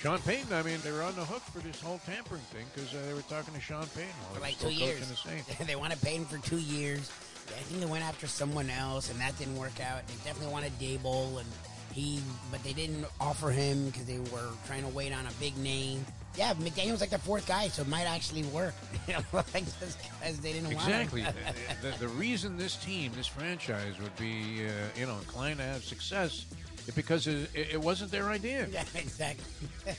Sean Payton, I mean, they were on the hook for this whole tampering thing because uh, they were talking to Sean Payton while For like two years. the they wanted Payton for two years. I think they went after someone else, and that didn't work out. They definitely wanted Daboll, and he, but they didn't offer him because they were trying to wait on a big name. Yeah, McDaniel's like the fourth guy, so it might actually work. You know, like just because they didn't Exactly. want him. the, the, the reason this team, this franchise, would be, uh, you know, inclined to have success because it, it wasn't their idea. yeah, exactly.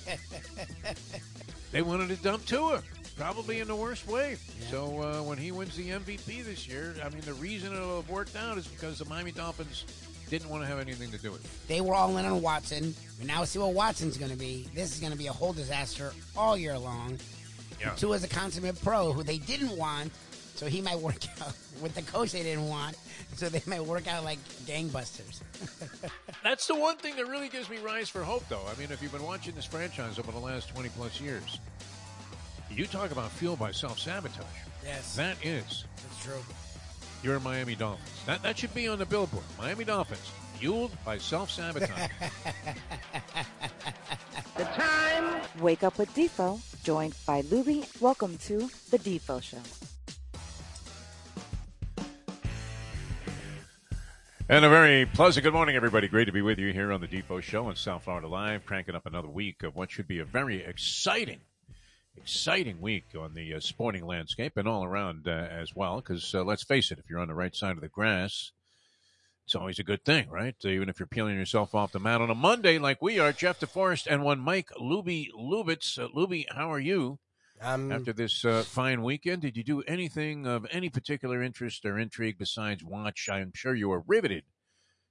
They wanted to dump Tua, probably in the worst way. So uh, when he wins the MVP this year, I mean, the reason it'll have worked out is because the Miami Dolphins didn't want to have anything to do with it. They were all in on Watson. And now see what Watson's going to be. This is going to be a whole disaster all year long. Yeah. Tua's a consummate pro who they didn't want, so he might work out with the coach they didn't want, so they might work out like gangbusters. That's the one thing that really gives me rise for hope, though. I mean, if you've been watching this franchise over the last 20 plus years, you talk about fueled by self sabotage. Yes, That is that's true. your Miami Dolphins. That, that should be on the billboard. Miami Dolphins, fueled by self sabotage. The time. Wake up with Defo, joined by Lubie. Welcome to the Defo Show. And a very pleasant good morning, everybody. Great to be with you here on the Defo Show in South Florida Live, cranking up another week of what should be a very exciting, exciting week on the uh, sporting landscape and all around uh, as well. Because uh, let's face it, if you're on the right side of the grass, it's always a good thing, right? Even if you're peeling yourself off the mat on a Monday like we are, Jeff DeForrest and one Mike Lubie Lubitz. Uh, Lubie, how are you? Um, After this uh, fine weekend, did you do anything of any particular interest or intrigue besides watch? I'm sure you were riveted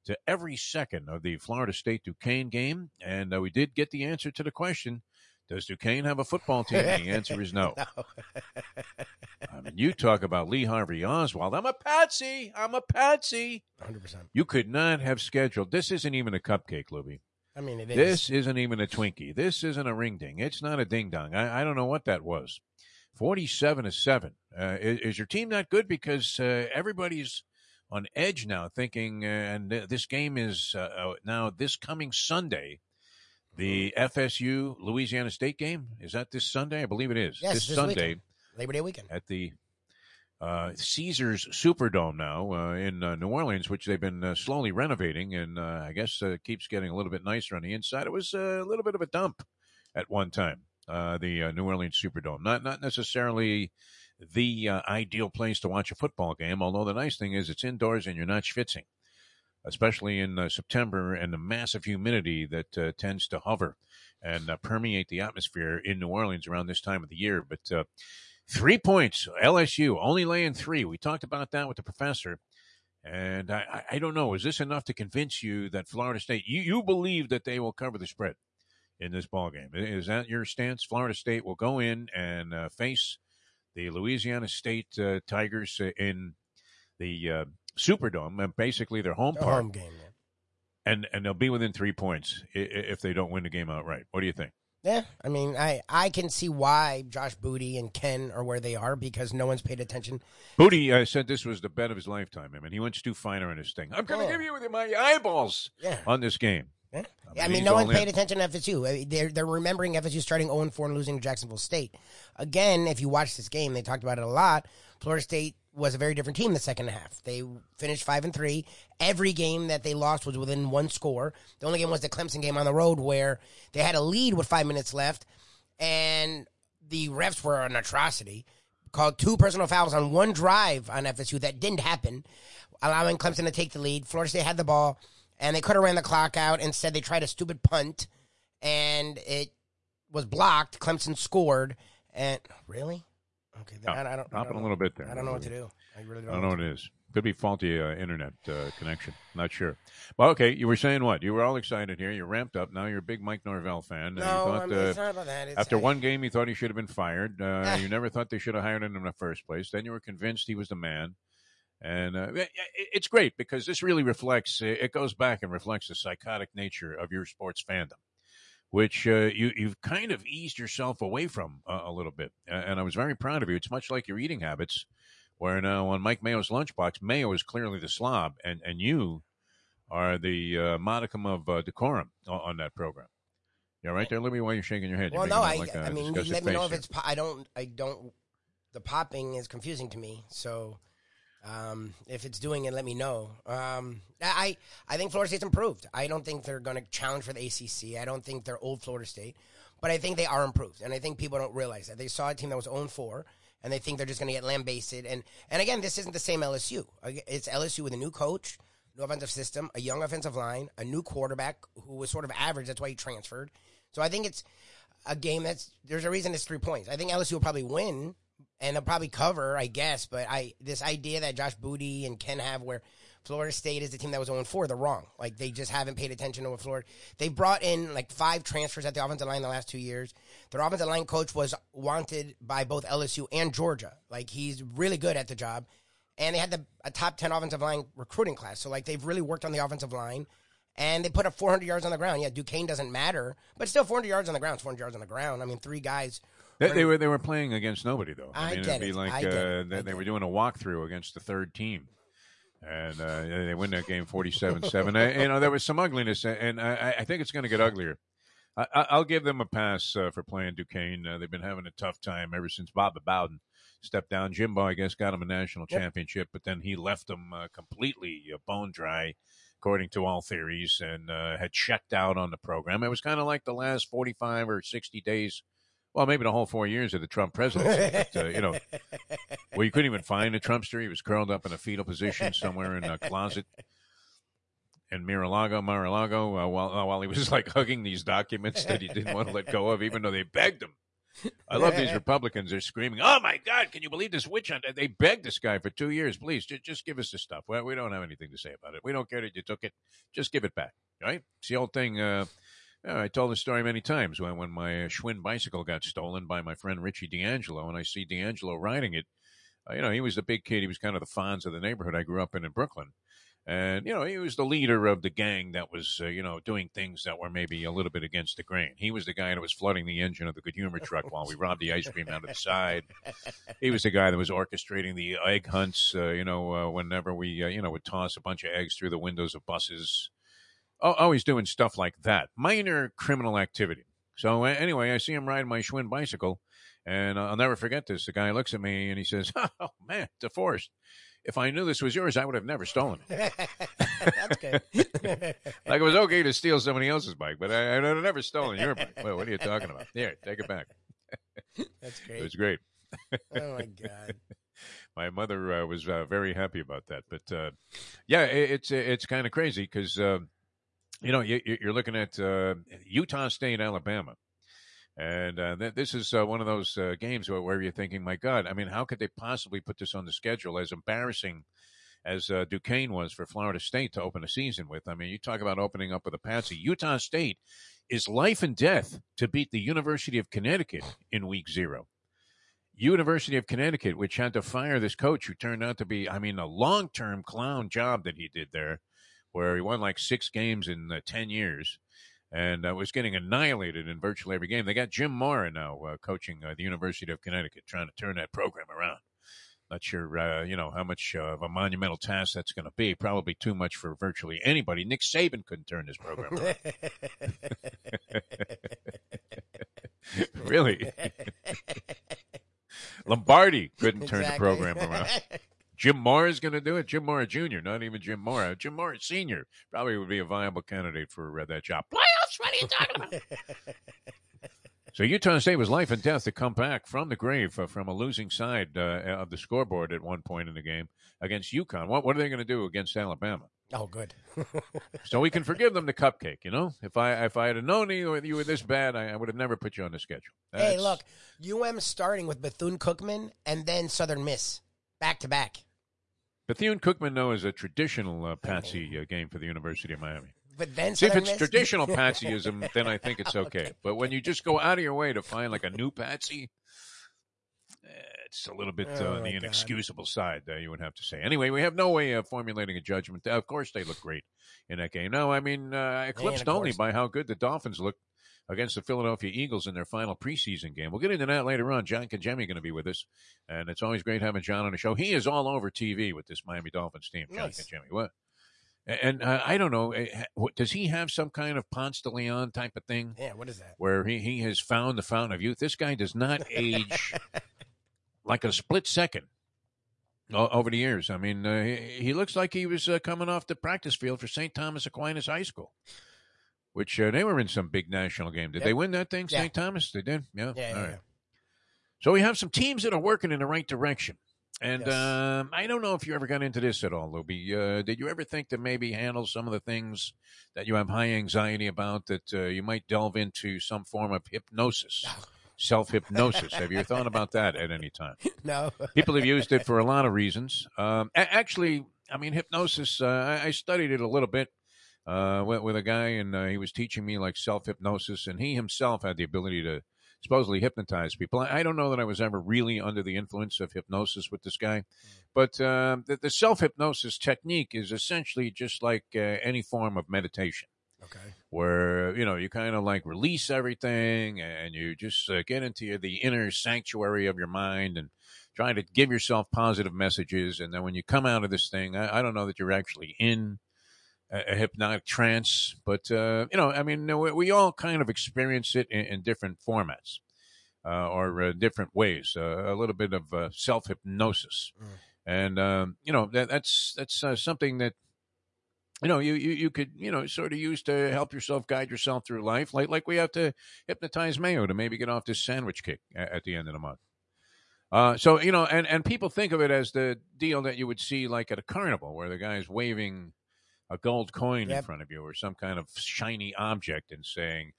to every second of the Florida State Duquesne game, and uh, we did get the answer to the question: Does Duquesne have a football team? And the answer is no. I mean, you talk about Lee Harvey Oswald. I'm a patsy. I'm a patsy. 100%. You could not have scheduled. This isn't even a cupcake, Lubie. I mean, it is. This isn't even a Twinkie. This isn't a ring ding. It's not a ding dong. I, I don't know what that was. 47 to 7. Uh, is, is your team not good? Because uh, everybody's on edge now, thinking, uh, and th- this game is uh, uh, now this coming Sunday, the FSU Louisiana State game. Is that this Sunday? I believe it is. Yes, this this Sunday weekend. Labor Day weekend. at the uh, Caesars Superdome now uh, in uh, New Orleans, which they've been uh, slowly renovating, and uh, I guess uh, keeps getting a little bit nicer on the inside. It was a little bit of a dump at one time. Uh, the New Orleans Superdome, not not necessarily the ideal place to watch a football game. Although the nice thing is it's indoors and you're not schwitzing, especially in September and the massive humidity that tends to hover and permeate the atmosphere in New Orleans around this time of the year. But Three points, LSU only laying three. We talked about that with the professor, and I, I, don't know. Is this enough to convince you that Florida State? You you believe that they will cover the spread in this ball game? Is that your stance? Florida State will go in and uh, face the Louisiana State uh, Tigers uh, in the uh, Superdome, and basically their home park, home game. And and they'll be within three points if they don't win the game outright. What do you think? Yeah, I mean, I I can see why Josh Booty and Ken are where they are because no one's paid attention. Booty uh, said this was the bet of his lifetime. I mean, he went Stu Feiner in his thing. I'm going to Oh. give you with my eyeballs Yeah. on this game. Yeah. I I mean, mean, no one paid in. attention to FSU. They're they're remembering FSU starting 0 4 and losing to Jacksonville State. Again, if you watch this game, they talked about it a lot. Florida State was a very different team the second half. They finished five and three. Every game that they lost was within one score. The only game was the Clemson game on the road where they had a lead with five minutes left, and the refs were an atrocity. Called two personal fouls on one drive on FSU that didn't happen, allowing Clemson to take the lead. Florida State had the ball, and they could have ran the clock out. Instead, they tried a stupid punt, and it was blocked. Clemson scored, and really, okay, then I, I don't. Don't a know. little bit there. I don't know what to do. I really don't. I don't know what it is. Could be faulty uh, internet uh, connection. Not sure. Well, okay. You were saying what? You were all excited here. You're ramped up. Now you're a big Mike Norvell fan. Uh, No, thought, I mean, uh, it's not about that. It's, after I- one game, you thought he should have been fired. Uh, Ah. you never thought they should have hired him in the first place. Then you were convinced he was the man. And uh, it's great because this really reflects, it goes back and reflects the psychotic nature of your sports fandom, which uh, you, you've kind of eased yourself away from uh, a little bit. Uh, and I was very proud of you. It's much like your eating habits, where now on Mike Mayo's lunchbox, Mayo is clearly the slob, and, and you are the uh, modicum of uh, decorum on, on that program. Yeah, right there, Libby? Why are you shaking your head? Well, no, I, like I mean, let me know if it's. Po- I don't. I don't. The popping is confusing to me. So, um, if it's doing it, let me know. Um, I I think Florida State's improved. I don't think they're going to challenge for the ACC. I don't think they're old Florida State, but I think they are improved, and I think people don't realize that they saw a team that was 0 4. And they think they're just going to get lambasted. And and again, this isn't the same LSU. It's LSU with a new coach, new offensive system, a young offensive line, a new quarterback who was sort of average. That's why he transferred. So I think it's a game that's there's a reason it's three points. I think LSU will probably win and they'll probably cover, I guess. But I this idea that Josh Booty and Ken have where Florida State is the team that was 0 4, they're wrong. Like they just haven't paid attention to what Florida. They brought in like five transfers at the offensive line the last two years. Their offensive line coach was wanted by both LSU and Georgia. Like he's really good at the job. And they had the, a top 10 offensive line recruiting class. So like they've really worked on the offensive line and they put up 400 yards on the ground. Yeah, Duquesne doesn't matter, but still 400 yards on the ground. 400 yards on the ground. I mean, three guys. They, they were they were playing against nobody though. I mean, get it'd be it. like I uh, it. they, they were doing a walkthrough against the third team, and uh, they win that game 47-7. I, you know, there was some ugliness, and I, I think it's going to get uglier. I, I- I'll give them a pass uh, for playing Duquesne. Uh, they've been having a tough time ever since Bob Bowden stepped down. Jimbo, I guess, got him a national Yep. championship, but then he left them uh, completely uh, bone dry, according to all theories, and uh, had checked out on the program. It was kind of like the last 45 or 60 days. Well, maybe the whole four years of the Trump presidency. but, uh, you know, well, you couldn't even find a Trumpster. He was curled up in a fetal position somewhere in a closet in Mar-a-Lago, Mar-a-Lago, uh, while uh, while he was like hugging these documents that he didn't want to let go of, even though they begged him. I love these Republicans. They're screaming, "Oh my God! Can you believe this witch hunt?" They begged this guy for two years. Please, just, just give us the stuff. Well, we don't have anything to say about it. We don't care that you took it. Just give it back. Right? It's the old thing. Uh, I told the story many times when when my uh, Schwinn bicycle got stolen by my friend Richie D'Angelo, and I see D'Angelo riding it. Uh, you know, he was the big kid. He was kind of the Fonz of the neighborhood I grew up in in Brooklyn. And, you know, he was the leader of the gang that was, uh, you know, doing things that were maybe a little bit against the grain. He was the guy that was flooding the engine of the Good Humor truck while we robbed the ice cream out of the side. He was the guy that was orchestrating the egg hunts, uh, you know, uh, whenever we, uh, you know, would toss a bunch of eggs through the windows of buses. Oh, always doing stuff like that. Minor criminal activity. So, anyway, I see him riding my Schwinn bicycle, and I'll never forget this. The guy looks at me and he says, Oh, man, DeForrest, if I knew this was yours, I would have never stolen it. That's good. Like it was okay to steal somebody else's bike, but I, I'd have never stolen your bike. Well, what are you talking about? Here, take it back. That's great. It great. was great. Oh my god. My mother uh, was uh, very happy about that. But uh, yeah, it, it's it's kind of crazy because uh, you know you, you're looking at uh, Utah State, Alabama, and uh, th- this is uh, one of those uh, games where, where you're thinking, my God, I mean, how could they possibly put this on the schedule as embarrassing? As uh, Duquesne was for Florida State to open a season with. I mean, you talk about opening up with a patsy. Utah State is life and death to beat the University of Connecticut in week zero. University of Connecticut, which had to fire this coach who turned out to be, I mean, a long term clown job that he did there, where he won like six games in uh, 10 years and uh, was getting annihilated in virtually every game. They got Jim Mora now uh, coaching uh, the University of Connecticut, trying to turn that program around. Not sure, uh, you know, how much uh, of a monumental task that's going to be. Probably too much for virtually anybody. Nick Saban couldn't turn this program around. really. Lombardi couldn't turn the program around. Jim Mora is going to do it. Jim Mora Jr., not even Jim Mora. Jim Mora Sr. probably would be a viable candidate for uh, that job. Playoffs? What are you talking about? so Utah State was life and death to come back from the grave uh, from a losing side uh, of the scoreboard at one point in the game against UConn. What, what are they going to do against Alabama? oh, good. So we can forgive them the cupcake, you know. If I if I had known you, were- you were this bad, I, I would have never put you on the schedule. hey, look, UM starting with Bethune Cookman and then Southern Miss back to back. Bethune Cookman, though, is a traditional uh, patsy uh, game for the University of Miami. But then See, if it's traditional patsyism, then I think it's okay. But when you just go out of your way to find like a new patsy, eh, it's a little bit Oh, uh, on my the God. inexcusable side, uh, you would have to say. Anyway, we have no way of formulating a judgment. Of course, they look great in that game. No, I mean, uh, eclipsed of only by how good the Dolphins look against the Philadelphia Eagles in their final preseason game. We'll get into that later on. John Congemi going to be with us, and it's always great having John on the show. He is all over TV with this Miami Dolphins team. John Nice. Congemi. What? And uh, I don't know, eh, does he have some kind of Ponce de Leon type of thing Yeah, what is that? where he, he has found the fountain of youth? This guy does not age like a split second over the years. I mean, uh, he, he looks like he was uh, coming off the practice field for St. Thomas Aquinas High School, which uh, they were in some big national game. Did Yep. they win that thing, Yeah. St. Thomas? They did. Yeah. Yeah, All yeah, right. yeah. So we have some teams that are working in the right direction. And Yes. um, I don't know if you ever got into this at all, Lubie. Uh, did you ever think to maybe handle some of the things that you have high anxiety about that uh, you might delve into some form of hypnosis, self hypnosis? have you thought about that at any time? No. People have used it for a lot of reasons. Um, a- actually, I mean, hypnosis, uh, I, I studied it a little bit uh, with, with a guy, and uh, he was teaching me like self hypnosis, and he himself had the ability to supposedly hypnotize people. I, I don't know that I was ever really under the influence of hypnosis with this guy, but uh, the, the self hypnosis technique is essentially just like uh, any form of meditation Okay. where you know you kind of like release everything and you just uh, get into the inner sanctuary of your mind and try to give yourself positive messages and then when you come out of this thing i, I don't know that you're actually in a, a hypnotic trance but uh, you know i mean we, we all kind of experience it in, in different formats uh, or uh, different ways uh, a little bit of uh, self-hypnosis Mm. and um, you know that, that's that's uh, something that you know, you, you you could you know sort of use to help yourself guide yourself through life, like like we have to hypnotize Mayo to maybe get off this sandwich kick at, at the end of the month. Uh, so you know, and and people think of it as the deal that you would see like at a carnival, where the guy's waving a gold coin in front of you or some kind of shiny object and saying.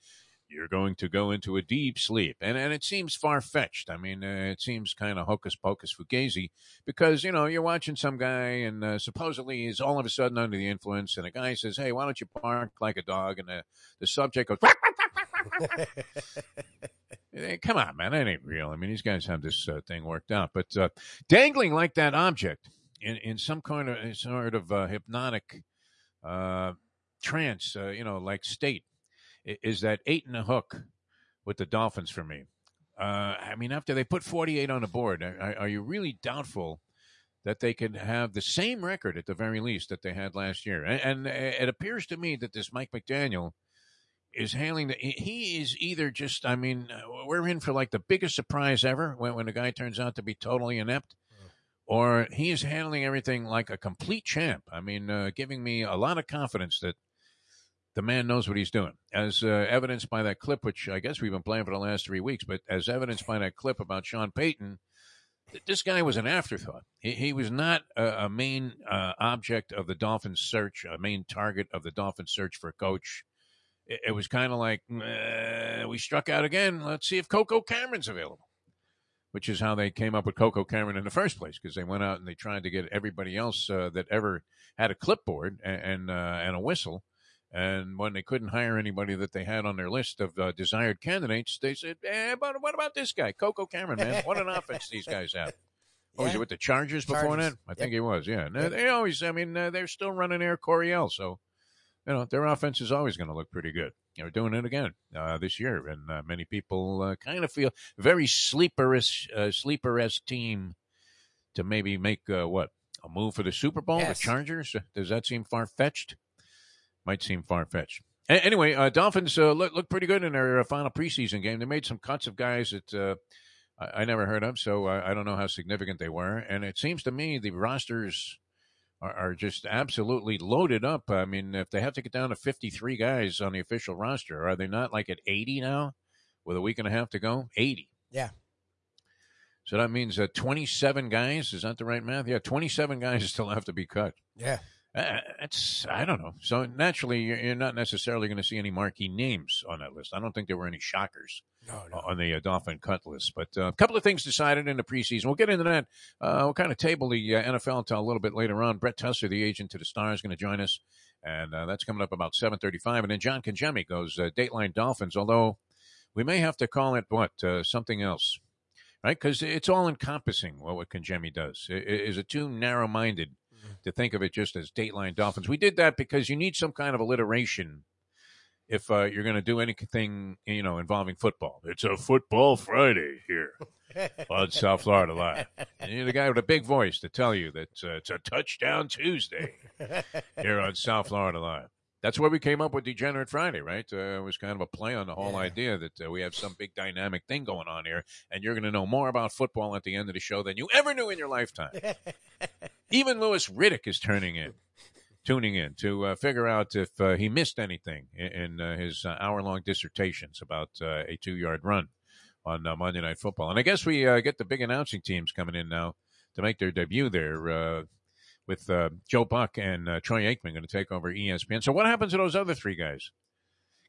You're going to go into a deep sleep, and and it seems far fetched. I mean, uh, it seems kind of hocus pocus fugazi, because you know you're watching some guy and uh, supposedly he's all of a sudden under the influence and a guy says hey why don't you bark like a dog and the, the subject goes Eh, come on man that ain't real i mean these guys have this uh, thing worked out but uh, dangling like that object in, in some kind of sort of uh, hypnotic uh, trance uh, you know like state is that eight and a hook with the dolphins for me uh, I mean, after they put 48 on the board, are, are you really doubtful that they could have the same record at the very least that they had last year? And, and it appears to me that this Mike McDaniel is hailing that He is either just, I mean, uh, we're in for like the biggest surprise ever when, when a guy turns out to be totally inept. Or he is handling everything like a complete champ. I mean, uh, giving me a lot of confidence that the man knows what he's doing, as uh, evidenced by that clip, which I guess we've been playing for the last three weeks. But as evidenced by that clip about Sean Payton, th- this guy was an afterthought. He, he was not a, a main uh, object of the Dolphins' search, a main target of the Dolphins' search for a coach. It, it was kind of like "Uh, we struck out again. Let's see if Coco Cameron's available. Which is how they came up with Coco Cameron in the first place, because they went out and they tried to get everybody else uh, that ever had a clipboard and and, uh, and a whistle and when they couldn't hire anybody that they had on their list of uh, desired candidates, they said, eh, but what about this guy, Coco Cameron, man? What an offense these guys have. Oh, was Yeah. he with the Chargers before Chargers. that? I think Yep. he was, yeah. Yep. They always, I mean, uh, they're still running Air Coryell, so, you know, their offense is always going to look pretty good. They're doing it again uh, this year, and uh, many people uh, kind of feel very sleeperish, uh, sleeper-esque team to maybe make, uh, what, a move for the Super Bowl, Yes. the Chargers? Does that seem far-fetched? Might seem far-fetched. A- Anyway, uh, Dolphins uh, look, look pretty good in their uh, final preseason game. They made some cuts of guys that uh, I, I never heard of, so I, I don't know how significant they were. And it seems to me the rosters are, are just absolutely loaded up. I mean, if they have to get down to 53 guys on the official roster, are they not like at 80 now with a week and a half to go? 80. Yeah. So that means uh, 27 guys. Is that the right math? Yeah, 27 guys still have to be cut. Yeah. Uh, it's I don't know. So naturally, you're, not necessarily going to see any marquee names on that list. I don't think there were any shockers No, no. on the uh, Dolphin cut list. But uh, a couple of things decided in the preseason. We'll get into that. Uh, we'll kind of table the uh, NFL until a little bit later on. Brett Tessler, the agent to the Stars, is going to join us, and uh, that's coming up about seven thirty-five. And then John Congemi goes uh, Dateline Dolphins. Although we may have to call it what uh, something else, right? Because it's all encompassing. What what Congemi does is it too narrow-minded to think of it just as Dateline Dolphins. We did that because you need some kind of alliteration if uh, you're going to do anything, you know, involving football. It's a football Friday here on South Florida Live. And you're the guy with a big voice to tell you that uh, it's a touchdown Tuesday here on South Florida Live. That's where we came up with Degenerate Friday, right? Uh, it was kind of a play on the whole Yeah. idea that uh, we have some big dynamic thing going on here, and you're going to know more about football at the end of the show than you ever knew in your lifetime. Even Louis Riddick is turning in, tuning in to uh, figure out if uh, he missed anything in, in uh, his uh, hour-long dissertations about uh, a two-yard run on uh, Monday Night Football. And I guess we uh, get the big announcing teams coming in now to make their debut there. With uh, Joe Buck and uh, Troy Aikman going to take over ESPN. So what happens to those other three guys?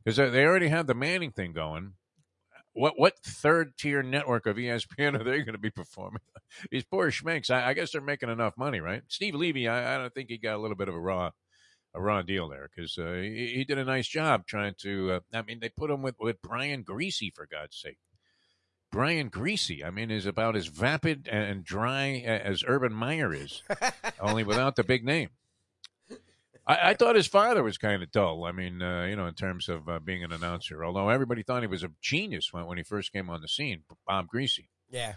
Because they already have the Manning thing going. What what third tier network of ESPN are they going to be performing? These poor schminks. I, I guess they're making enough money, right? Steve Levy, I, I don't think he got a little bit of a raw a raw deal there because uh, he, he did a nice job trying to. Uh, I mean, they put him with with Brian Griese for God's sake. Brian Griese, I mean, is about as vapid and dry as Urban Meyer is, only without the big name. I, I thought his father was kind of dull. I mean, uh, you know, in terms of uh, being an announcer, although everybody thought he was a genius when, when he first came on the scene, Bob Griese. yeah.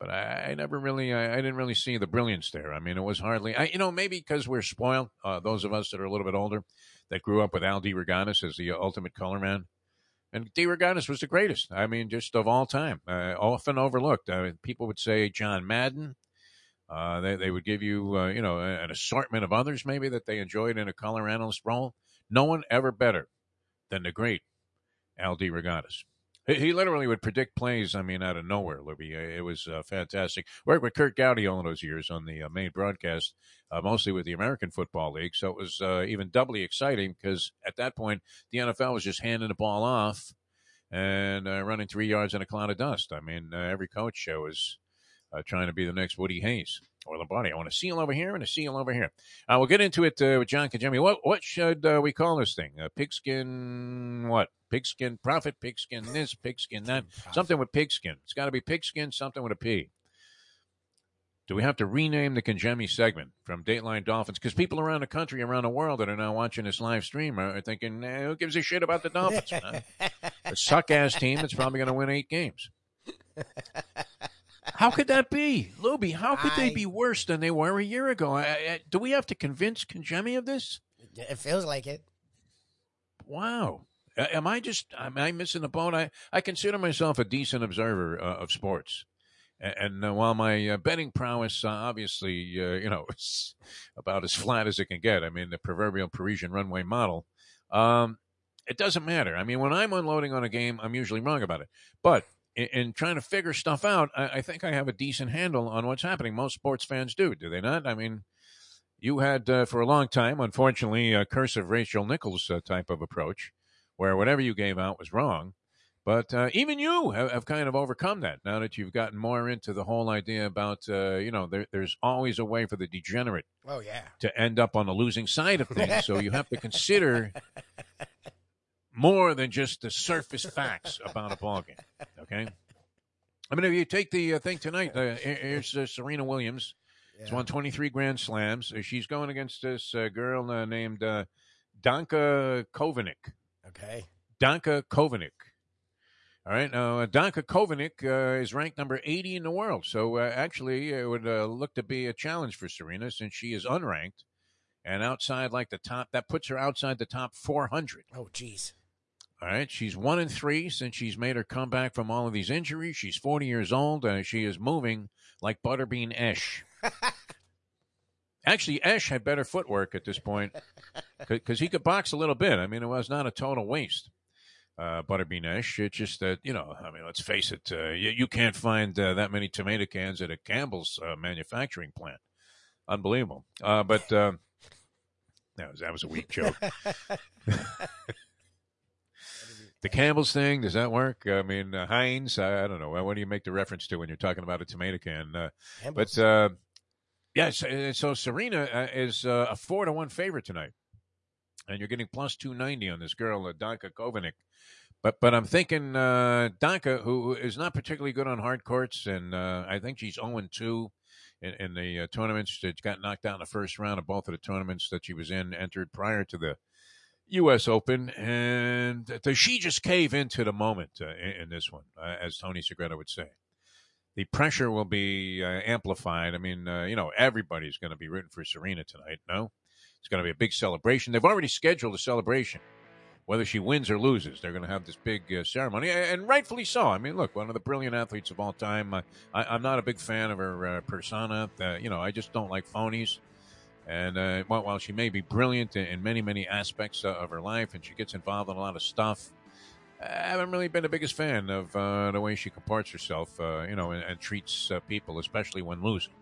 But I, I never really, I, I didn't really see the brilliance there. I mean, it was hardly, I, you know, maybe because we're spoiled, uh, those of us that are a little bit older, that grew up with Al DeRogatis as the ultimate color man. And DeRogatis was the greatest. I mean, just of all time, uh, often overlooked. I mean, people would say John Madden. Uh, they, they would give you, uh, you know, an assortment of others maybe that they enjoyed in a color analyst role. No one ever better than the great Al. He, he literally would predict plays. I mean, out of nowhere, Libby. It was uh, fantastic. Worked with Curt Gowdy all those years on the uh, main broadcast, uh, mostly with the American Football League. So it was uh, even doubly exciting because at that point the NFL was just handing the ball off and uh, running three yards in a cloud of dust. I mean, uh, every coach show is uh, trying to be the next Woody Hayes or Lombardi. I want a seal over here and a seal over here. Uh, we'll get into it uh, with John Congemi. What what should uh, we call this thing? Uh, pigskin what? Pigskin profit, pigskin this, pigskin that. Something with pigskin. It's got to be pigskin, something with a P. Do we have to rename the Congemi segment from Dateline Dolphins? Because people around the country, around the world that are now watching this live stream are thinking, eh, who gives a shit about the Dolphins? man? a suck ass team that's probably going to win eight games. How could that be, Lubie? How could they be worse than they were a year ago? I, I, do we have to convince Congemi of this? It feels like it. Wow. Am I just am I missing the boat? I, I consider myself a decent observer uh, of sports, and, and uh, while my uh, betting prowess uh, obviously uh, you know is about as flat as it can get. I mean the proverbial Parisian runway model. Um, it doesn't matter. I mean when I'm unloading on a game, I'm usually wrong about it, but. In, in trying to figure stuff out, I, I think I have a decent handle on what's happening. Most sports fans do, do they not? I mean, you had uh, for a long time, unfortunately, a cursive Rachel Nichols uh, type of approach, where whatever you gave out was wrong. But uh, even you have, have kind of overcome that now that you've gotten more into the whole idea about, uh, you know, there, there's always a way for the degenerate Oh yeah. to end up on the losing side of things. so you have to consider more than just the surface facts about a ballgame. Okay. I mean, if you take the uh, thing tonight, uh, here's uh, Serena Williams. She's won 23 Grand Slams. Uh, She's going against this uh, girl uh, named uh, Danka Kovinic. Okay. Danka Kovinic. All right, now Danka Kovinic uh, is ranked number 80 in the world. So uh, actually, it would uh, look to be a challenge for Serena since she is unranked and outside like the top. That puts her outside the top 400. Oh jeez. All right, she's one and three since she's made her comeback from all of these injuries. She's 40 years old. Uh, she is moving like Butterbean Esch. Actually, Esch had better footwork at this point because he could box a little bit. I mean, it was not a total waste. Uh, Butterbean Esch. It's just that you know. I mean, let's face it. Uh, you, you can't find uh, that many tomato cans at a Campbell's uh, manufacturing plant. Unbelievable. Uh, but uh, that was that was a weak joke. The Campbell's thing, does that work? I mean, uh, Heinz, I, I don't know. What do you make the reference to when you're talking about a tomato can? Uh, but uh, yeah, so, so Serena uh, is uh, a four to one favorite tonight, and you're getting plus two ninety on this girl, uh, Danka Kovinic. But but I'm thinking uh, Danka, who is not particularly good on hard courts, and uh, I think she's zero two in, in the uh, tournaments. She got knocked out in the first round of both of the tournaments that she was in, entered prior to the U.S. Open, and does she just cave into the moment uh, in, in, this one, uh, as Tony Segreto would say? The pressure will be uh, amplified. I mean, uh, you know, everybody's going to be rooting for Serena tonight. No, it's going to be a big celebration. They've already scheduled a celebration, whether she wins or loses. They're going to have this big uh, ceremony, and rightfully so. I mean, look, one of the brilliant athletes of all time. I, am not a big fan of her uh, persona. you know, I just don't like phonies. And uh, while she may be brilliant in many, many aspects uh, of her life and she gets involved in a lot of stuff, I haven't really been the biggest fan of uh, the way she comports herself, uh, you know, and, and treats uh, people, especially when losing.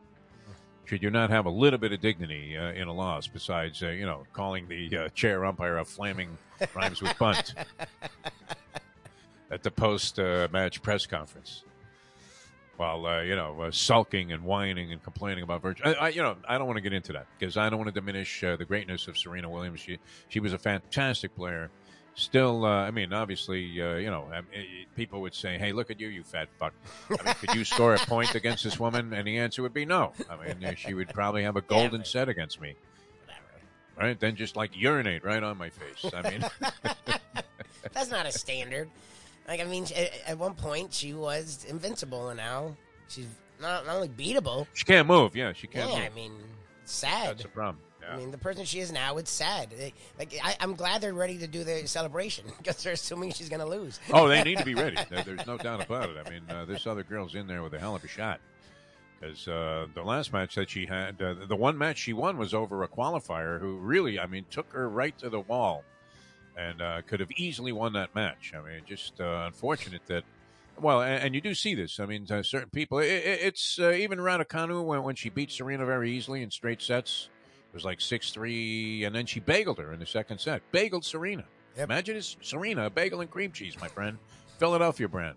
Should you not have a little bit of dignity uh, in a loss besides, you know, calling the chair umpire a flaming rhymes with bunt at the post match press conference? While uh, you know uh, sulking and whining and complaining about Virgin. I, I, you know, I don't want to get into that because I don't want to diminish uh, the greatness of Serena Williams. She she was a fantastic player. Still, uh, I mean, obviously, uh, you know, um, people would say, "Hey, look at you, you fat fuck." I mean, could you score a point against this woman? And the answer would be no. I mean, she would probably have a golden yeah, set against me. Right? Then just like urinate right on my face. I mean, that's not a standard. Like I mean, at, one point she was invincible, and now she's not, not only beatable. She can't move. Yeah, she can't. Yeah, move. I mean, sad. That's a problem. Yeah. I mean, the person she is now, it's sad. Like, I, am glad they're ready to do the celebration because they're assuming she's going to lose. Oh, they need to be ready. There's no doubt about it. I mean, uh, this other girl's in there with a hell of a shot. Because uh, the last match that she had, uh, the one match she won was over a qualifier who really, I mean, took her right to the wall and uh, could have easily won that match. I mean, just uh, unfortunate that. Well, and, and, you do see this. I mean, certain people. It, it, it's uh, even Raducanu when when she beat Serena very easily in straight sets. It was like six three, and then she bageled her in the second set. Bageled Serena. Yep. Imagine it's Serena, bagel and cream cheese, my friend. Philadelphia brand.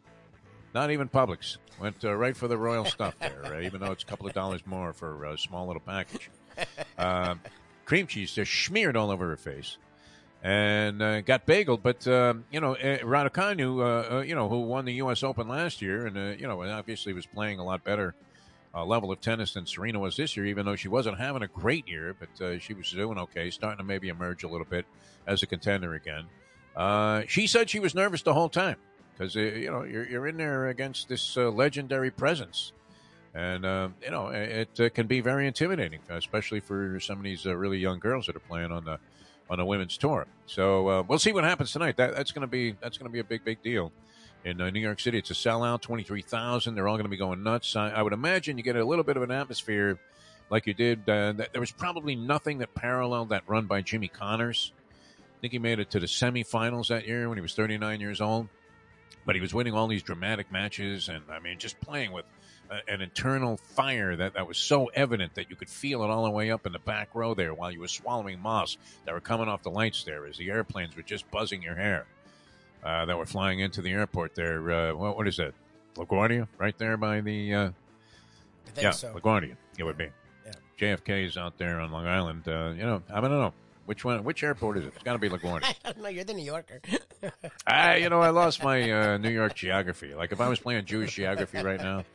Not even Publix. Went uh, right for the royal stuff there, uh, even though it's a couple of dollars more for a small little package. Uh, cream cheese just smeared all over her face and uh, got bageled. But uh, you know, uh, Raducanu, uh, uh, you know, who won the U.S. Open last year, and uh, you know, obviously was playing a lot better uh, level of tennis than Serena was this year. Even though she wasn't having a great year, but she was doing okay, starting to maybe emerge a little bit as a contender again. she said she was nervous the whole time because you know you're, you're in there against this legendary presence. And you know it, can be very intimidating, especially for some of these really young girls that are playing on the on a women's tour. So uh, we'll see what happens tonight. That, that's going to be that's going to be a big big deal in uh, New York City. It's a sellout, twenty three thousand. They're all going to be going nuts. I, I, would imagine you get a little bit of an atmosphere like you did. Uh, there was probably nothing that paralleled that run by Jimmy Connors. I think he made it to the semifinals that year when he was thirty nine years old. But he was winning all these dramatic matches, and I mean, just playing with an internal fire that, that was so evident that you could feel it all the way up in the back row there while you were swallowing moss that were coming off the lights there as the airplanes were just buzzing your hair uh, that were flying into the airport there. Uh, what, what is that? LaGuardia, right there by the. Uh, yeah, so. LaGuardia, it would be. Yeah. JFK is out there on Long Island. Uh, you know, I don't know. Which one? Which airport is it? It's got to be LaGuardia. I don't know. You're the New Yorker. I, you know, I lost my uh, New York geography. Like if I was playing Jewish geography right now,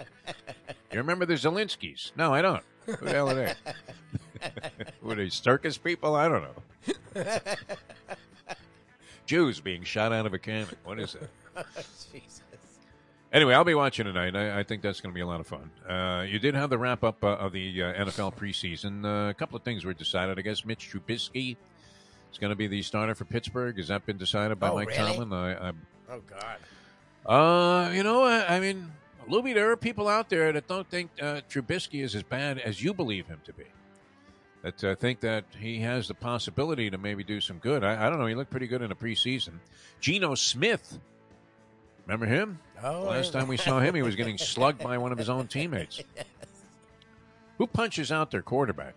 you remember the Zelinskys? No, I don't. Who the hell are they? Were they circus people? I don't know. Jews being shot out of a cannon. What is it? Jesus. Anyway, I'll be watching tonight. I, I think that's going to be a lot of fun. Uh, you did have the wrap up uh, of the uh, NFL preseason. Uh, a couple of things were decided. I guess Mitch Trubisky is going to be the starter for Pittsburgh. Has that been decided by oh, Mike really? Tomlin? I, I, oh God. Uh, you know, I, I mean, Luby, there are people out there that don't think uh, Trubisky is as bad as you believe him to be. That uh, think that he has the possibility to maybe do some good. I, I don't know. He looked pretty good in the preseason. Geno Smith Remember him? Oh, last time we saw him, he was getting slugged by one of his own teammates. yes. Who punches out their quarterback?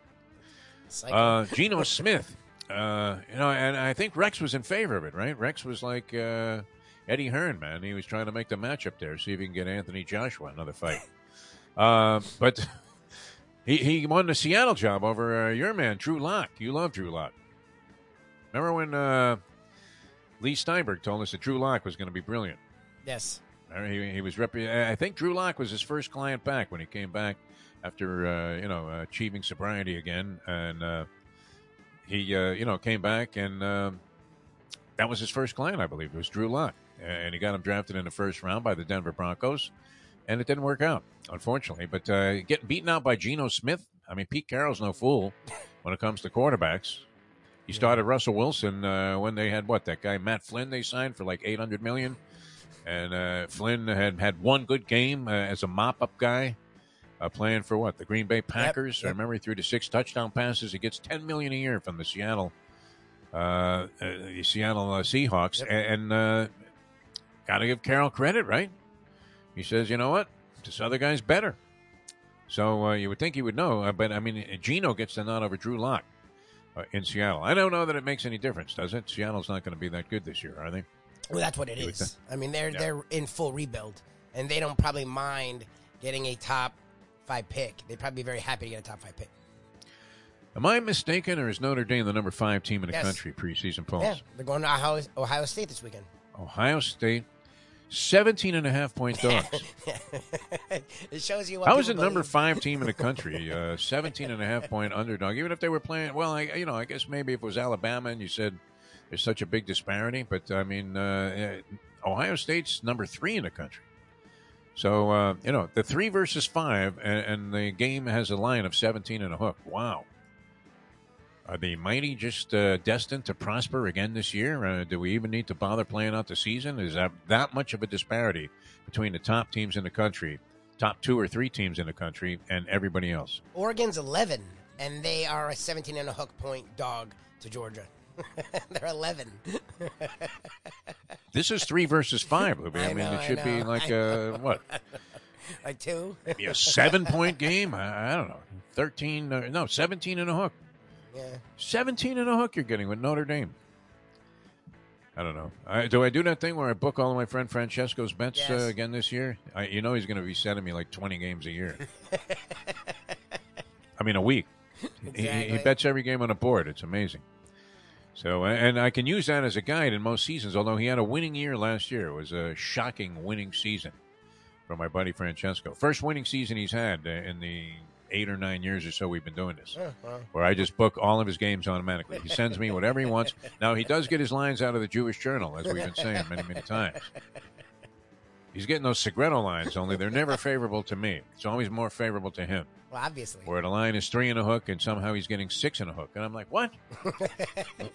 Uh, Geno Smith. Uh, you know, and I think Rex was in favor of it, right? Rex was like uh, Eddie Hearn, man. He was trying to make the matchup there, see if he can get Anthony Joshua another fight. Uh, but he he won the Seattle job over uh, your man Drew Lock. You love Drew Lock. Remember when uh, Leigh Steinberg told us that Drew Lock was going to be brilliant? Yes. He, he was rep- I think Drew Lock was his first client back when he came back after uh, you know achieving sobriety again, and uh, he uh, you know came back and um, that was his first client, I believe. It was Drew Lock, and he got him drafted in the first round by the Denver Broncos, and it didn't work out, unfortunately. But uh, getting beaten out by Geno Smith, I mean, Pete Carroll's no fool when it comes to quarterbacks. He started Russell Wilson uh, when they had what that guy Matt Flynn they signed for like eight hundred million, and uh, Flynn had had one good game uh, as a mop up guy, uh, playing for what the Green Bay Packers. I yep. remember he threw the six touchdown passes. He gets ten million a year from the Seattle, uh, uh, the Seattle uh, Seahawks, Yep. And uh, got to give Carroll credit, right? He says, you know what, this other guy's better. So uh, you would think he would know, uh, but I mean, Geno gets the nod over Drew Lock uh, in Seattle. I don't know that it makes any difference, does it? Seattle's not going to be that good this year, are they? Well, that's what it You is. I mean, they're Yeah. they're in full rebuild, and they don't probably mind getting a top five pick. They'd probably be very happy to get a top five pick. Am I mistaken, or is Notre Dame the number five team in the Yes. country preseason polls? Yeah, they're going to Ohio, Ohio State this weekend. Ohio State, 17 and a half point dogs. it shows you what How is people number five team in the country? Uh, 17 and a half point underdog. Even if they were playing, well, I, you know, I guess maybe if it was Alabama and you said there's such a big disparity, but I mean, uh, uh, Ohio State's number three in the country. So, uh, you know, the three versus five, and, and the game has a line of 17 and a hook. Wow. Are the mighty just uh, destined to prosper again this year? Uh, do we even need to bother playing out the season? Is that that much of a disparity between the top teams in the country, top two or three teams in the country, and everybody else? Oregon's 11, and they are a 17 and a hook point dog to Georgia. they're 11. This is three versus five, Lubie. I, I mean, know, it should be like a, what? like two. Maybe a seven point game? I, I don't know. 13, uh, no, 17 and a hook. Yeah. 17 and a hook you're getting with Notre Dame. I don't know. I, do I do that thing where I book all of my friend Francesco's bets uh, again this year? I, you know he's going to be sending me like 20 games a year. I mean, a week. He- He, he bets every game on a board. It's amazing. So, and I can use that as a guide in most seasons. Although he had a winning year last year, it was a shocking winning season for my buddy Francesco. First winning season he's had uh, in the eight or nine years or so we've been doing this Oh, well. where I just book all of his games automatically. He sends me whatever he wants. Now he does get his lines out of the Jewish Journal, as we've been saying many, many times. He's getting those Segreto lines, only they're never favorable to me. It's always more favorable to him. Well, obviously. Where the line is three and a hook, and somehow he's getting six and a hook, and I'm like, what?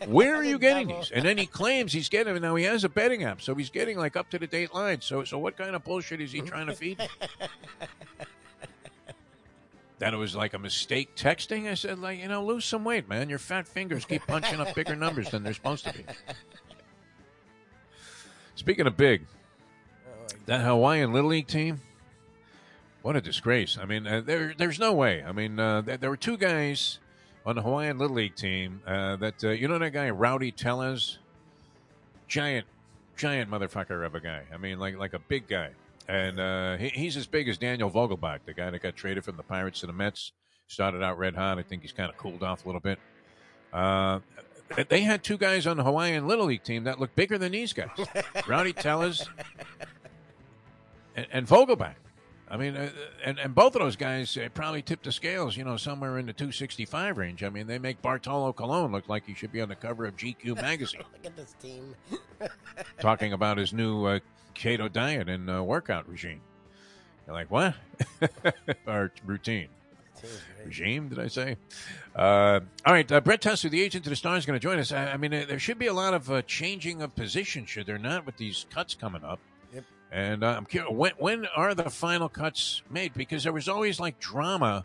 Where are you getting these? And then he claims he's getting. Them. Now he has a betting app, so he's getting like up to the date lines. So, so what kind of bullshit is he trying to feed me? That it was like a mistake texting. I said, like, you know, lose some weight, man. Your fat fingers keep punching up bigger numbers than they're supposed to be. Speaking of big, that Hawaiian Little League team, what a disgrace. I mean, uh, there, there's no way. I mean, uh, there, there were two guys on the Hawaiian Little League team uh, that, uh, you know, that guy, Rowdy Tellez? Giant, giant motherfucker of a guy. I mean, like, like a big guy. And uh, he, he's as big as Daniel Vogelbach, the guy that got traded from the Pirates to the Mets. Started out red hot. I think he's kind of cooled off a little bit. Uh, they had two guys on the Hawaiian Little League team that looked bigger than these guys Rowdy Tellez and, and Vogelbach. I mean, uh, and, and both of those guys uh, probably tipped the scales, you know, somewhere in the 265 range. I mean, they make Bartolo Colon look like he should be on the cover of GQ magazine Look at this team. talking about his new uh, keto diet and uh, workout regime. You're like, what? Our routine. Regime, did I say? Uh, all right, uh, Brett Tessler, the agent to the Stars, is going to join us. I, I mean, uh, there should be a lot of uh, changing of position, should there not, with these cuts coming up? Yep. And uh, I'm curious, when, when are the final cuts made? Because there was always like drama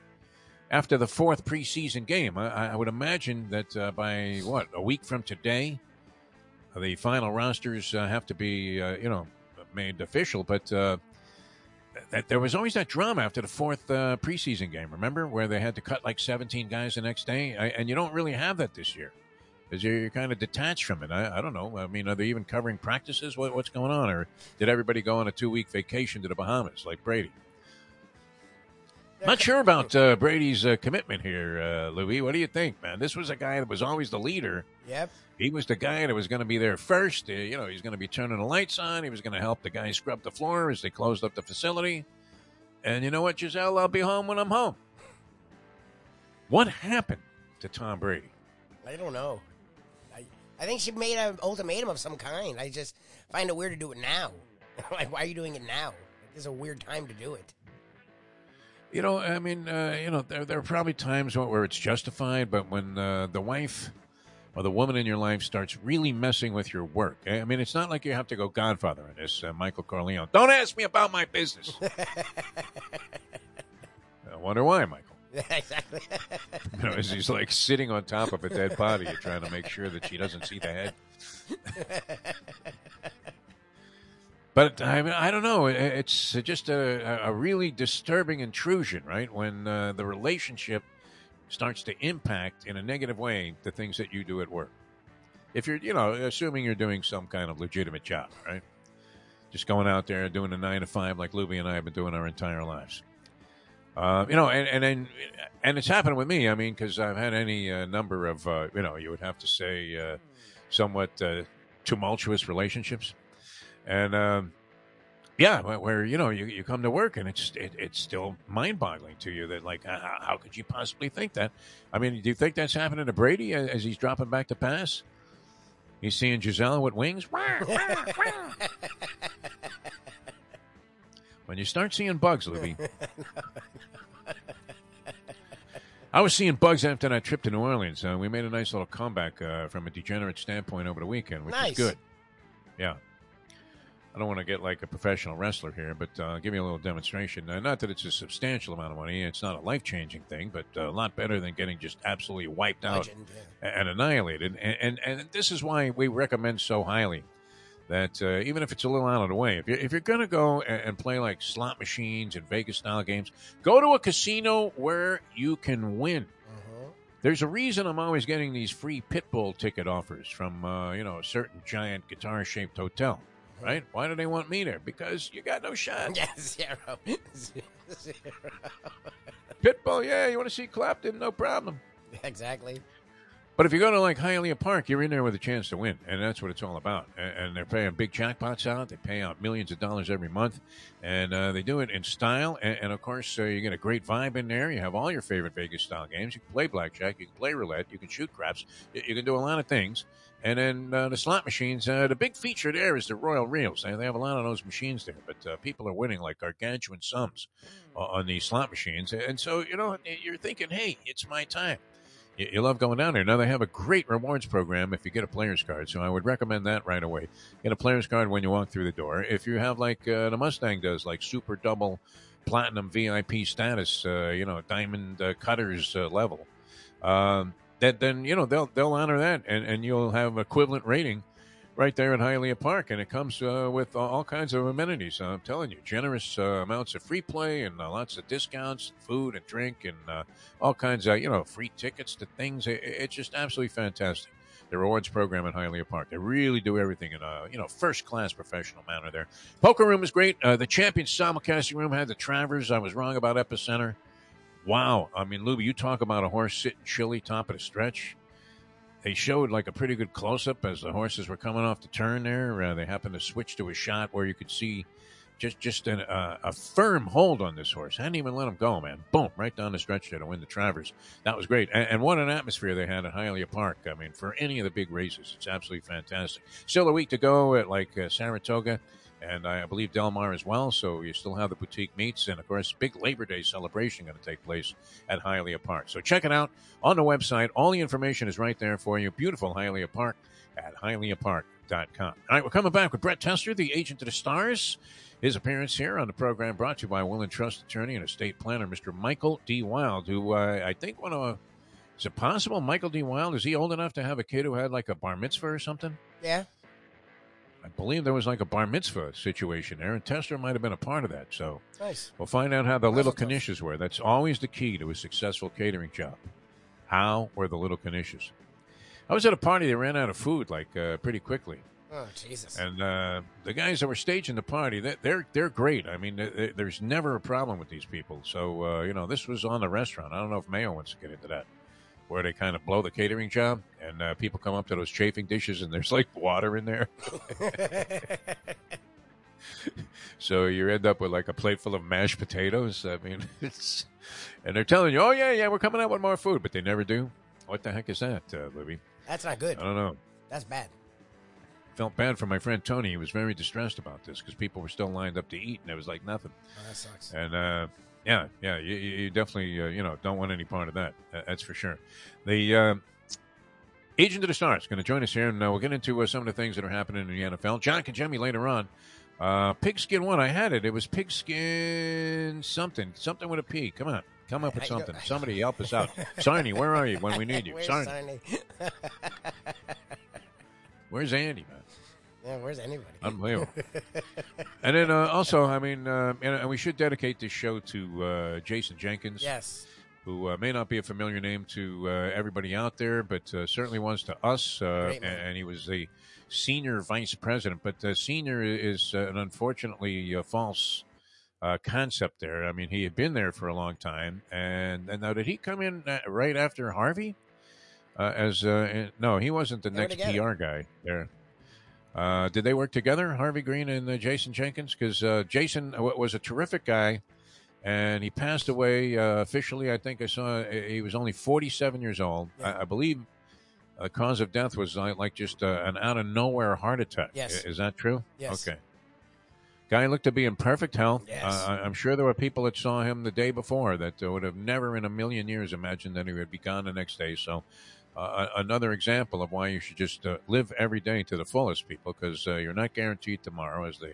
after the fourth preseason game. I, I would imagine that uh, by what a week from today, the final rosters uh, have to be, uh, you know, made official. But uh, that there was always that drama after the fourth uh, preseason game. Remember where they had to cut like 17 guys the next day, I, and you don't really have that this year. Because you're, you're kind of detached from it. I, I don't know. I mean, are they even covering practices? What, what's going on? Or did everybody go on a two week vacation to the Bahamas like Brady? Not sure about uh, Brady's uh, commitment here, uh, Louis. What do you think, man? This was a guy that was always the leader. Yep. He was the guy that was going to be there first. Uh, you know, he's going to be turning the lights on. He was going to help the guys scrub the floor as they closed up the facility. And you know what, Gisele? I'll be home when I'm home. What happened to Tom Brady? I don't know. I, I think she made an ultimatum of some kind. I just find it weird to do it now. like, why are you doing it now? This is a weird time to do it. You know, I mean, uh, you know, there, there are probably times where it's justified, but when uh, the wife or the woman in your life starts really messing with your work, eh, I mean, it's not like you have to go Godfather in this, uh, Michael Corleone. Don't ask me about my business. I wonder why, Michael. exactly. You know, as he's like sitting on top of a dead body, you're trying to make sure that she doesn't see the head. But I mean, I don't know. It's just a, a really disturbing intrusion, right? When uh, the relationship starts to impact in a negative way the things that you do at work. If you're, you know, assuming you're doing some kind of legitimate job, right? Just going out there doing a nine to five like Lubie and I have been doing our entire lives. Uh, you know, and and and, and it's happened with me. I mean, because I've had any uh, number of, uh, you know, you would have to say, uh, somewhat uh, tumultuous relationships, and um, yeah, where, where you know you, you come to work and it's it, it's still mind boggling to you that like how, how could you possibly think that? I mean, do you think that's happening to Brady as, as he's dropping back to pass? He's seeing Gisele with wings. when you start seeing bugs, Lubie. I was seeing bugs after that trip to New Orleans. Uh, we made a nice little comeback uh, from a degenerate standpoint over the weekend, which Nice. is good. Yeah. I don't want to get like a professional wrestler here, but uh, give me a little demonstration. Uh, not that it's a substantial amount of money; it's not a life changing thing, but uh, a lot better than getting just absolutely wiped out Legend. yeah. and annihilated. And, and and this is why we recommend so highly that uh, even if it's a little out of the way, if you're, if you're going to go and, and play like slot machines and Vegas style games, go to a casino where you can win. Mhm. There's a reason I'm always getting these free Pitbull ticket offers from uh, you know a certain giant guitar shaped hotel. Right? Why do they want me there? Because you got no shot. Yeah, zero. Zero. Pitbull, yeah, you want to see Clapton? No problem. exactly. But if you go to like Hialeah Park, you're in there with a chance to win, and that's what it's all about. And, and they're paying big jackpots out. They pay out millions of dollars every month, and uh, they do it in style. And, and of course, uh, you get a great vibe in there. You have all your favorite Vegas style games. You can play blackjack, you can play roulette, you can shoot craps, you, you can do a lot of things. And then uh, the slot machines. Uh, the big feature there is the Royal Reels. They, they have a lot of those machines there, but uh, people are winning like gargantuan sums o- on these slot machines. And so you know, you're thinking, hey, it's my time you, you love going down there. Now they have a great rewards program if you get a player's card, so I would recommend that right away. Get a player's card when you walk through the door. If you have like uh, the Mustang does, like super double platinum VIP status, uh, you know, diamond uh, cutters uh, level, um, that then you know they'll they'll honor that, and and you'll have equivalent rating. Right there at Hialeah Park, and it comes uh, with all kinds of amenities. I'm telling you, generous uh, amounts of free play and uh, lots of discounts, food and drink, and uh, all kinds of you know free tickets to things. It, it's just absolutely fantastic. The rewards program at Hialeah Park. They really do everything in a you know first class professional manner. There, poker room is great. Uh, the champion simulcasting room had the Travers. I was wrong about Epicenter. Wow, I mean, Lubie, you talk about a horse sitting chilly top of the stretch. They showed like a pretty good close up as the horses were coming off the turn there. Uh, they happened to switch to a shot where you could see just just an, uh, a firm hold on this horse. Hadn't even let him go, man. Boom, right down the stretch there to win the Travers. That was great. And, and what an atmosphere they had at Hialeah Park. I mean, for any of the big races, it's absolutely fantastic. Still a week to go at like uh, Saratoga and I believe Del Mar as well. So you still have the boutique meets, and of course, big Labor Day celebration going to take place at Hialeah Park. So check it out on the website. All the information is right there for you. Beautiful Hialeah Park at hialeahpark.com. All right, we're coming back with Brett Tessler, the agent of the stars. His appearance here on the program brought to you by Will and Trust attorney and estate planner, Mr. Michael D. Wild, who uh, I think one of is it possible Michael D. Wild is he old enough to have a kid who had like a bar mitzvah or something? Yeah. I believe there was like a bar mitzvah situation there, and Tessler might have been a part of that. So Nice. we'll find out how the little. knishes were. That's always the key to a successful catering job. How were the little knishes? I was at a party that ran out of food like uh, pretty quickly, Oh, Jesus. and uh, the guys that were staging the party, they- they're they're great. I mean, there's never a problem with these people. So uh, you know, this was on the restaurant. I don't know if Mayo wants to get into that, where they kind of blow the catering job, and uh, people come up to those chafing dishes, and there's like water in there. So you end up with like a plate full of mashed potatoes. I mean, it's and they're telling you, "Oh yeah, yeah, we're coming out with more food," but they never do. What the heck is that, uh, Lubie? That's not good. I don't know. That's bad. Felt bad for my friend Tony. He was very distressed about this because people were still lined up to eat, and it was like nothing. Oh, that sucks. And uh, yeah, yeah, you, you definitely uh, you know don't want any part of that. That's for sure. The uh, agent of the stars going to join us here, and uh, we'll get into uh, some of the things that are happening in the NFL. John Congemi later on. Uh, pigskin one, I had it. It was pigskin something, something with a P. Come on, come up with something. Somebody help us out. Sarney, where are you when we need you? Where's Sarney, Sarney? where's Andy, man? Yeah, where's anybody? Unbelievable. and then uh, also, I mean, uh, and, and we should dedicate this show to uh, Jason Jenkins, yes. who uh, may not be a familiar name to uh, everybody out there, but uh, certainly was to us. Uh, and, and he was the senior vice president. But uh, senior is uh, an unfortunately uh, false uh, concept there. I mean, he had been there for a long time. And, and now, did he come in right after Harvey? Uh, as uh, in- no, he wasn't the next. PR guy there. Uh, did they work together, Harvey Greene and uh, Jason Jenkins? Because uh, Jason w- was a terrific guy, and he passed away uh, officially. I think I saw uh, he was only 47 years old. Yeah. I, I believe the cause of death was uh, like just uh, an out of nowhere heart attack. Yes. Is that true? Yes. Okay. Guy looked to be in perfect health. Yes. Uh, I- I'm sure there were people that saw him the day before that uh, would have never in a million years imagined that he would be gone the next day. So, another example of why you should just uh, live every day to the fullest, people, because uh, you're not guaranteed tomorrow, as the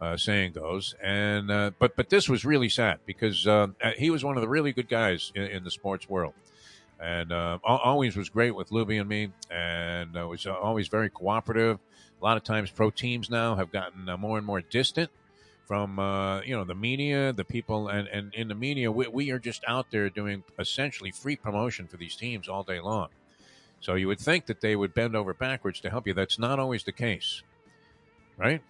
uh, saying goes. And uh, but but this was really sad because uh, he was one of the really good guys in, in the sports world, and always was great with Lubie and me, and was always very cooperative. A lot of times, pro teams now have gotten more and more distant from uh, you know the media, the people, and, and in the media, we, we are just out there doing essentially free promotion for these teams all day long. So you would think that they would bend over backwards to help you. That's not always the case, right?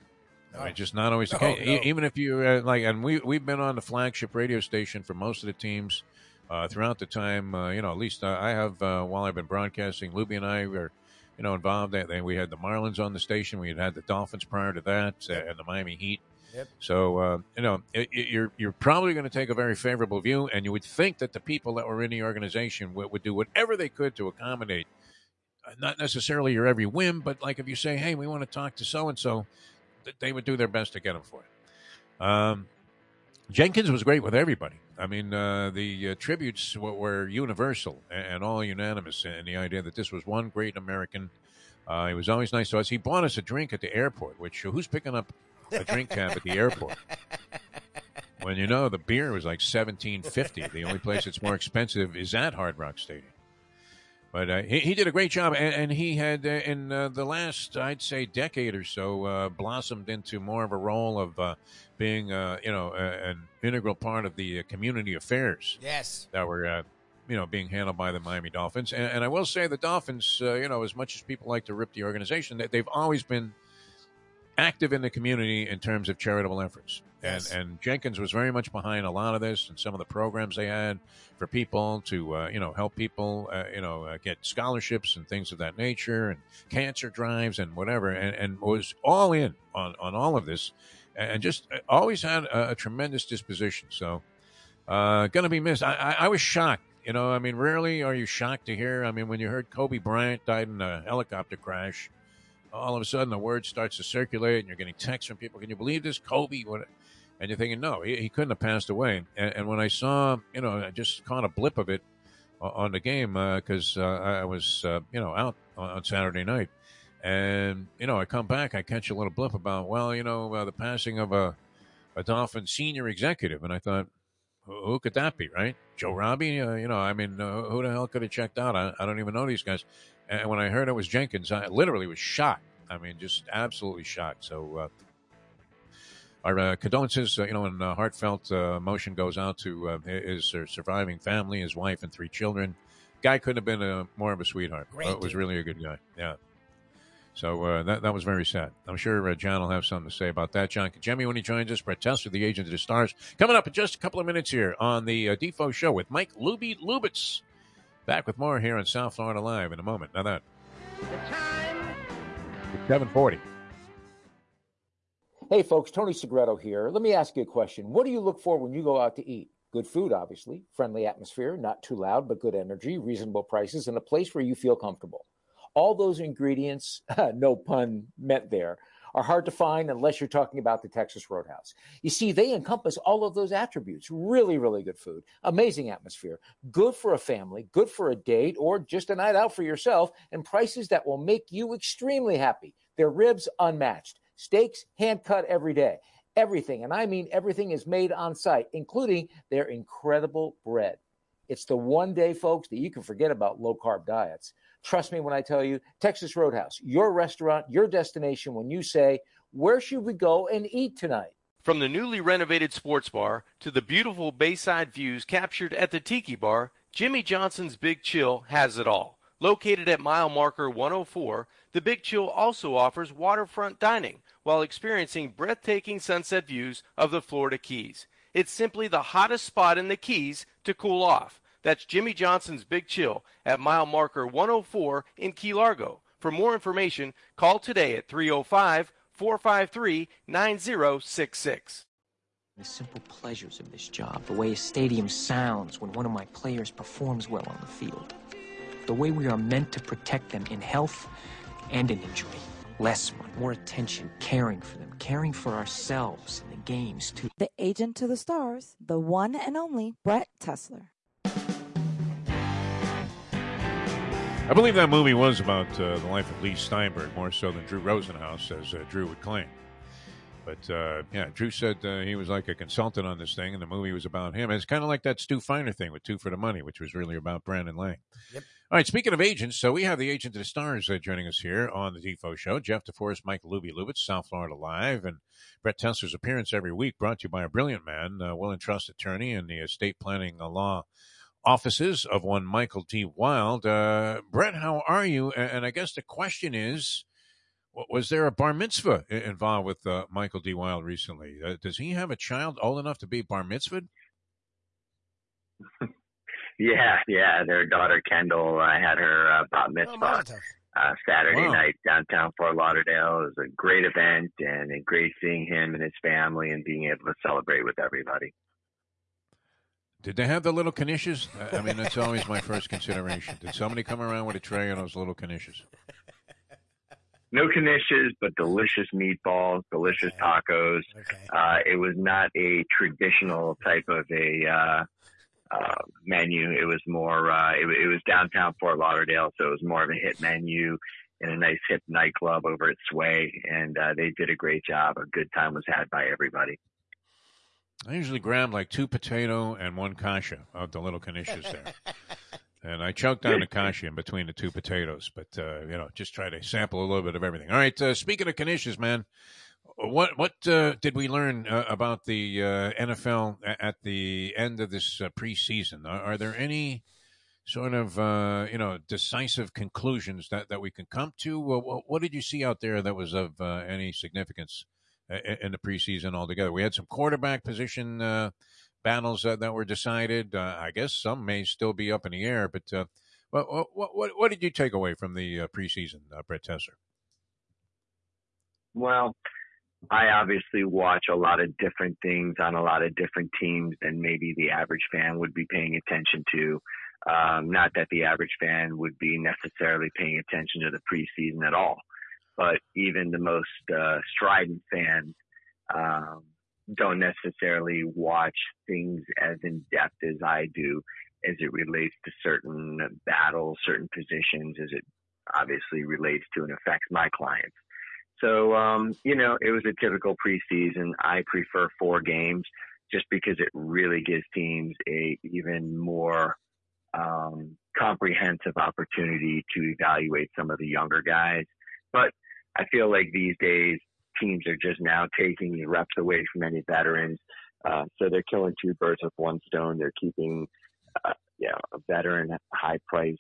No. mean, just not always the No, case. E- Even if you uh, like, and we we've been on the flagship radio station for most of the teams uh, throughout the time. Uh, you know, at least uh, I have uh, while I've been broadcasting. Lubie and I were, you know, involved. And then we had the Marlins on the station. We had had the Dolphins prior to that, uh, and the Miami Heat. Yep. So uh, you know, it, it, you're you're probably going to take a very favorable view, and you would think that the people that were in the organization would, would do whatever they could to accommodate, not necessarily your every whim, but like if you say, "Hey, we want to talk to so and so," they would do their best to get them for it. Um, Jenkins was great with everybody. I mean, uh, the uh, tributes were, were universal and, and all unanimous in the idea that this was one great American. Uh, he was always nice to us. He bought us a drink at the airport, which who's picking up a drink tab at the airport? When you know the beer was like seventeen fifty. The only place that's more expensive is at Hard Rock Stadium. But uh, he, he did a great job, and, and he had uh, in uh, the last, I'd say, decade or so, uh, blossomed into more of a role of uh, being, uh, you know, an integral part of the community affairs Yes. that were, uh, you know, being handled by the Miami Dolphins. And, and I will say, the Dolphins, uh, you know, as much as people like to rip the organization, they, they've always been active in the community in terms of charitable efforts. Yes. And and Jenkins was very much behind a lot of this and some of the programs they had for people to uh, you know help people uh, you know uh, get scholarships and things of that nature and cancer drives and whatever and, and was all in on on all of this and just always had a, a tremendous disposition. So uh, going to be missed. I, I, I was shocked. You know, I mean, rarely are you shocked to hear. I mean, when you heard Kobe Bryant died in a helicopter crash, all of a sudden the word starts to circulate and you're getting texts from people. Can you believe this? Kobe? What? And you're thinking, no, he, he couldn't have passed away. And, and when I saw, you know, I just caught a blip of it on the game because uh, I was, uh, you know, out on, Saturday night. And, you know, I come back, I catch a little blip about, well, you know, uh, the passing of a, a Dolphin senior executive. And I thought, who who could that be, right? Joe Robbie? Uh, you know, I mean, uh, who the hell could have checked out? I, I don't even know these guys. And when I heard it was Jenkins, I literally was shocked. I mean, just absolutely shocked. So, uh, our uh, condolences, uh, you know, and uh, heartfelt uh, emotion goes out to uh, his uh, surviving family, his wife, and three children. Guy couldn't have been a, more of a sweetheart. Great Uh, was really a good guy. Yeah. So uh, that that was very sad. I'm sure uh, John will have something to say about that. John Jimmy, when he joins us, Brett Tessler, the agent of the stars, coming up in just a couple of minutes here on the uh, Defo Show with Mike Lubie Lubitz. Back with more here on South Florida Live in a moment. Now that seven forty. Hey, folks, Tony Segreto here. Let me ask you a question. What do you look for when you go out to eat? Good food, obviously, friendly atmosphere, not too loud, but good energy, reasonable prices, and a place where you feel comfortable. All those ingredients, no pun meant there, are hard to find unless you're talking about the Texas Roadhouse. You see, they encompass all of those attributes. Really, really good food, amazing atmosphere, good for a family, good for a date, or just a night out for yourself, and prices that will make you extremely happy. Their ribs unmatched, steaks hand cut every day. Everything, and I mean everything, is made on site, including their incredible bread. It's the one day, folks, that you can forget about low carb diets. Trust me when I tell you, Texas Roadhouse, your restaurant, your destination when you say, Where should we go and eat tonight? From the newly renovated sports bar to the beautiful bayside views captured at the Tiki Bar, Jimmy Johnson's Big Chill has it all. Located at mile marker 104, the Big Chill also offers waterfront dining while experiencing breathtaking sunset views of the Florida Keys. It's simply the hottest spot in the Keys to cool off. That's Jimmy Johnson's Big Chill at mile marker 104 in Key Largo. For more information, call today at 305 453 9066. The simple pleasures of this job, the way a stadium sounds when one of my players performs well on the field, the way we are meant to protect them in health and in injury. Less money, more attention, caring for them, caring for ourselves and the games too. The agent to the stars, the one and only Brett Tessler. I believe that movie was about uh, the life of Leigh Steinberg more so than Drew Rosenhaus, as uh, Drew would claim. But uh, yeah, Drew said uh, he was like a consultant on this thing, and the movie was about him. It's kind of like that Stu Feiner thing with Two for the Money, which was really about Brandon Lang. Yep. All right, speaking of agents, so we have the agent of the stars uh, joining us here on the Defo Show. Jeff DeForrest, Mike Lubie Lubitz, South Florida Live, and Brett Tessler's appearance every week brought to you by a brilliant man, uh, will and trust attorney in the estate planning law offices of one Michael D. Wild. Uh, Brett, how are you? And I guess the question is, was there a bar mitzvah involved with uh, Michael D. Wild recently? Uh, does he have a child old enough to be bar mitzvahed? yeah, yeah. Their daughter Kendall uh, had her uh, bat mitzvah uh, Saturday Wow. night downtown Fort Lauderdale. It was a great event and a great seeing him and his family and being able to celebrate with everybody. Did they have the little knishes? I- I mean, that's always my first consideration. Did somebody come around with a tray of those little knishes? No knishes, but delicious meatballs, delicious tacos. Okay. Uh, it was not a traditional type of a uh, uh, menu. It was more. Uh, it, it was downtown Fort Lauderdale, so it was more of a hit menu in a nice hip nightclub over at Sway, and uh, they did a great job. A good time was had by everybody. I usually grab like two potato and one kasha of the little knishes there. And I choke down the kasha in between the two potatoes, but uh, you know, just try to sample a little bit of everything. All right, uh, speaking of knishes, man, what what uh, did we learn uh, about the uh, NFL at the end of this uh, preseason? Are, are there any sort of uh, you know decisive conclusions that, that we can come to? What, what did you see out there that was of uh, any significance in the preseason altogether? We had some quarterback position battles that, that were decided. I guess some may still be up in the air, but what, what what what did you take away from the preseason, Brett Tessler? Well, I obviously watch a lot of different things on a lot of different teams than maybe the average fan would be paying attention to. Um, not that the average fan would be necessarily paying attention to the preseason at all, but even the most uh, strident fans um, don't necessarily watch things as in depth as I do as it relates to certain battles, certain positions, as it obviously relates to and affects my clients. So, um, you know, it was a typical preseason. I prefer four games just because it really gives teams a even more um, comprehensive opportunity to evaluate some of the younger guys. But I feel like these days teams are just now taking the reps away from any veterans. Uh, so they're killing two birds with one stone. They're keeping, uh, you know, a veteran, high price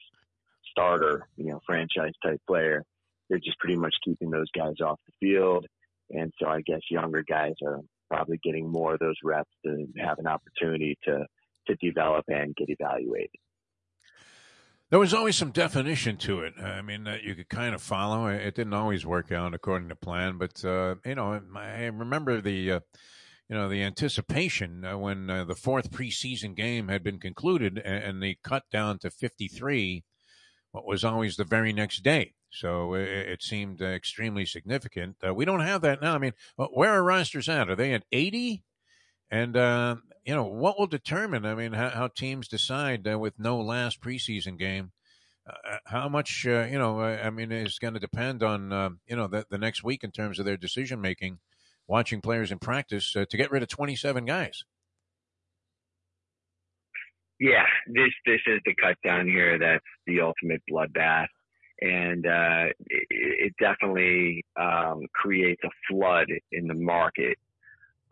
starter, you know, franchise type player they're just pretty much keeping those guys off the field. And so I guess younger guys are probably getting more of those reps to have an opportunity to, to develop and get evaluated. There was always some definition to it. I mean, that you could kind of follow. It didn't always work out according to plan, but uh, you know, I remember the uh, you know the anticipation uh, when uh, the fourth preseason game had been concluded and, and they cut down to fifty three. What was always the very next day, So it, it seemed uh, extremely significant. Uh, we don't have that now. I mean, where are rosters at? Are they at 80? And, uh, you know, what will determine, I mean, how, how teams decide uh, with no last preseason game? Uh, how much, uh, you know, I mean, is going to depend on, you know, the, the next week in terms of their decision making, watching players in practice to get rid of 27 guys. Yeah, this this is the cut down here. That's the ultimate bloodbath and uh, it, it, definitely um, creates a flood in the market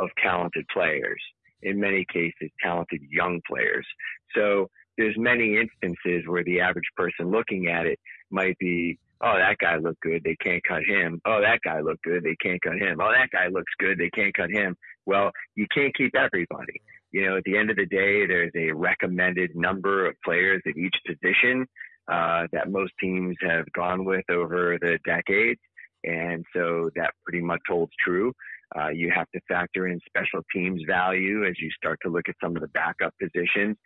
of talented players. In many cases, talented young players. So there's many instances where the average person looking at it might be, oh, that guy looked good, they can't cut him. Oh, that guy looked good, they can't cut him. Oh, that guy looks good, they can't cut him. Well, you can't keep everybody. You know, at the end of the day, there's a recommended number of players at each position uh, that most teams have gone with over the decades. And so that pretty much holds true. Uh, you have to factor in special teams value as you start to look at some of the backup positions.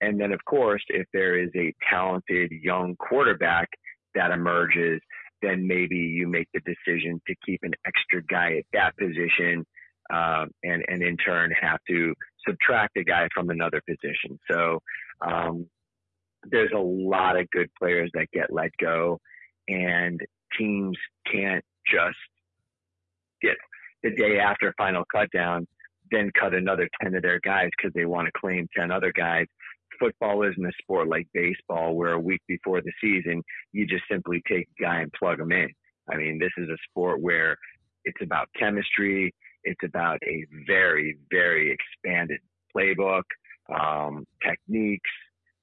And then, of course, if there is a talented young quarterback that emerges, then maybe you make the decision to keep an extra guy at that position, uh, and and in turn have to subtract a guy from another position. So um, there's a lot of good players that get let go, and teams can't just get the day after final cut down, then cut another 10 of their guys because they want to claim 10 other guys. Football isn't a sport like baseball where a week before the season, you just simply take a guy and plug him in. I mean, this is a sport where it's about chemistry. It's about a very, very expanded playbook, um, techniques,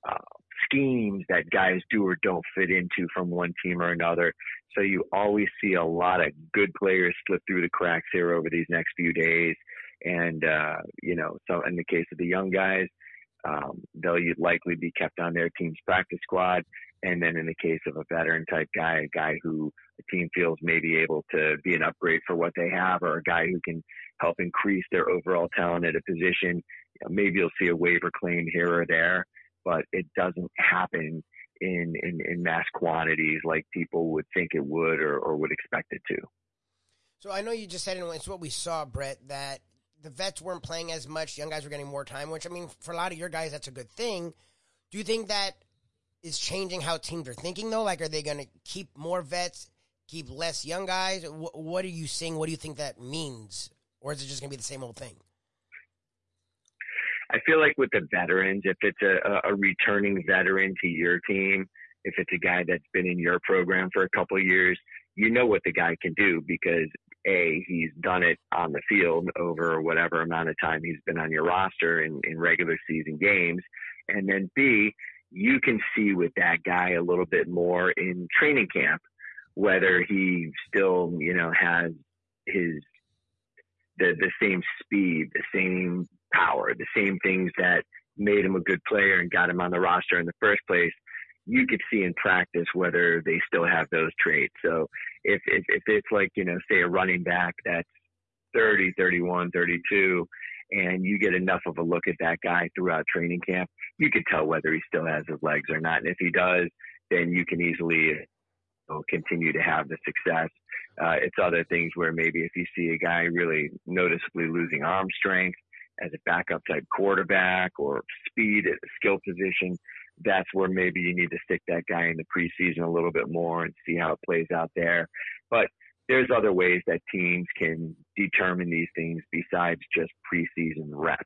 uh, schemes that guys do or don't fit into from one team or another. So you always see a lot of good players slip through the cracks here over these next few days. And, uh, you know, so in the case of the young guys, um, they'll likely be kept on their team's practice squad. And then in the case of a veteran type guy, a guy who the team feels may be able to be an upgrade for what they have, or a guy who can help increase their overall talent at a position, you know, maybe you'll see a waiver claim here or there but it doesn't happen in, in, in mass quantities like people would think it would or, or would expect it to. So I know you just said it, it's what we saw, Brett, that the vets weren't playing as much. Young guys were getting more time, which I mean, for a lot of your guys, that's a good thing. Do you think that is changing how teams are thinking though? Like, are they going to keep more vets, keep less young guys? What are you seeing? What do you think that means? Or is it just going to be the same old thing? I feel like with the veterans, if it's a, a returning veteran to your team, if it's a guy that's been in your program for a couple of years, you know what the guy can do because a he's done it on the field over whatever amount of time he's been on your roster in, in regular season games, and then b you can see with that guy a little bit more in training camp whether he still you know has his the the same speed, the same power, the same things that made him a good player and got him on the roster in the first place, you could see in practice whether they still have those traits. So if, if, if it's like, you know, say a running back that's 30, 31, 32, and you get enough of a look at that guy throughout training camp, you could tell whether he still has his legs or not. And if he does, then you can easily continue to have the success. Uh, it's other things where maybe if you see a guy really noticeably losing arm strength, as a backup type quarterback or speed at a skill position, that's where maybe you need to stick that guy in the preseason a little bit more and see how it plays out there. But there's other ways that teams can determine these things besides just preseason reps.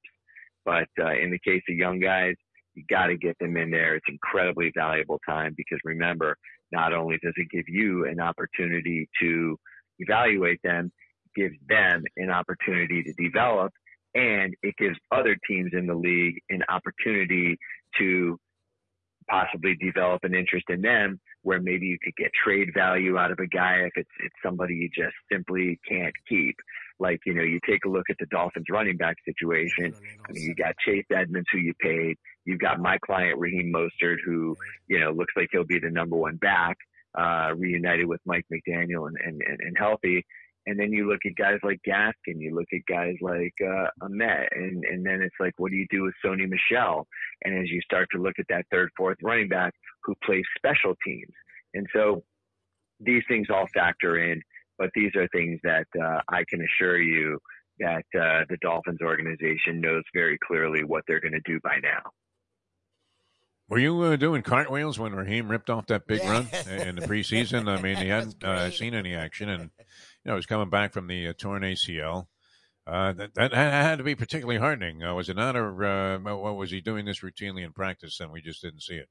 But uh, in the case of young guys, you got to get them in there. It's incredibly valuable time because remember, not only does it give you an opportunity to evaluate them, it gives them an opportunity to develop and it gives other teams in the league an opportunity to possibly develop an interest in them where maybe you could get trade value out of a guy if it's it's somebody you just simply can't keep. Like, you know, you take a look at the Dolphins running back situation. I mean, you got Chase Edmonds who you paid. You've got my client Raheem Mostert who, you know, looks like he'll be the number one back, uh, reunited with Mike McDaniel and, and, and, and healthy. And then you look at guys like Gaskin, you look at guys like uh, Ahmed, and and then it's like, what do you do with Sony Michel? And as you start to look at that third, fourth running back who plays special teams, and so these things all factor in, but these are things that uh, I can assure you that uh, the Dolphins organization knows very clearly what they're going to do by now. Were you uh, doing cartwheels when Raheem ripped off that big Yeah. run in the preseason? I mean, he hadn't uh, seen any action, and you know, he's coming back from the uh, torn ACL. Uh, that that had to be particularly heartening, uh, was it not? Or uh, what was he doing this routinely in practice, and we just didn't see it?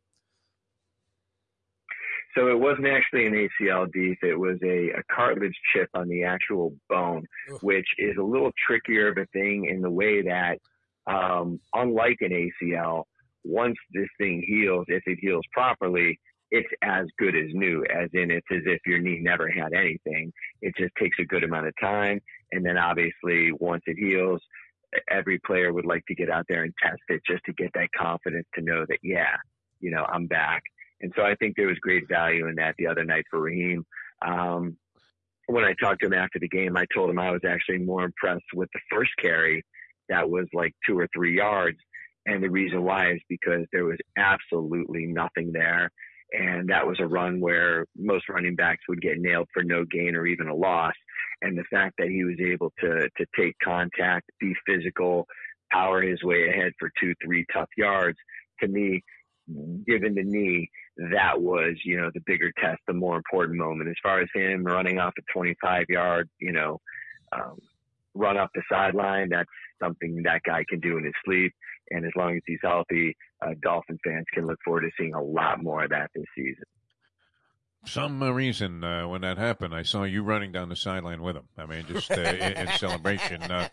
So it wasn't actually an ACL deep. It was a, a cartilage chip on the actual bone, which is a little trickier of a thing in the way that, um, unlike an ACL, once this thing heals, if it heals properly, it's as good as new, as in it's as if your knee never had anything. It just takes a good amount of time. And then obviously once it heals, every player would like to get out there and test it just to get that confidence to know that, yeah, you know, I'm back. And so I think there was great value in that the other night for Raheem. Um, when I talked to him after the game, I told him I was actually more impressed with the first carry that was like two or three yards. And the reason why is because there was absolutely nothing there. And that was a run where most running backs would get nailed for no gain or even a loss. And the fact that he was able to, to take contact, be physical, power his way ahead for two, three tough yards, to me, given the knee, that was, you know, the bigger test, the more important moment. As far as him running off a 25 yard, you know, um, run up the sideline, that's something that guy can do in his sleep. And as long as he's healthy, uh, Dolphin fans can look forward to seeing a lot more of that this season. Some uh, reason uh, when that happened, I saw you running down the sideline with him. I mean, just uh, in, in celebration. Now,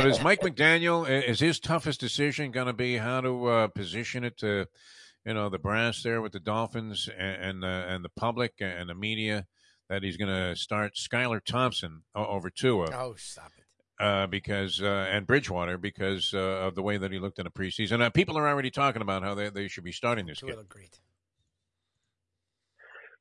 is Mike McDaniel is his toughest decision going to be how to uh, position it to, you know, the brass there with the Dolphins and and, uh, and the public and the media that he's going to start Skylar Thompson over Tua Oh, stop it. uh, because uh, and Bridgewater because uh, of the way that he looked in the preseason. Uh, people are already talking about how they, they should be starting this Tua kid. great.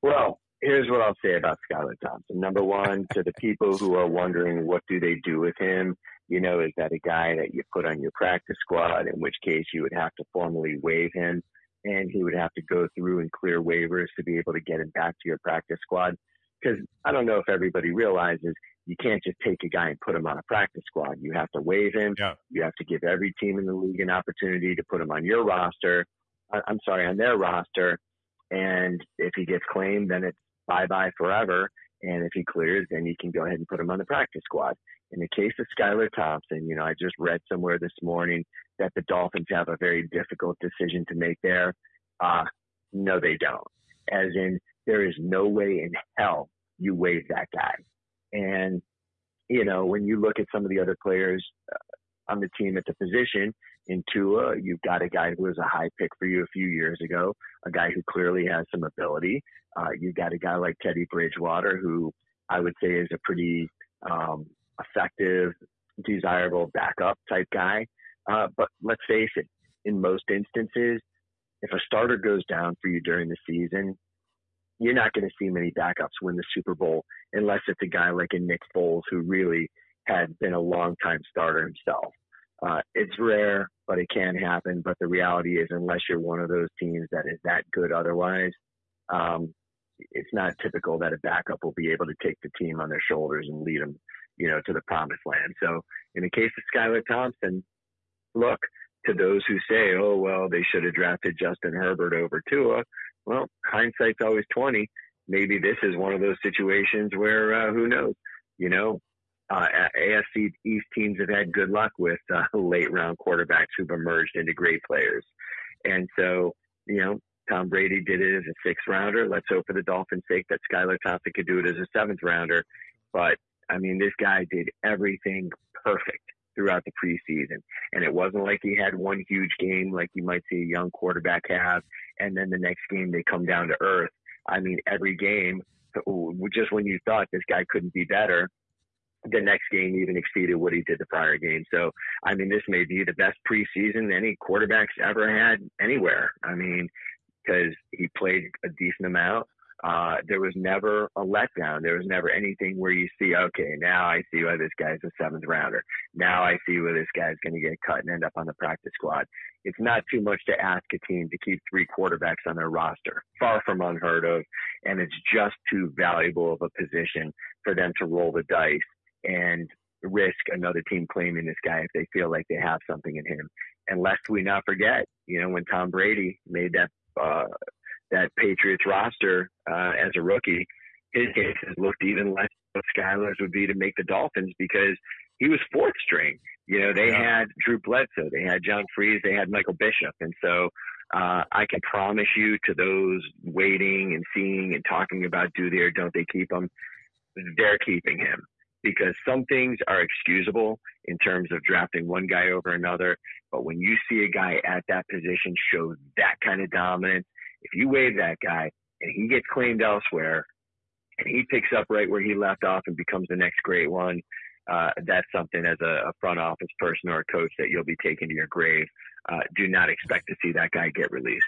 Well, here's what I'll say about Skylar Thompson. Number one, to the people who are wondering what do they do with him, you know, is that a guy that you put on your practice squad, in which case you would have to formally waive him and he would have to go through and clear waivers to be able to get him back to your practice squad. Because I don't know if everybody realizes you can't just take a guy and put him on a practice squad. You have to waive him. Yeah. You have to give every team in the league an opportunity to put him on your roster. I- I'm sorry, on their roster. And if he gets claimed, then it's bye bye forever. And if he clears, then you can go ahead and put him on the practice squad. In the case of Skylar Thompson, you know, I just read somewhere this morning that the Dolphins have a very difficult decision to make there. Uh, no, they don't. As in, there is no way in hell you waive that guy. And, you know, when you look at some of the other players uh, on the team at the position, in Tua, you've got a guy who was a high pick for you a few years ago, a guy who clearly has some ability. Uh, you've got a guy like Teddy Bridgewater, who I would say is a pretty um, effective, desirable backup type guy. Uh, but let's face it, in most instances, if a starter goes down for you during the season, you're not going to see many backups win the Super Bowl unless it's a guy like a Nick Foles who really had been a long time starter himself. Uh, it's rare, but it can happen. But the reality is, unless you're one of those teams that is that good otherwise, um, it's not typical that a backup will be able to take the team on their shoulders and lead them, you know, to the promised land. So in the case of Skylar Thompson, look, to those who say, oh, well, they should have drafted Justin Herbert over Tua. Well, hindsight's always 20. Maybe this is one of those situations where, uh, who knows, you know, uh, AFC East teams have had good luck with uh, late round quarterbacks who've emerged into great players. And so, you know, Tom Brady did it as a sixth rounder. Let's hope for the Dolphins' sake that Skylar Thompson could do it as a seventh rounder. But I mean, this guy did everything perfect throughout the preseason. And it wasn't like he had one huge game like you might see a young quarterback have, and then the next game they come down to earth. I mean, every game, just when you thought this guy couldn't be better, the next game even exceeded what he did the prior game. So, I mean, this may be the best preseason any quarterback's ever had anywhere. I mean, because he played a decent amount. Uh, there was never a letdown. There was never anything where you see, okay, now I see why this guy's a seventh rounder. Now I see where this guy's going to get cut and end up on the practice squad. It's not too much to ask a team to keep three quarterbacks on their roster. Far from unheard of. And it's just too valuable of a position for them to roll the dice and risk another team claiming this guy if they feel like they have something in him. And lest we not forget, you know, when Tom Brady made that uh, that Patriots roster uh, as a rookie, his cases looked even less what Skylar's would be to make the Dolphins because he was fourth string. You know, they yeah. had Drew Bledsoe, they had John Friesz, they had Michael Bishop, and so uh, I can promise you to those waiting and seeing and talking about do they or don't they keep him, they're keeping him because some things are excusable in terms of drafting one guy over another. But when you see a guy at that position show that kind of dominance, if you waive that guy and he gets claimed elsewhere and he picks up right where he left off and becomes the next great one, uh, that's something as a, a, front office person or a coach that you'll be taking to your grave. Uh, do not expect to see that guy get released.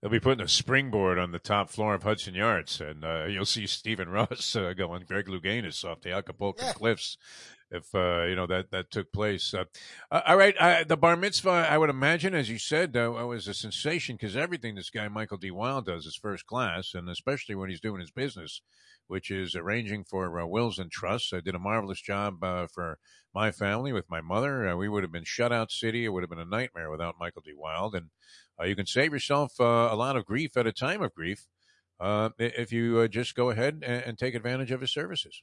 They'll be putting a springboard on the top floor of Hudson Yards, and uh, you'll see Stephen Ross uh, going Greg Louganis off the Acapulco yeah. cliffs. If uh, you know that that took place, uh, uh, all right. the bar mitzvah, I would imagine, as you said, uh, was a sensation because everything this guy Michael D. Wild does is first class, and especially when he's doing his business, which is arranging for wills and trusts. I did a marvelous job for my family with my mother. we would have been shut out city; it would have been a nightmare without Michael D. Wild, and uh, you can save yourself uh, a lot of grief at a time of grief uh, if you uh, just go ahead and, and, take advantage of his services.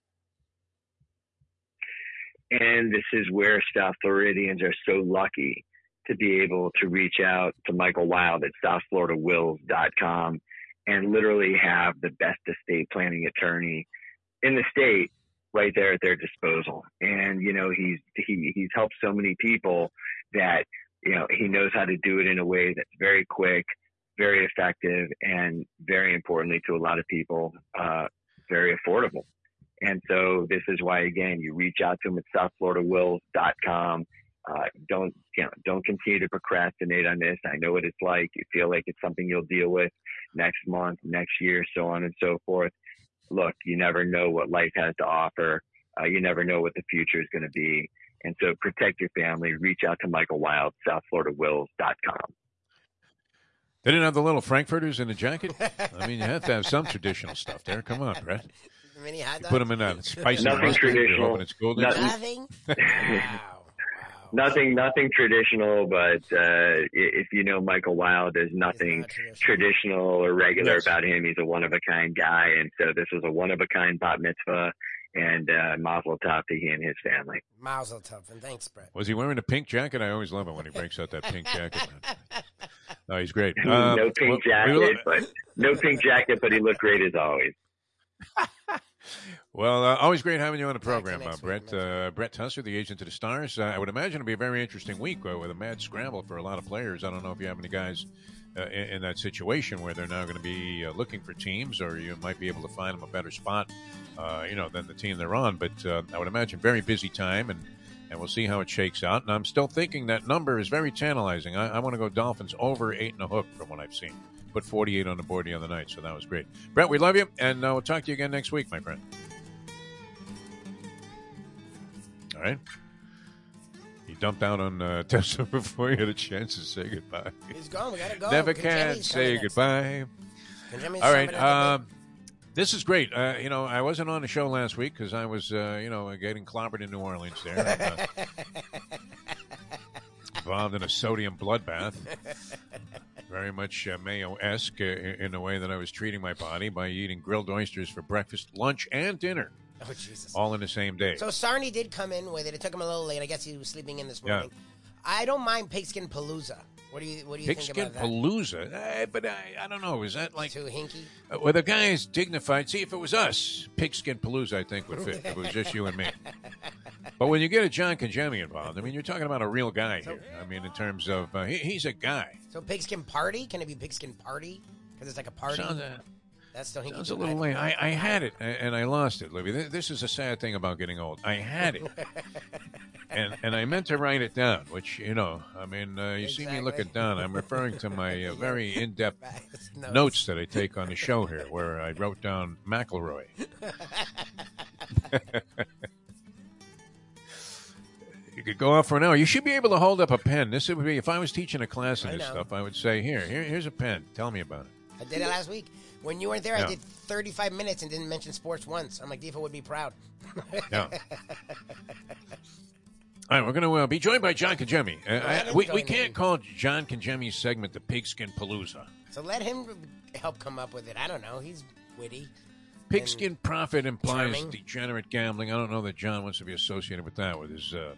And this is where South Floridians are so lucky to be able to reach out to Michael Wild at SouthFloridaWills.com and literally have the best estate planning attorney in the state right there at their disposal. And you know, he's he he's helped so many people that you know, he knows how to do it in a way that's very quick, very effective, and very importantly to a lot of people, uh, very affordable. And so this is why, again, you reach out to him at southfloridawills.com. Uh, don't, you know, don't continue to procrastinate on this. I know what it's like. You feel like it's something you'll deal with next month, next year, so on and so forth. Look, you never know what life has to offer. Uh, you never know what the future is going to be. And so protect your family. Reach out to Michael Wild, SouthFloridaWills.com. They didn't have the little Frankfurters in the jacket. I mean, you have to have some traditional stuff there. Come on, Brett. Mini hot put them in a spicy Nothing traditional. It's golden. Nothing. wow. Nothing, nothing traditional, but uh, if you know Michael Wild, there's nothing traditional. traditional. or regular yes. about him. He's a one of a kind guy, and so this was a one of a kind bat mitzvah and uh, Mazel Tov to he and his family. Mazel Tov, and thanks, Brett. Was he wearing a pink jacket? I always love it when he breaks out that pink jacket. no, he's great. Um, no pink well, jacket, we but no pink jacket, but he looked great as always. Well, uh, always great having you on the program, uh, Brett. Uh, Brett Tessler, the agent of the Stars. Uh, I would imagine it'll be a very interesting week uh, with a mad scramble for a lot of players. I don't know if you have any guys uh, in, in, that situation where they're now going to be uh, looking for teams, or you might be able to find them a better spot, uh, you know, than the team they're on. But uh, I would imagine very busy time, and and we'll see how it shakes out. And I'm still thinking that number is very tantalizing. I, I want to go Dolphins over eight and a hook from what I've seen. Put 48 on the board the other night, so that was great. Brett, we love you, and uh, we'll talk to you again next week, my friend. All right He dumped out on uh, Tessler before he had a chance to say goodbye. He's gone. We gotta go. Never can say goodbye. All right. Um, this is great. Uh, you know, I wasn't on the show last week because I was, uh, you know, getting clobbered in New Orleans there. Uh, involved in a sodium bloodbath. Very much uh, Mayo esque uh, in the way that I was treating my body by eating grilled oysters for breakfast, lunch, and dinner. Oh Jesus! All in the same day. So Sarny did come in with it. It took him a little late. I guess he was sleeping in this morning. Yeah. I don't mind pigskin palooza. What do you What do you pigskin think about that? palooza? Uh, but I, I don't know. Is that like too hinky? Uh, well, the guy is dignified. See, if it was us, pigskin palooza, I think would fit. if it was just you and me. But when you get a John Congemi involved, I mean, you're talking about a real guy here. I mean, in terms of uh, he, he's a guy. So pigskin party? Can it be pigskin party? Because it's like a party. Sounds, uh, That's don't Sounds a little lame. I, I had it and I lost it, Lubie. This is a sad thing about getting old. I had it, and and I meant to write it down. Which you know, I mean, uh, you see me looking down. I'm referring to my uh, very in-depth Facts, notes that I take on the show here, where I wrote down McElroy. you could go off for an hour. You should be able to hold up a pen. This would be if I was teaching a class in this stuff. I would say, here, here, here's a pen. Tell me about it. I did it last week. When you weren't there, Yeah. I did 35 minutes and didn't mention sports once. I'm like, Defo would be proud. Yeah. All right, we're going to uh, be joined by John Congemi. Uh, him we, we can't call John Congemi's segment the Pigskin Palooza. So let him help come up with it. I don't know. He's witty. Pigskin profit implies charming. degenerate gambling. I don't know that John wants to be associated with that, with his, uh,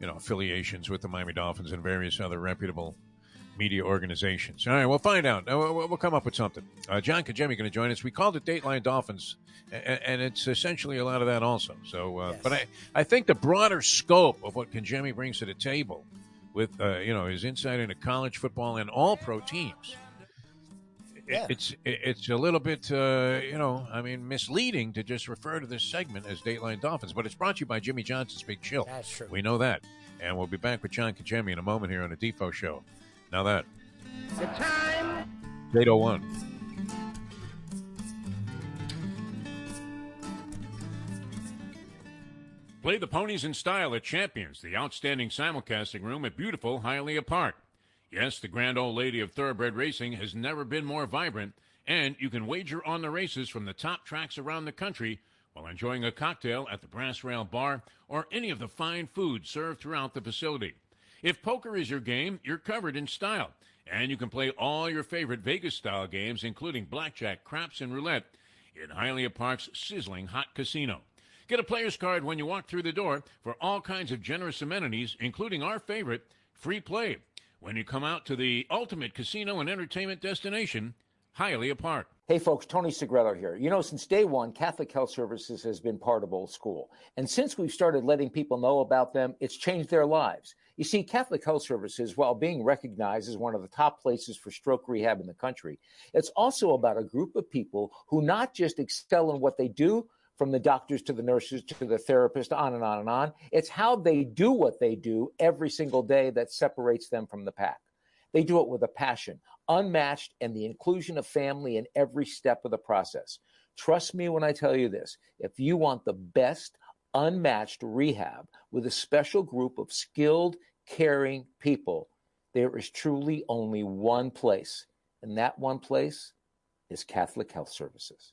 you know, affiliations with the Miami Dolphins and various other reputable media organizations. All right, we'll find out. Uh, We'll, come up with something. Uh, John Congemi going to join us. We called it Dateline Dolphins, and, and it's essentially a lot of that also. So, uh, Yes. but I, I think the broader scope of what Congemi brings to the table, with uh, you know his insight into college football and all pro teams, Yeah. it's it's a little bit uh, you know I mean misleading to just refer to this segment as Dateline Dolphins, but it's brought to you by Jimmy Johnson's Big Chill. That's true. We know that, and we'll be back with John Congemi in a moment here on the Defo Show. Now that The time. eight oh one. Play the ponies in style at Champions, the outstanding simulcasting room at beautiful Hialeah Park. Yes, the grand old lady of thoroughbred racing has never been more vibrant, and you can wager on the races from the top tracks around the country while enjoying a cocktail at the Brass Rail Bar or any of the fine food served throughout the facility. If poker is your game, you're covered in style, and you can play all your favorite Vegas style games, including blackjack, craps, and roulette, in Hialeah Park's sizzling hot casino. Get a player's card when you walk through the door for all kinds of generous amenities, including our favorite, free play, when you come out to the ultimate casino and entertainment destination, Hialeah Park. Hey folks, Tony Segreto here. You know, since day one, Catholic Health Services has been part of Old School. And since we've started letting people know about them, it's changed their lives. You see, Catholic Health Services, while being recognized as one of the top places for stroke rehab in the country, it's also about a group of people who not just excel in what they do, from the doctors to the nurses to the therapist, on and on and on. It's how they do what they do every single day that separates them from the pack. They do it with a passion, unmatched, and the inclusion of family in every step of the process. Trust me when I tell you this if you want the best, unmatched rehab with a special group of skilled, caring people, there is truly only one place, and that one place is Catholic Health Services.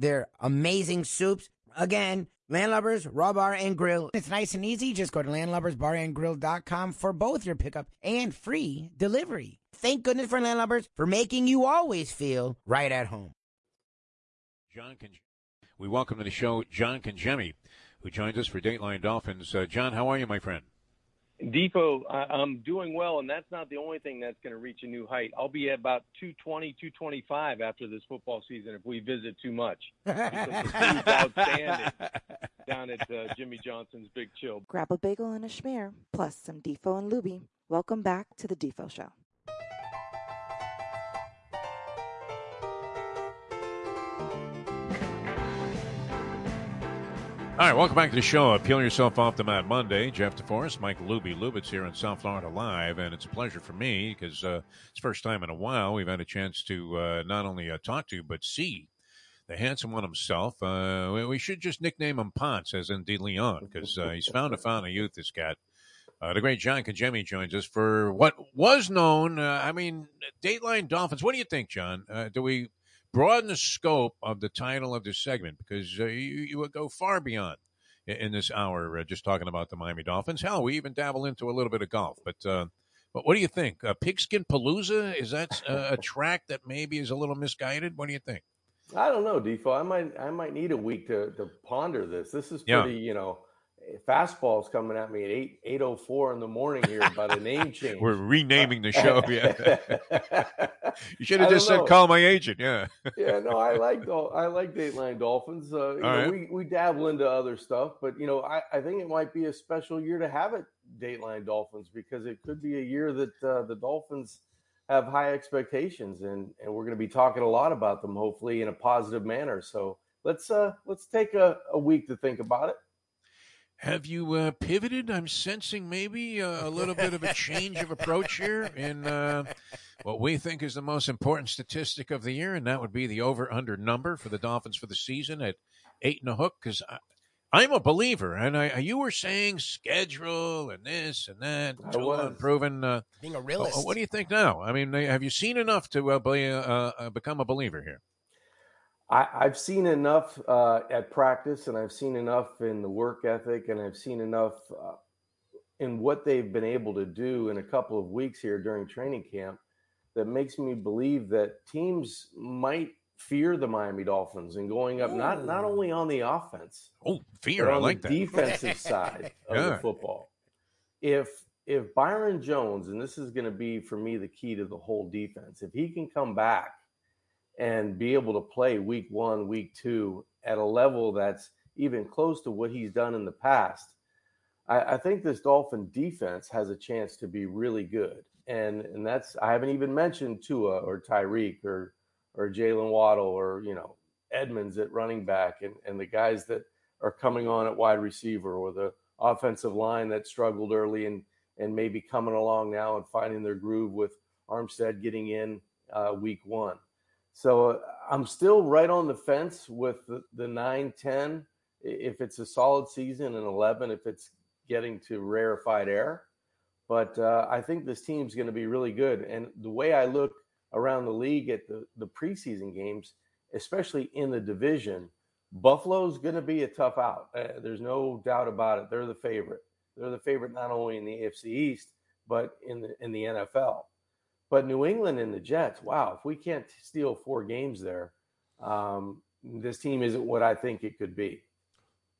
their amazing soups. Again, Landlubbers, Raw Bar, and Grill. It's nice and easy. Just go to landlubbersbarandgrill.com for both your pickup and free delivery. Thank goodness for Landlubbers for making you always feel right at home. John Con- we welcome to the show John Congemi, who joins us for Dateline Dolphins. Uh, John, how are you, my friend? Defo, I, I'm doing well, and that's not the only thing that's going to reach a new height. I'll be at about 220, 225 after this football season if we visit too much. Because outstanding down at uh, Jimmy Johnson's Big Chill. Grab a bagel and a schmear, plus some Defo and Lubie. Welcome back to the Defo Show. All right, welcome back to the show. Peel yourself off the mat Monday. Jeff DeForrest, Mike Lubie Lubitz here in South Florida Live, and it's a pleasure for me because uh, it's first time in a while we've had a chance to uh, not only uh, talk to but see the handsome one himself. Uh, we, should just nickname him Ponce, as in De Leon, because uh, he's found a fountain of youth. This cat. Uh, the great John Congemi joins us for what was known. I mean, Dateline Dolphins. What do you think, John? Do we broaden the scope of the title of this segment because uh, you, you would go far beyond in, in this hour uh, just talking about the Miami Dolphins. Hell, we even dabble into a little bit of golf. But uh, but what do you think? Uh, Pigskin Palooza is that uh, a track that maybe is a little misguided? What do you think? I don't know, Defo. I might I might need a week to to ponder this. This is Yeah. pretty, you know, fastball's coming at me at eight eight oh four in the morning here about a name change. We're renaming the show. Yeah. you should have just said, know. "Call my agent." Yeah. yeah, no, I like I like Dateline Dolphins. Uh, you know, right. we we dabble into other stuff, but you know, I, I think it might be a special year to have it Dateline Dolphins because it could be a year that uh, the Dolphins have high expectations, and and we're going to be talking a lot about them, hopefully in a positive manner. So let's uh let's take a, a week to think about it. Have you uh, pivoted? I'm sensing maybe uh, a little bit of a change of approach here in uh, what we think is the most important statistic of the year, and that would be the over/under number for the Dolphins for the season at eight and a hook. Because I'm a believer, and I, you were saying schedule and this and that, I was. unproven. Uh, Being a realist. what do you think now? I mean, have you seen enough to uh, be, become a believer here? I, I've seen enough uh, at practice, and I've seen enough in the work ethic, and I've seen enough uh, in what they've been able to do in a couple of weeks here during training camp that makes me believe that teams might fear the Miami Dolphins and going up not not only on the offense, Oh, fear! I on like the that. defensive side of Yeah. the football. If if Byron Jones, and this is going to be for me the key to the whole defense, if he can come back and be able to play week one, week two at a level that's even close to what he's done in the past, I, I think this Dolphin defense has a chance to be really good. And and that's I haven't even mentioned Tua or Tyreek or or Jaylen Waddle or you know Edmonds at running back and, and the guys that are coming on at wide receiver or the offensive line that struggled early and and maybe coming along now and finding their groove with Armstead getting in uh, week one. So uh, I'm still right on the fence with the, the 9 10 if it's a solid season and 11 if it's getting to rarefied air. But uh, I think this team's going to be really good. And the way I look around the league at the, the preseason games, especially in the division, Buffalo's going to be a tough out. Uh, there's no doubt about it. They're the favorite. They're the favorite not only in the AFC East, but in the in the NFL. But New England and the Jets, wow, if we can't steal four games there, um, this team isn't what I think it could be.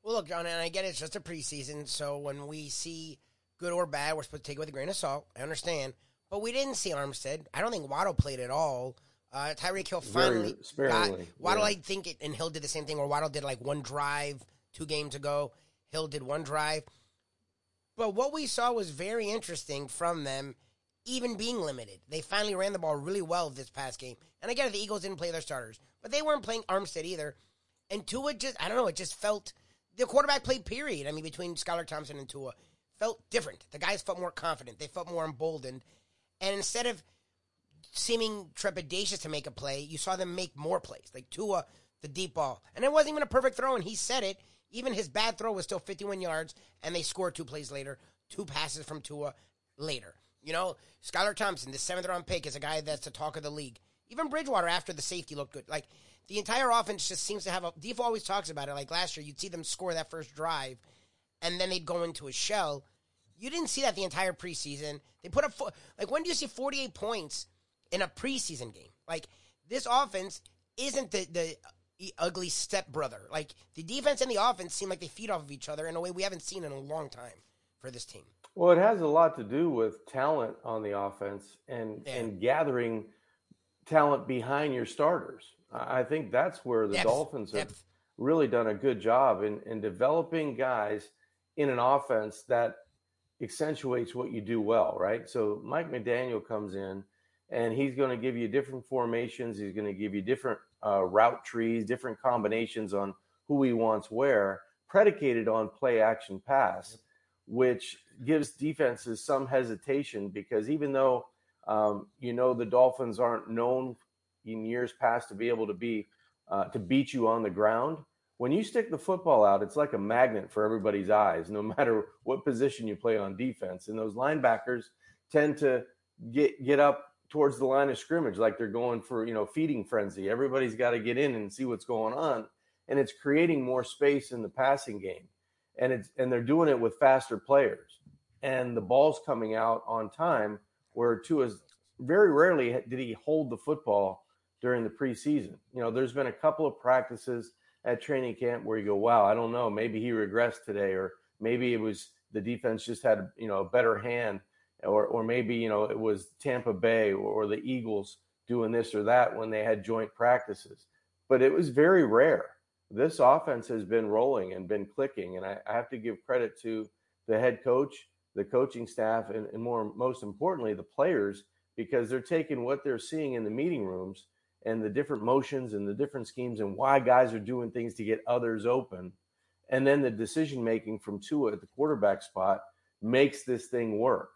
Well, look, John, and I get it, it's just a preseason, so when we see good or bad, we're supposed to take it with a grain of salt. I understand. But we didn't see Armstead. I don't think Waddle played at all. Uh, Tyreek Hill finally got Waddle. yeah. I think it, and Hill did the same thing. or Waddle did like one drive two games ago. Hill did one drive. But what we saw was very interesting from them, even being limited. They finally ran the ball really well this past game. And it, the Eagles didn't play their starters, but they weren't playing Armstead either. And Tua just, I don't know, it just felt the quarterback play period. I mean, between Skylar Thompson and Tua felt different. The guys felt more confident. They felt more emboldened. And instead of seeming trepidatious to make a play, you saw them make more plays. Like Tua, the deep ball. And it wasn't even a perfect throw, and he said it. Even his bad throw was still 51 yards, and they scored two plays later, two passes from Tua later. You know, Skylar Thompson, the seventh round pick, is a guy that's the talk of the league. Even Bridgewater after the safety looked good. Like the entire offense just seems to have a. Deef always talks about it. Like last year, you'd see them score that first drive, and then they'd go into a shell. You didn't see that the entire preseason. They put up like when do you see 48 points in a preseason game? Like this offense isn't the the ugly stepbrother. Like the defense and the offense seem like they feed off of each other in a way we haven't seen in a long time for this team. Well, it has a lot to do with talent on the offense and Yeah. and gathering talent behind your starters. I think that's where the Depth. Dolphins have Depth. really done a good job in, in developing guys in an offense that accentuates what you do well, right? So Mike McDaniel comes in and he's going to give you different formations. He's going to give you different uh, route trees, different combinations on who he wants where, predicated on play action pass, which gives defenses some hesitation because even though um, you know the Dolphins aren't known in years past to be able to be uh, to beat you on the ground. When you stick the football out, it's like a magnet for everybody's eyes, no matter what position you play on defense. And those linebackers tend to get get up towards the line of scrimmage like they're going for you know feeding frenzy. Everybody's got to get in and see what's going on, and it's creating more space in the passing game, and it's and they're doing it with faster players, and the ball's coming out on time. Where Tua's very rarely did he hold the football during the preseason. You know, there's been a couple of practices at training camp where you go, wow, I don't know, maybe he regressed today, or maybe it was the defense just had you know a better hand, or or maybe you know it was Tampa Bay or the Eagles doing this or that when they had joint practices. But it was very rare. This offense has been rolling and been clicking, and I, I have to give credit to the head coach, the coaching staff, and, and more most importantly, the players because they're taking what they're seeing in the meeting rooms and the different motions and the different schemes and why guys are doing things to get others open. And then the decision making from Tua at the quarterback spot makes this thing work.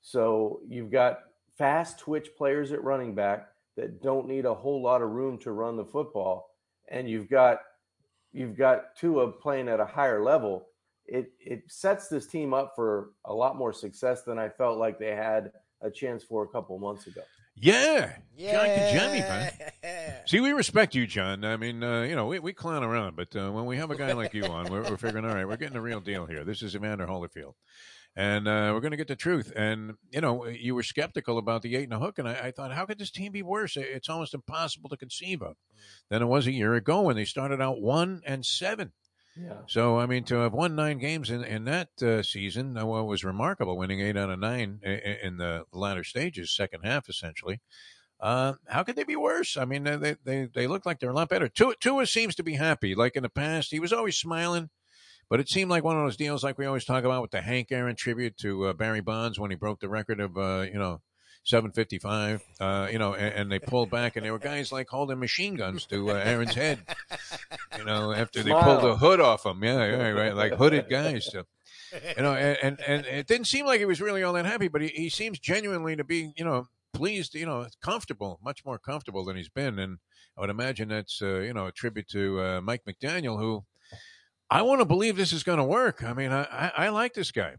So you've got fast twitch players at running back that don't need a whole lot of room to run the football. And you've got you've got Tua playing at a higher level. It it sets this team up for a lot more success than I felt like they had a chance for a couple months ago. Yeah. yeah. John Congemi, man. See, we respect you, John. I mean, uh, you know, we, we clown around, but uh, when we have a guy like you on, we're, we're, figuring, all right, we're getting the real deal here. This is Evander Holyfield. And uh, we're going to get the truth. And, you know, you were skeptical about the eight and a hook. And I, I, thought, how could this team be worse? It's almost impossible to conceive of than it was a year ago when they started out one and seven. So I mean, to have won nine games in in that uh, season, uh, was remarkable, winning eight out of nine in, in the latter stages, second half essentially. Uh, how could they be worse? I mean, they they they look like they're a lot better. Tua, Tua seems to be happy. Like in the past, he was always smiling, but it seemed like one of those deals, like we always talk about with the Hank Aaron tribute to uh, Barry Bonds when he broke the record of uh, you know 755, uh, you know, and, and, they pulled back, and there were guys like holding machine guns to uh, Aaron's head, you know, after they pulled the hood off him. Yeah, right, right, like hooded guys. So, you know, and, and, and it didn't seem like he was really all that happy, but he, he seems genuinely to be, you know, pleased, you know, comfortable, much more comfortable than he's been. And I would imagine that's, uh, you know, a tribute to uh, Mike McDaniel, who I want to believe this is going to work. I mean, I, I, I, like this guy.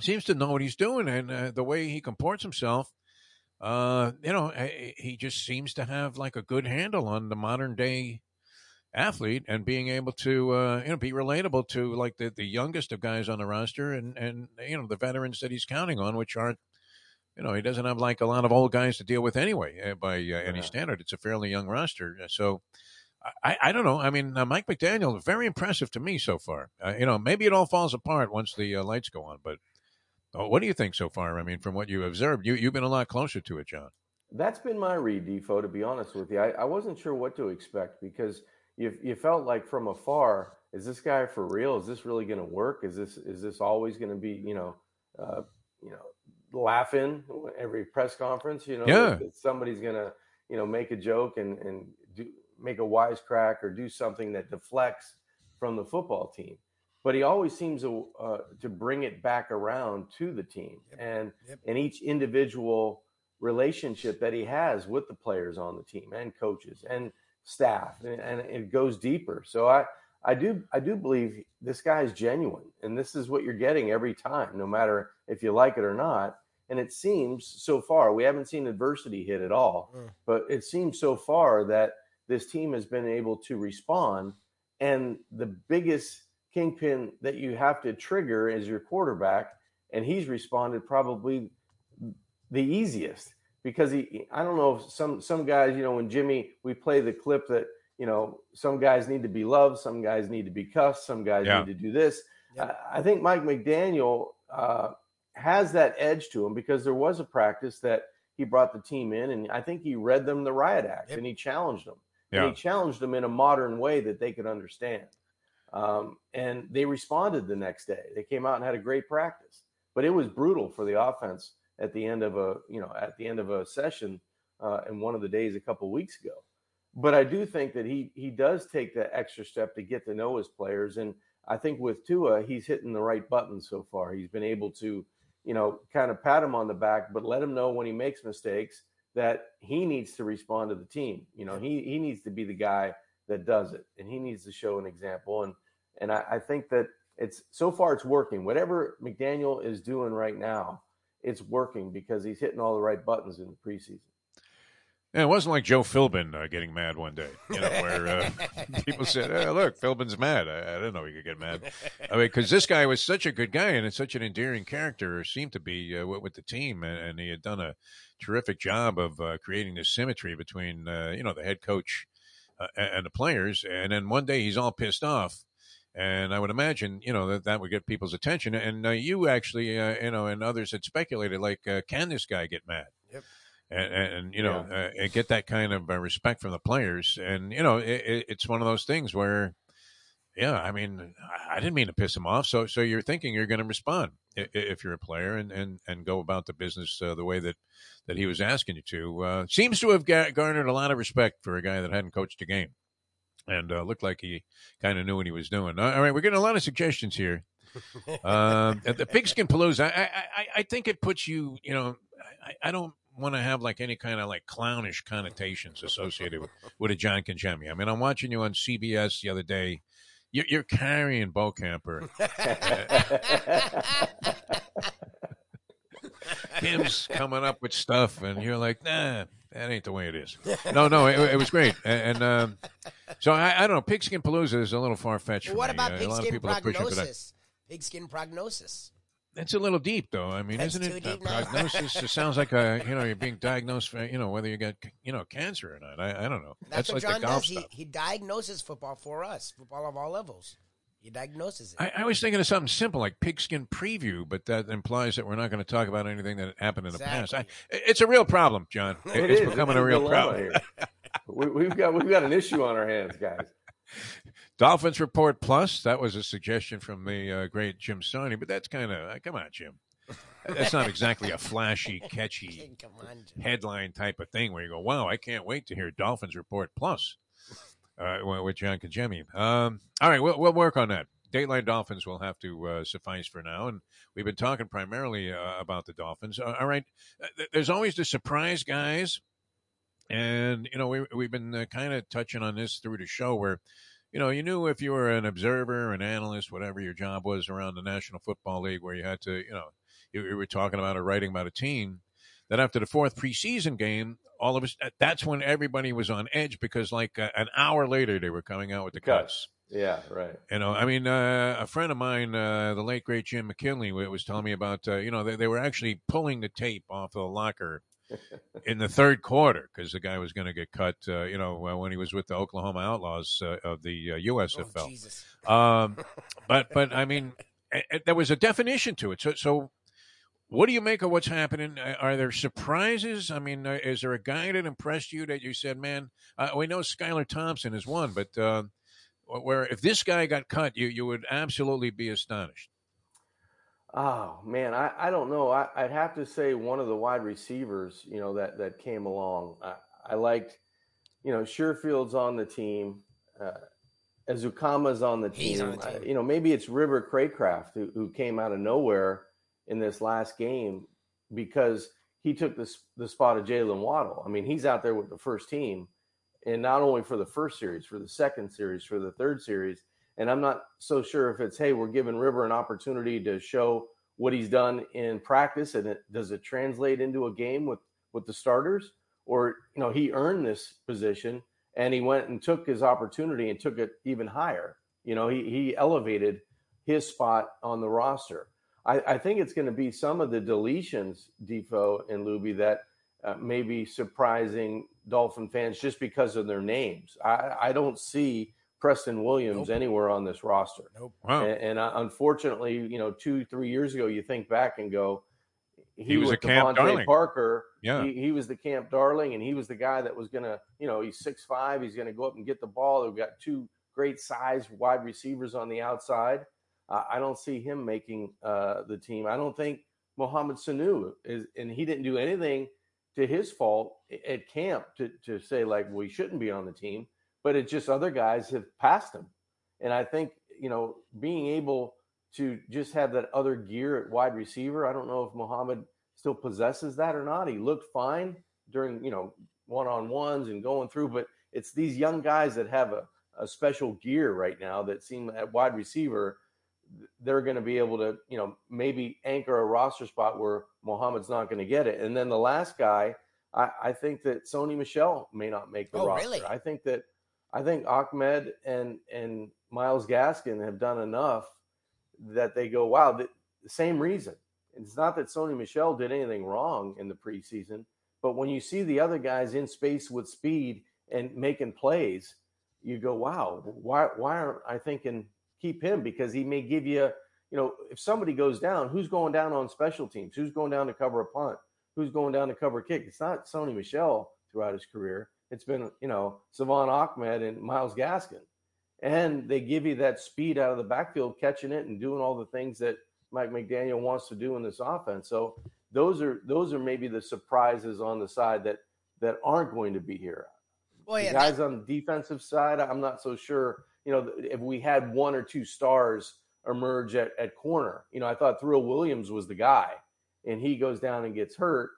Seems to know what he's doing, and uh, the way he comports himself uh, you know, he just seems to have like a good handle on the modern day athlete and being able to uh, you know be relatable to like the, the youngest of guys on the roster and and you know the veterans that he's counting on which aren't you know he doesn't have like a lot of old guys to deal with anyway uh, by uh, any yeah. standard it's a fairly young roster so I, I don't know. I mean, uh, Mike McDaniel, very impressive to me so far. Uh, you know, maybe it all falls apart once the uh, lights go on, but Oh, what do you think so far? I mean, from what you observed, you you've been a lot closer to it, John. That's been my read, Defo. To be honest with you, I, I wasn't sure what to expect because you you felt like from afar, is this guy for real? Is this really going to work? Is this is this always going to be you know, uh, you know, laughing every press conference? You know, yeah. that, that somebody's going to you know make a joke and and do, make a wisecrack or do something that deflects from the football team but he always seems to uh, to bring it back around to the team yep. and yep. and each individual relationship that he has with the players on the team and coaches and staff and, and it goes deeper so i i do i do believe this guy is genuine and this is what you're getting every time no matter if you like it or not and it seems so far we haven't seen adversity hit at all mm. but it seems so far that this team has been able to respond and the biggest kingpin that you have to trigger as your quarterback, and he's responded probably the easiest because he. I don't know if some some guys, you know, when Jimmy we play the clip that you know some guys need to be loved, some guys need to be cussed, some guys yeah. need to do this. Yeah. I, think Mike McDaniel uh, has that edge to him because there was a practice that he brought the team in, and I think he read them the riot act yep. and he challenged them. Yeah. And he challenged them in a modern way that they could understand. Um, and they responded the next day. They came out and had a great practice, but it was brutal for the offense at the end of a you know at the end of a session uh, in one of the days a couple weeks ago. But I do think that he he does take that extra step to get to know his players, and I think with Tua, he's hitting the right buttons so far. He's been able to you know kind of pat him on the back, but let him know when he makes mistakes that he needs to respond to the team. You know, he he needs to be the guy that does it, and he needs to show an example. And and I, I think that it's so far it's working. Whatever McDaniel is doing right now, it's working because he's hitting all the right buttons in the preseason. Yeah, it wasn't like Joe Philbin uh, getting mad one day, you know, where uh, people said, hey, "Look, Philbin's mad." I, I didn't know he could get mad. I mean, because this guy was such a good guy and such an endearing character, or seemed to be uh, with, with, the team, and, and, he had done a terrific job of uh, creating this symmetry between, uh, you know, the head coach uh, and the players. And then one day he's all pissed off, and I would imagine, you know, that that would get people's attention. And you actually, you know, and others had speculated, like, can this guy get mad? Yep and, and you know yeah. uh, get that kind of uh, respect from the players and you know it, it's one of those things where yeah i mean i didn't mean to piss him off so so you're thinking you're going to respond if you're a player and and and go about the business uh, the way that that he was asking you to uh, seems to have garnered a lot of respect for a guy that hadn't coached a game and uh, looked like he kind of knew what he was doing all right we're getting a lot of suggestions here um, the pigskin palooza I, I i think it puts you you know I, I don't want to have like any kind of like clownish connotations associated with, with a John Congemi. I mean, I'm watching you on CBS the other day. You're, you're carrying Bo Camper. Kim's coming up with stuff, and you're like, nah, that ain't the way it is. No, no, it, it was great. And, and um, so I, I, don't know. Pigskin Palooza is a little far fetched. Well, what about pigskin prognosis? Pigskin prognosis. It's a little deep, though. I mean, That's isn't it? Uh, prognosis. it sounds like a you know you're being diagnosed for you know whether you got you know cancer or not. I, I don't know. That's, That's what like John does. He, he diagnoses football for us, football of all levels. He diagnoses it. I, I, was thinking of something simple like pigskin preview, but that implies that we're not going to talk about anything that happened in exactly. the past. I, it's a real problem, John. It, it it's is. becoming it's a real problem. we, have got we've got an issue on our hands, guys. Dolphins Report Plus. That was a suggestion from the uh, great Jim Stoney, but that's kind of uh, come on, Jim. That's not exactly a flashy, catchy headline type of thing where you go, "Wow, I can't wait to hear Dolphins Report Plus uh, with John Congemi." Um, all right, we'll, we'll work on that. Dateline Dolphins will have to uh, suffice for now, and we've been talking primarily uh, about the Dolphins. Uh, all right, uh, there's always the surprise guys, and you know we we've been uh, kind of touching on this through the show where you know, you knew if you were an observer, an analyst, whatever your job was around the National Football League, where you had to, you know, you, you were talking about or writing about a team, that after the fourth preseason game, all of us, that's when everybody was on edge because like uh, an hour later they were coming out with the cuts. Yeah, right. You know, I mean, uh, a friend of mine, uh, the late great Jim McKinley, was telling me about. Uh, you know, they, they, were actually pulling the tape off the locker in the third quarter because the guy was going to get cut. Uh, you know, when he was with the Oklahoma Outlaws uh, of the USFL. Oh, um, but but I mean, it, it, there was a definition to it. So so what do you make of what's happening? Are there surprises? I mean, uh, is there a guy that impressed you that you said, "Man, uh, we know Skylar Thompson is one, but uh, where if this guy got cut, you you would absolutely be astonished." Oh man, I, I don't know. I, would have to say one of the wide receivers, you know, that that came along. I, I liked, you know, Sherfield's on the team. Uh, Ezukanma's on the team. On the team. I, you know, maybe it's River Craycraft who, who came out of nowhere in this last game because he took this the spot of Jaylen Waddle. I mean, he's out there with the first team, and not only for the first series, for the second series, for the third series. And I'm not so sure if it's hey, we're giving River an opportunity to show what he's done in practice, and it, does it translate into a game with with the starters, or you know he earned this position and he went and took his opportunity and took it even higher. You know, he he elevated his spot on the roster. I, I think it's going to be some of the deletions, Defo and Lubie, that uh, may be surprising Dolphin fans just because of their names. I, I don't see Preston Williams nope. anywhere on this roster. Nope. Wow. And, and uh, unfortunately, you know, two, three years ago, you think back and go, he, he was a camp darling. Parker. Yeah. He, he, was the camp darling, and he was the guy that was going to, you know, he's six five. He's going to go up and get the ball. We've got two great size wide receivers on the outside. I don't see him making uh, the team. I don't think Mohamed Sanu is, and he didn't do anything to his fault at camp to, to say like we shouldn't be on the team, but it's just other guys have passed him. And I think, you know, being able to just have that other gear at wide receiver, I don't know if Mohamed still possesses that or not. He looked fine during, you know, one on ones and going through, but it's these young guys that have a, a special gear right now that seem at wide receiver they're going to be able to, you know, maybe anchor a roster spot where Mohamed's not going to get it. And then the last guy I, I think that Sony Michel may not make the Oh, roster. really? I think that I think Ahmed and and Myles Gaskin have done enough that they go, wow, the, the same reason. It's not that Sony Michel did anything wrong in the preseason, but when you see the other guys in space with speed and making plays, you go, wow, why why aren't I thinking keep him? Because he may give you, you know, if somebody goes down, who's going down on special teams? Who's going down to cover a punt? Who's going down to cover a kick? It's not Sony Michel throughout his career. It's been, you know, Salvon Ahmed and Myles Gaskin. And they give you that speed out of the backfield, catching it and doing all the things that Mike McDaniel wants to do in this offense. So those are those are maybe the surprises on the side that that aren't going to be here. Well, The yeah, guys that- on the defensive side, I'm not so sure. You know, if we had one or two stars emerge at, at corner, you know, I thought Trill Williams was the guy, and he goes down and gets hurt,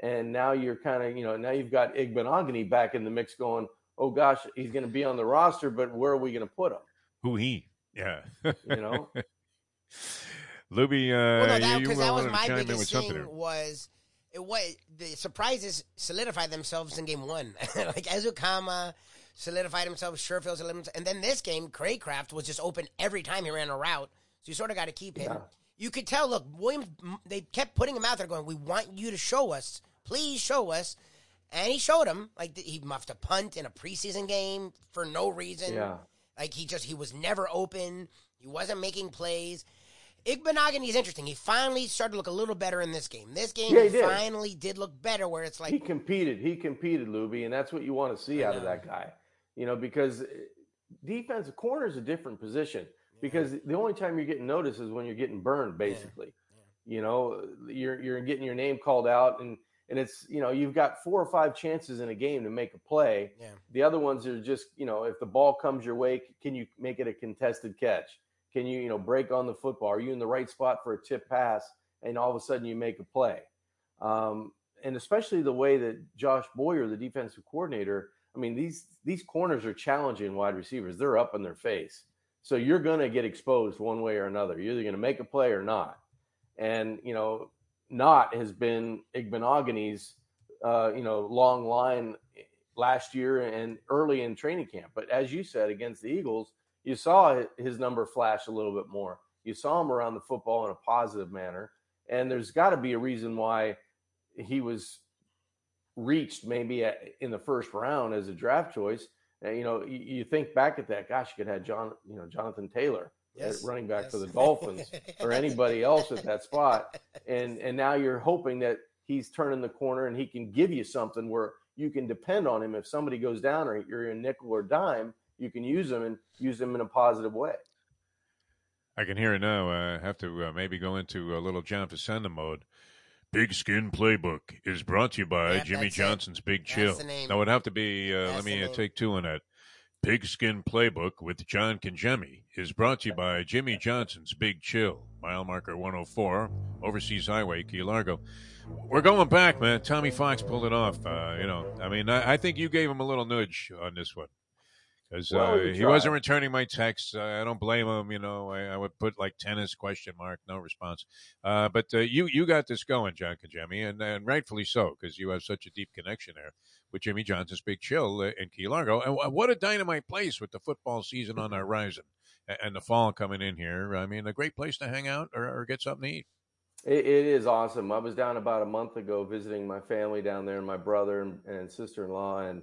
and now you're kind of, you know, now you've got Igbinoghene back in the mix, going, oh gosh, he's going to be on the roster, but where are we going to put him? Who he? Yeah. You know, Lubie, uh, well, no, that, you, you because that was my chime in with biggest thing there. was it was the surprises solidified themselves in game one. like Ezukanma solidified himself, sure Sherfield solidified and then this game, Craycraft was just open every time he ran a route. So you sort of got to keep him. Yeah. You could tell. Look, Williams, they kept putting him out there, going, "We want you to show us. Please show us." And he showed him. Like he muffed a punt in a preseason game for no reason. yeah. Like he just he was never open. He wasn't making plays. Igbinoghene is interesting. He finally started to look a little better in this game. This game Yeah, he, he did. finally did look better where it's like he competed. He competed, Lubie, and that's what you want to see out of that guy. You know, because uh, defensive corner is a different position. Because the only time you're getting noticed is when you're getting burned, basically. You know, you're you're getting your name called out, and and it's you know you've got four or five chances in a game to make a play. Yeah. The other ones are just you know if the ball comes your way, can you make it a contested catch? Can you you know break on the football? Are you in the right spot for a tip pass? And all of a sudden you make a play. Um, and especially the way that Josh Boyer, the defensive coordinator, I mean, these these corners are challenging wide receivers. They're up in their face. So you're going to get exposed one way or another. You're either going to make a play or not. And, you know, not has been Igbinoghene's, uh, you know, long line last year and early in training camp. But as you said, against the Eagles, you saw his number flash a little bit more. You saw him around the football in a positive manner. And there's got to be a reason why he was reached maybe at, in the first round as a draft choice. And, you know, you, you think back at that, gosh, you could have John, you know, Jonathan Taylor Yes, running back for the Dolphins or anybody else at that spot. And and now you're hoping that he's turning the corner and he can give you something where you can depend on him if somebody goes down or you're in nickel or dime, you can use him and use him in a positive way. I can hear it now. I have to uh, maybe go into a little John Facenda mode. Pigskin Playbook is brought to you by Yep, Jimmy that's it. Johnson's Big Chill. the name. No, it would have to be. Uh, let me uh, take two on that. Pigskin Playbook with John Congemi is brought to you by Jimmy Johnson's Big Chill, mile marker 104, Overseas Highway, Key Largo. We're going back, man. Tommy Fox pulled it off. Uh, you know, I mean, I, I think you gave him a little nudge on this one because Well, uh, he wasn't returning my texts. Uh, I don't blame him. You know, I, I would put like tennis question mark, no response. Uh, but uh, you you got this going, John Congemi, and, and rightfully so because you have such a deep connection there with Jimmy Johnson's Big Chill uh, in Key Largo. And what a dynamite place with the football season on the horizon and, and the fall coming in here. I mean, a great place to hang out or, or get something to eat. It, it is awesome. I was down about a month ago visiting my family down there, and my brother and, and sister in law, and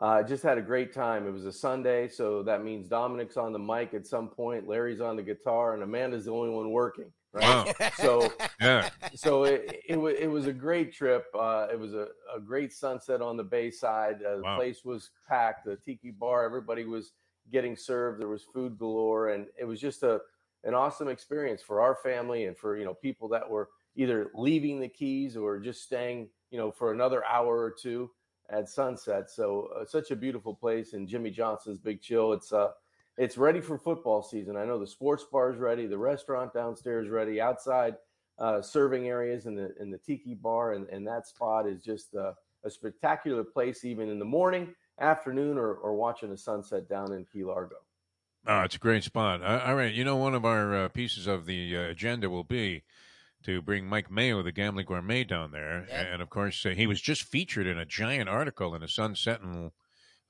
uh, just had a great time. It was a Sunday, so that means Dominic's on the mic at some point, Larry's on the guitar, and Amanda's the only one working. Right? Wow. So, Yeah. so it, it, wa- it was a great trip. Uh, it was a, a great sunset on the Bayside. Uh, the Wow. place was packed. The tiki bar, everybody was getting served. There was food galore, and it was just a an awesome experience for our family and for you know people that were either leaving the Keys or just staying you know for another hour or two at sunset. So uh, such a beautiful place, and Jimmy Johnson's Big Chill. It's uh it's ready for football season. I know the sports bar is ready, the restaurant downstairs ready, outside uh, serving areas in the in the tiki bar, and, and that spot is just uh, a spectacular place, even in the morning, afternoon, or, or watching the sunset down in Key Largo. Oh, it's a great spot. All right, you know, one of our uh, pieces of the uh, agenda will be to bring Mike Mayo, the gambling gourmet, down there, and of course uh, he was just featured in a giant article in the Sun Sentinel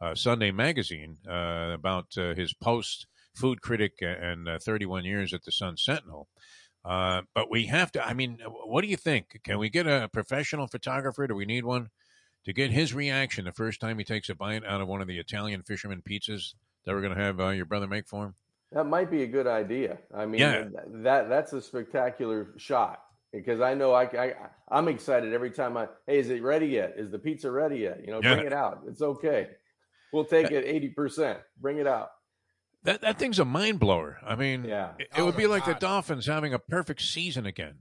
uh, Sunday magazine uh, about uh, his post food critic and uh, 31 years at the Sun Sentinel. Uh, but we have to. I mean, what do you think? Can we get a professional photographer? Do we need one to get his reaction the first time he takes a bite out of one of the Italian fisherman pizzas that we're going to have uh, your brother make for him? That might be a good idea. I mean, Yeah. that that's a spectacular shot because I know I, I I'm excited every time I hey is it ready yet? Is the pizza ready yet? You know, Yeah. bring it out. It's okay. We'll take it eighty percent. Bring it out. That that thing's a mind blower. I mean, Yeah. it, it would be like the oh Dolphins having a perfect season again.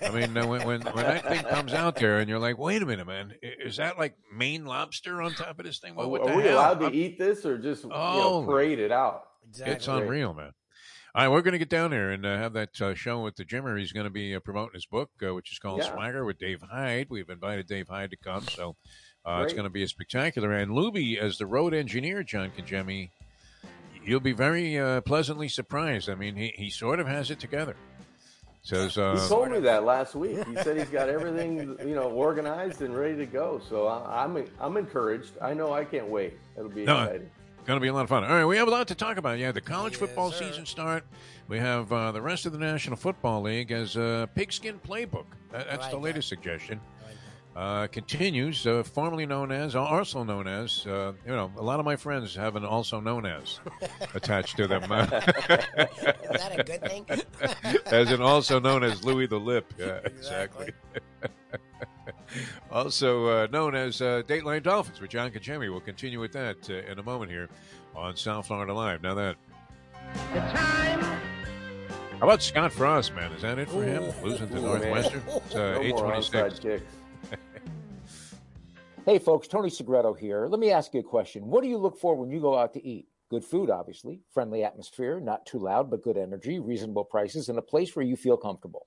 I mean, when, when when that thing comes out there, and you're like, wait a minute, man, is that like Maine lobster on top of this thing? What, what Are the we hell? allowed to I'm- eat this or just you Oh. know, parade it out? It's unreal, man. All right, we're going to get down there and uh, have that uh, show with the Jimmer. He's going to be uh, promoting his book, uh, which is called Yeah. Swagger with Dave Hyde. We've invited Dave Hyde to come, so uh, it's going to be a spectacular. And Lubie, as the road engineer, John Congemi, you'll be very uh, pleasantly surprised. I mean, he, he sort of has it together. Says, uh, He told me that last week. He said he's got everything you know organized and ready to go. So I, I'm I'm encouraged. I know I can't wait. It'll be No, exciting. Going to be a lot of fun. All right, we have a lot to talk about. Yeah, the college football season start. We have uh, the rest of the National Football League as a pigskin playbook. That, that's the latest suggestion. Uh, continues, uh, formerly known as, also known as, uh, you know, a lot of my friends have an also known as attached to them. Is that a good thing? as an also known as Louis the Lip. Yeah, exactly. also uh, known as uh, Dateline Dolphins with John Congemi. We'll continue with that uh, in a moment here on South Florida Live. Now that. How about Scott Frost, man? Is that it for him? Losing to Ooh, Northwestern? man. It's uh, No 826. Hey, folks, Tony Segreto here. Let me ask you a question. What do you look for when you go out to eat? Good food, obviously, friendly atmosphere, not too loud, but good energy, reasonable prices, and a place where you feel comfortable.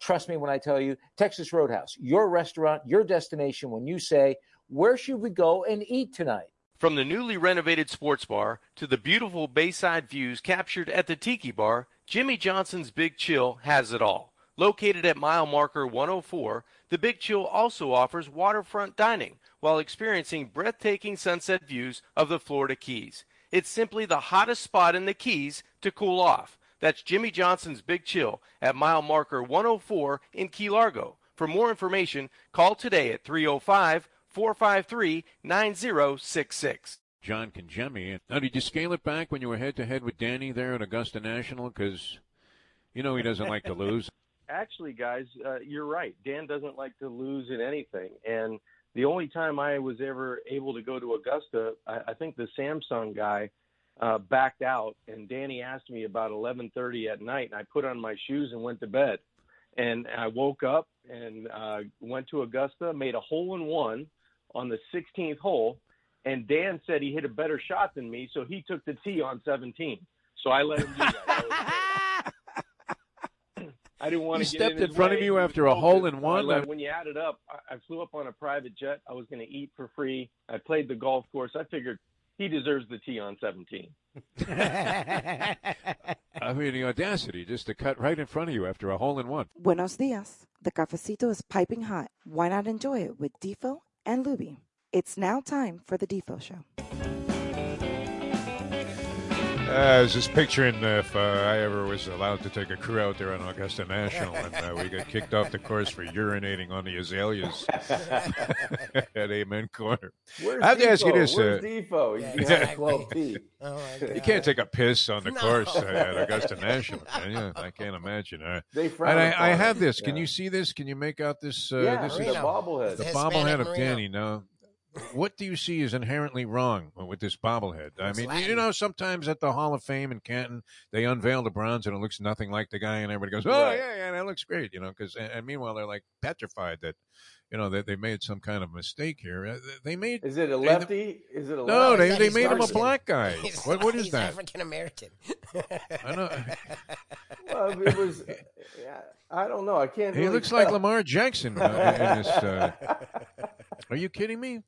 Trust me when I tell you, Texas Roadhouse, your restaurant, your destination when you say, Where should we go and eat tonight? From the newly renovated sports bar to the beautiful bayside views captured at the Tiki Bar, Jimmy Johnson's Big Chill has it all. Located at mile marker 104, the Big Chill also offers waterfront dining while experiencing breathtaking sunset views of the Florida Keys. It's simply the hottest spot in the Keys to cool off. That's Jimmy Johnson's Big Chill at mile marker 104 in Key Largo. For more information, call today at 305 453 9066. John Congemi. Now, did you scale it back when you were head to head with Danny there at Augusta National? Because you know he doesn't like to lose. Actually, guys, uh, you're right. Dan doesn't like to lose in anything, and the only time I was ever able to go to Augusta, I, I think the Samsung guy uh, backed out, and Danny asked me about 11:30 at night, and I put on my shoes and went to bed. And I woke up and uh, went to Augusta, made a hole in one on the 16th hole, and Dan said he hit a better shot than me, so he took the tee on 17. So I let him do that. That. I didn't want He to get stepped in, in his front of way. you after a hole in So I one? let- when you add it up, I, I flew up on a private jet. I was going to eat for free. I played the golf course. I figured he deserves the tee on 17. I mean, the audacity just to cut right in front of you after a hole in one. Buenos dias. The cafecito is piping hot. Why not enjoy it with Defo and Lubie? It's now time for the Defo Show. Uh, I was just picturing if uh, I ever was allowed to take a crew out there on Augusta National and uh, we got kicked off the course for urinating on the azaleas at Amen Corner. Where's I have to ask you this. Where's uh, Defo? Yeah, exactly. 12P. Oh you can't take a piss on the No. course uh, at Augusta National, can you? I can't imagine. Uh, They and I, I have this. Can Yeah. you see this? Can you make out this? Uh, yeah, this the is Marino. bobblehead. the bobblehead of Danny. No, what do you see is inherently wrong with this bobblehead? I It's mean, you know, sometimes at the Hall of Fame in Canton, they unveil the bronze and it looks nothing like the guy, and everybody goes, "Oh Right. yeah, yeah, that looks great," you know. Because and, and meanwhile, they're like petrified that, you know, that they made some kind of mistake here. Uh, They made Is it a They- lefty? Is it a lefty? no, lefty? they they he's made him a black guy. He's What what is he's that? African American. I know. Well, it was. Yeah, I don't know. I can't. He really looks like. Lamar Jackson uh, in this. Uh, are you kidding me?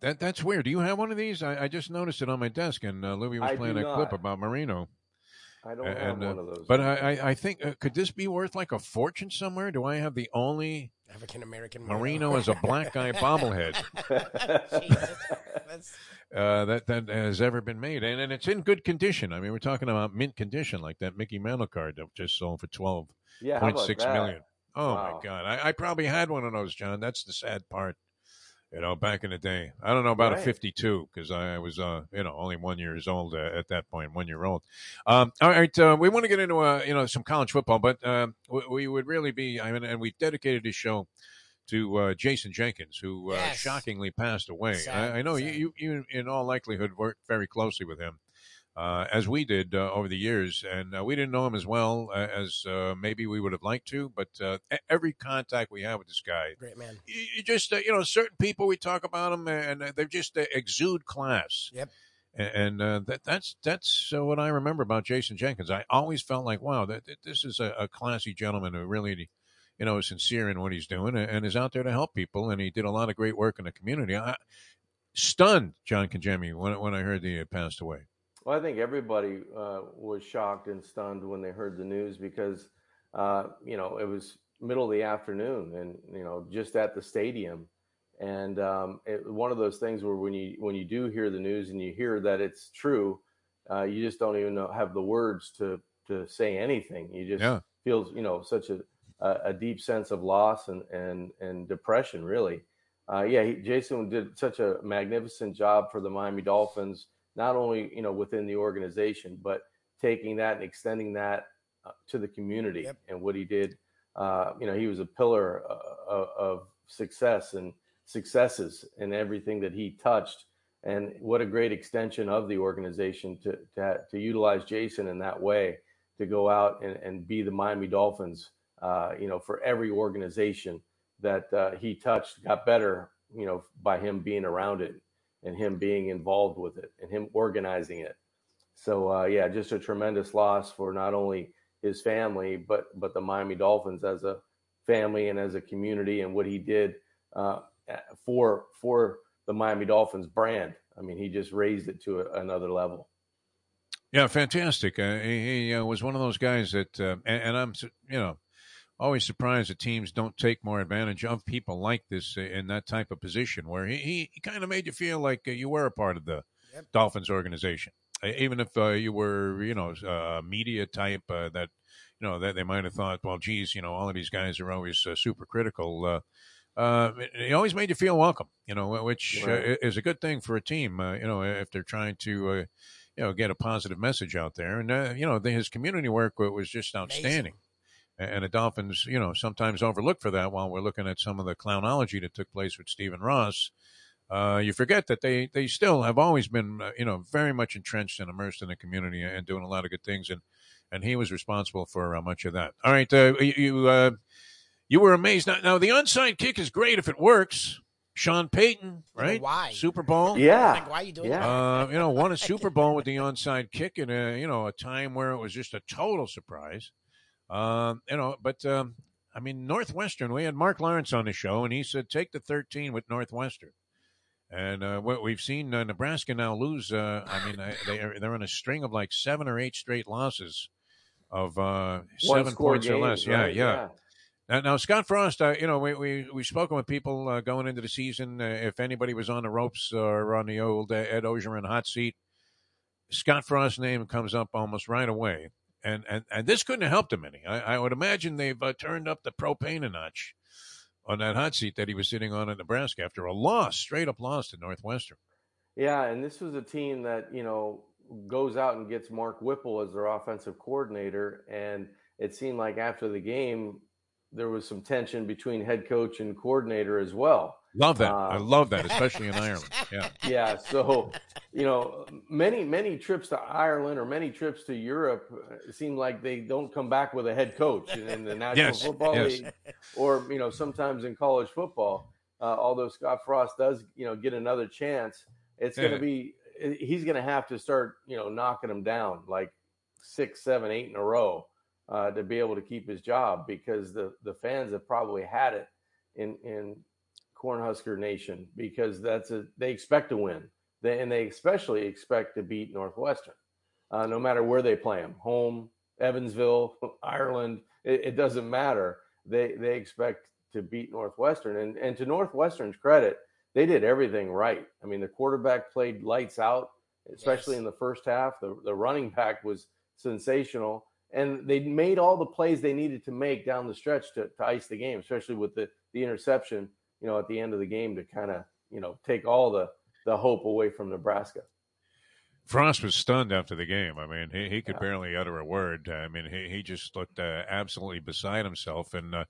That that's weird. Do you have one of these? I, I just noticed it on my desk, and uh, Louis was I playing a that clip about Marino. I don't and, have uh, one of those. But I, I, I think uh, could this be worth like a fortune somewhere? Do I have the only African American Marino as a black guy bobblehead uh, that that has ever been made, and, and it's in good condition. I mean, we're talking about mint condition, like that Mickey Mantle card that just sold for twelve point about six that? million. Oh Wow. my god! I, I probably had one of those, John. That's the sad part. You know, back in the day, I don't know about a fifty-two because I was, uh, you know, only one years old uh, at that point, one year old. Um, all right, uh, we want to get into, uh, you know, some college football, but uh, we, we would really be, I mean, and we dedicated this show to uh, Jason Jenkins, who uh, Yes. shockingly passed away. Sad, I, I know sad. you, you, in all likelihood, worked very closely with him uh, as we did uh, over the years. And uh, we didn't know him as well uh, as uh, maybe we would have liked to. But uh, every contact we had with this guy, Great man. you, you just, uh, you know, certain people we talk about them and they just uh, exude class. Yep. And uh, that, that's that's uh, what I remember about Jason Jenkins. I always felt like, wow, that, that this is a, a classy gentleman who really, you know, is sincere in what he's doing and, and is out there to help people. And he did a lot of great work in the community. I, stunned, John Congemi, when when I heard that he had passed away. Well, I think everybody uh, was shocked and stunned when they heard the news because, uh, you know, it was middle of the afternoon and, you know, just at the stadium. And um, it, one of those things where when you when you do hear the news and you hear that it's true, uh, you just don't even know, have the words to to say anything. You just Yeah. feel, you know, such a, a, a deep sense of loss and and and depression, really. Uh, yeah, he, Jason did such a magnificent job for the Miami Dolphins not only you know within the organization, but taking that and extending that uh, to the community Yep. and what he did. Uh, you know, he was a pillar uh, of, of success and successes in everything that he touched. And what a great extension of the organization to to, to utilize Jason in that way to go out and, and be the Miami Dolphins. Uh, you know, for every organization that uh, he touched, got better. You know, by him being around it and him being involved with it and him organizing it. So uh, yeah, just a tremendous loss for not only his family but but the Miami Dolphins as a family and as a community and what he did uh, for for the Miami Dolphins brand. I mean, he just raised it to a, another level. Yeah, fantastic. Uh, he he uh, was one of those guys that, uh, and, and I'm, you know, always surprised that teams don't take more advantage of people like this uh, in that type of position where he, he, kind of made you feel like uh, you were a part of the Yep. Dolphins organization. Uh, Even if uh, you were, you know, a media type uh, that, you know, that they might have thought, well, geez, you know, all of these guys are always uh, super critical. Uh, uh, he always made you feel welcome, you know, which uh, Right. is a good thing for a team, uh, you know, if they're trying to, uh, you know, get a positive message out there. And, uh, you know, the, his community work was just outstanding. And and the Dolphins, you know, sometimes overlook for that while we're looking at some of the clownology that took place with Stephen Ross. Uh, you forget that they, they still have always been, uh, you know, very much entrenched and immersed in the community and doing a lot of good things. And, and he was responsible for uh, much of that. All right. Uh, you, you, uh, you were amazed. Now, now, the onside kick is great if it works. Sean Payton, right? why? Super Bowl. Yeah, Like, why are you doing Yeah. that? Uh, you know, won a Super Bowl with the onside kick in a you know a time where it was just a total surprise. Um, you know, but um, I mean, Northwestern. We had Mark Lawrence on the show, and he said take the thirteen with Northwestern. And uh, what we've seen uh, Nebraska now lose. Uh, I mean, they are, they're on a string of like seven or eight straight losses of uh, seven points or less. games, Yeah, right? yeah. Now, now Scott Frost, uh, you know, we we we've spoken with people uh, going into the season. Uh, if anybody was on the ropes or on the old uh, Ed Orgeron hot seat, Scott Frost's name comes up almost right away. And and and this couldn't have helped him any. I, I would imagine they've uh, turned up the propane a notch on that hot seat that he was sitting on in Nebraska after a loss, straight up loss to Northwestern. Yeah, and this was a team that, you know, goes out and gets Mark Whipple as their offensive coordinator. And it seemed like after the game, there was some tension between head coach and coordinator as well. Love that. I Um, love that, especially in Ireland. Yeah. yeah so you know many many trips to ireland or many trips to europe uh, seem like they don't come back with a head coach in, the national Yes, football yes. league or you know sometimes in college football uh, although scott frost does you know get another chance it's going to be he's going to have to start you know knocking them down like six seven eight in a row uh, to be able to keep his job because the the fans have probably had it in in Cornhusker Nation because that's a they expect to win, they, and they especially expect to beat Northwestern, uh, no matter where they play them, home, Evansville, Ireland, it, it doesn't matter. They they expect to beat Northwestern, and and to Northwestern's credit, they did everything right. I mean, the quarterback played lights out, especially Yes. in the first half. The the running back was sensational. And they made all the plays they needed to make down the stretch to, to ice the game, especially with the, the interception you know, at the end of the game to kind of, you know, take all the the hope away from Nebraska. Frost was stunned after the game. I mean, he, he could Yeah. barely utter a word. I mean, he, he just looked uh, absolutely beside himself. And uh,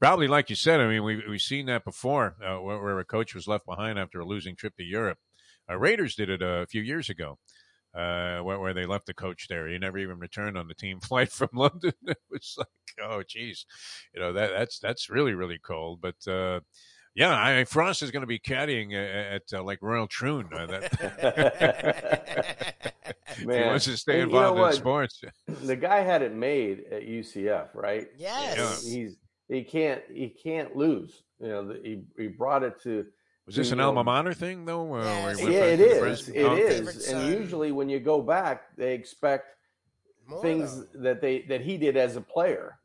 probably, like you said, I mean, we, we've seen that before uh, where, where a coach was left behind after a losing trip to Europe. Uh, Raiders did it a few years ago. Uh, where, where they left the coach there, he never even returned on the team flight from London. It was like, oh, geez, you know that that's that's really really cold. But uh, yeah, I, Frost is going to be caddying uh, at uh, like Royal Troon. Uh, that if he wants to stay And you know involved in sports. The guy had it made at UCF, right? Yes. And He's he can't he can't lose. You know, the, he he brought it to Was this an know, alma mater thing though? Uh, where he went Yeah, back it to is. Nebraska? It Oh, okay. Is. son. And usually when you go back, they expect More things though. that they that he did as a player.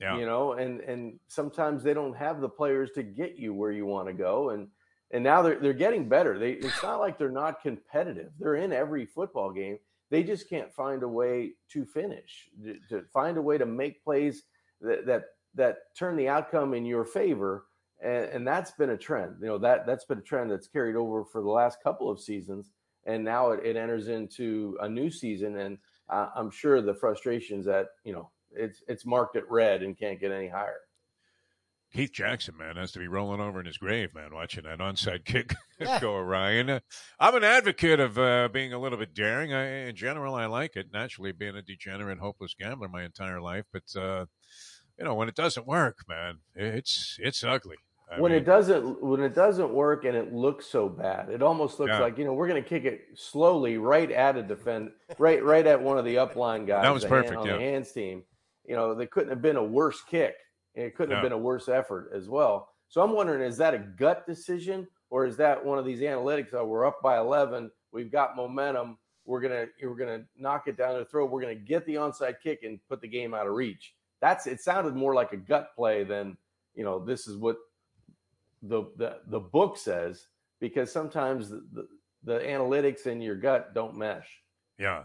Yeah. you know and and sometimes they don't have the players to get you where you want to go and and now they're they're getting better. They it's not like they're not competitive. They're in every football game. They just can't find a way to finish to, to find a way to make plays that that that turn the outcome in your favor and, and that's been a trend. You know that that's been a trend that's carried over for the last couple of seasons and now it, it enters into a new season and uh, i'm sure the frustrations that you know it's it's marked at red and can't get any higher. Keith Jackson, man, has to be rolling over in his grave, man, watching that onside kick Yeah. go awry. And uh, I'm an advocate of uh, being a little bit daring. I, in general, I like it. Naturally, being a degenerate, hopeless gambler my entire life, but uh, you know, when it doesn't work, man, it's it's ugly. I when mean, it doesn't when it doesn't work and it looks so bad, it almost looks Yeah. like you know we're going to kick it slowly right at a defend right right at one of the upline guys. That was the hand- perfect, on yeah. the hands team. You know, they couldn't have been a worse kick. And it couldn't have been a worse effort as well. So I'm wondering, is that a gut decision or is that one of these analytics? Oh, we're up by 11. We've got momentum. We're gonna we're gonna knock it down the throat. We're gonna get the onside kick and put the game out of reach. That's it. Sounded more like a gut play than you know. This is what the the, the book says because sometimes the, the the analytics and your gut don't mesh. Yeah.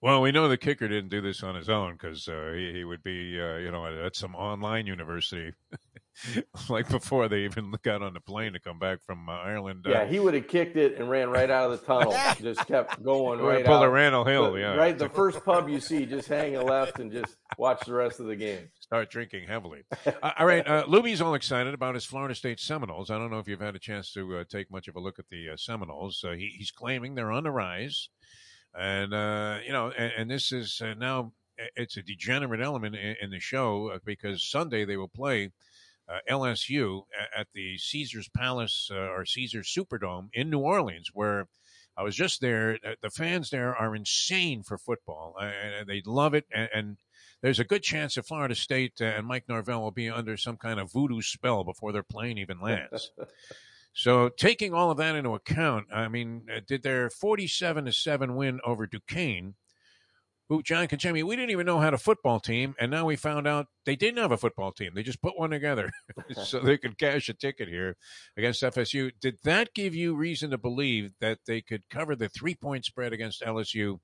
Well, we know the kicker didn't do this on his own because uh, he, he would be, uh, you know, at, at some online university, like before they even got on the plane to come back from uh, Ireland. Yeah, uh, he would have kicked it and ran right out of the tunnel. just kept going right pull out. Randal Hill, yeah. Right, the first pub you see, just hang a left and just watch the rest of the game. start drinking heavily. Uh, all right, uh, Lubie's all excited about his Florida State Seminoles. I don't know if you've had a chance to uh, take much of a look at the uh, Seminoles. Uh, he, he's claiming they're on the rise, and uh, you know, and, and this is uh, now it's a degenerate element in, in the show uh, because Sunday they will play. Uh, LSU at the Caesars Palace uh, or Caesars Superdome in New Orleans, where I was just there. The fans there are insane for football, uh, they love it. And, and there's a good chance that Florida State and Mike Norvell will be under some kind of voodoo spell before their plane even lands. so, taking all of that into account, I mean, uh, did their 47 to 7 win over Duquesne, who John Congemi didn't even know had a football team, and now we found out they didn't have a football team. They just put one together so they could cash a ticket here against FSU. Did that give you reason to believe that they could cover the three point spread against LSU?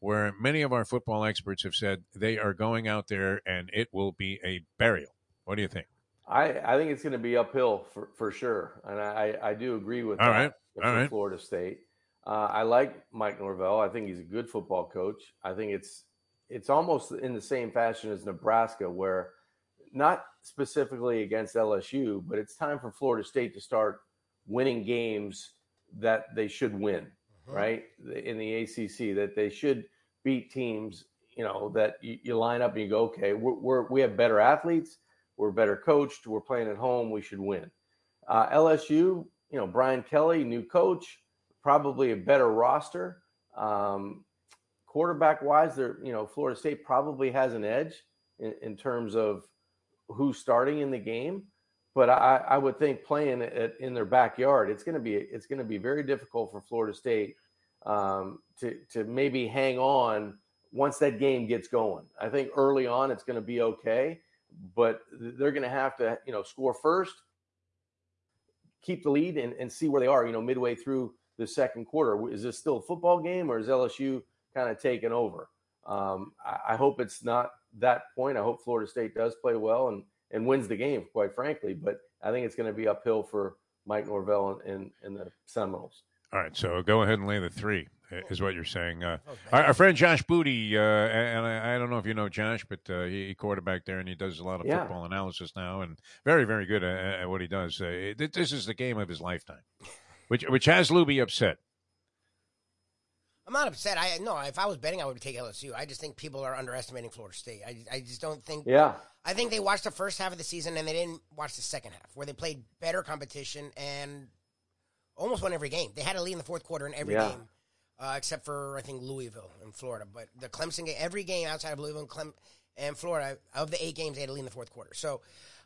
where many of our football experts have said they are going out there and it will be a burial. What do you think? I, I think it's going to be uphill for, for sure, and I, I do agree with All that right, for all right. Florida State. Uh, I like Mike Norvell. I think he's a good football coach. I think it's it's almost in the same fashion as Nebraska, where not specifically against LSU, but it's time for Florida State to start winning games that they should win, Mhm. right? In the ACC, that they should beat teams, you know, that you, you line up and you go, okay, we're, we're, we have better athletes, we're better coached, we're playing at home, we should win. Uh, LSU, you know, Brian Kelly, new coach, probably a better roster. Um, quarterback wise, they're, you know, Florida State probably has an edge in, in terms of who's starting in the game. But I, I would think playing it in their backyard, it's going to be it's going to be very difficult for Florida State um, to to maybe hang on once that game gets going. I think early on it's going to be okay, but they're going to have to you know score first, keep the lead, and, and see where they are. You know, midway through the second quarter, is this still a football game or is LSU kind of taking over? Um, I, I hope it's not that point. I hope Florida State does play well and and wins the game, quite frankly. But I think it's going to be uphill for Mike Norvell and, and, and the Seminoles. All right, so go ahead and lay the three, is what you're saying. Uh, Oh, our, our friend Josh Booty, uh, and I, I don't know if you know Josh, but uh, he, he quarterback there, and he does a lot of Yeah. football analysis now, and very, very good at, at what he does. Uh, th- this is the game of his lifetime, which which has Lubie upset. I'm not upset. I no. If I was betting, I would take LSU. I just think people are underestimating Florida State. I, I just don't think. Yeah, I think they watched the first half of the season and they didn't watch the second half, where they played better competition and almost won every game. They had a lead in the fourth quarter in every Yeah. game, uh, except for I think Louisville in Florida. But the Clemson game, every game outside of Louisville and, Clem- and Florida, of the eight games, they had to lead in the fourth quarter. So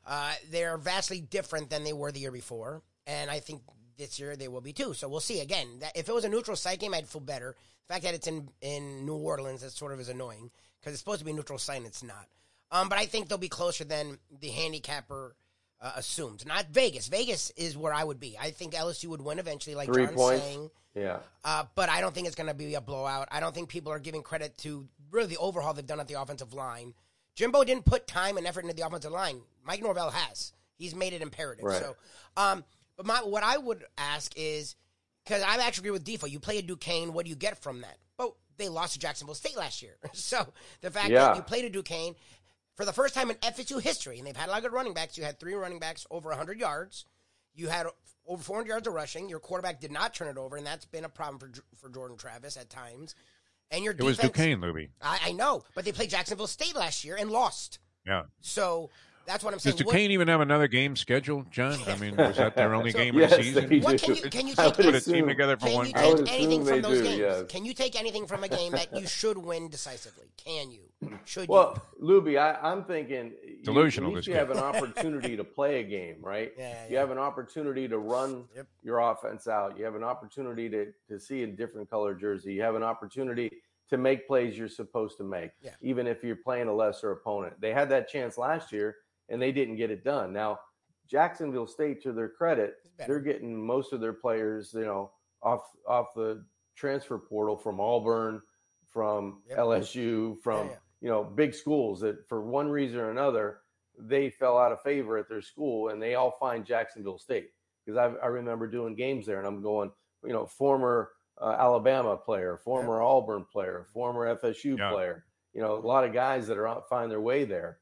uh, they're vastly different than they were the year before, and I think this year they will be too. So we'll see. Again, that, if it was a neutral site game, I'd feel better. The fact that it's in in New Orleans, that sort of is annoying because it's supposed to be neutral site, and it's not. Um, but I think they'll be closer than the handicapper uh, assumed. Not Vegas. Vegas is where I would be. I think LSU would win eventually, like Three John's points. saying. yeah. Uh, but I don't think it's going to be a blowout. I don't think people are giving credit to really the overhaul they've done at the offensive line. Jimbo didn't put time and effort into the offensive line. Mike Norvell has. He's made it imperative. Right. So, um, but my what I would ask is because I actually agree with Defo. You play a Duquesne, what do you get from that? But they lost to Jacksonville State last year. So the fact Yeah. that you played a Duquesne for the first time in FSU history, and they've had a lot of good running backs. You had three running backs over 100 yards. You had over 400 yards of rushing. Your quarterback did not turn it over, and that's been a problem for for Jordan Travis at times. And your It was defense, Duquesne, Lubie. I, I know, but they played Jacksonville State last year and lost. Yeah. So that's what I'm Does saying. What- Duquesne even have another game scheduled, John? I mean, was that their only So- game Yes, of the season? they What can you can you take? would Put a team together for Can one you I would take anything from those do, games? yes. Can you take anything from a game that you should win decisively? Can you? Should Well, Lubie, I, I'm thinking you- Delusional, At least you guy. have an opportunity to play a game, right? Yeah, You have an opportunity to run Yep. your offense out. You have an opportunity to to see a different color jersey. You have an opportunity to make plays you're supposed to make, Yeah. even if you're playing a lesser opponent. They had that chance last year and they didn't get it done. Now, Jacksonville State, to their credit, they're getting most of their players, you know, off off the transfer portal from Auburn, from Yep. LSU, from yeah. you know big schools that for one reason or another they fell out of favor at their school, and they all find Jacksonville State because I, I remember doing games there, and I'm going, you know, former uh, Alabama player, former Auburn player, former FSU Yeah. player, you know, a lot of guys that are out find their way there.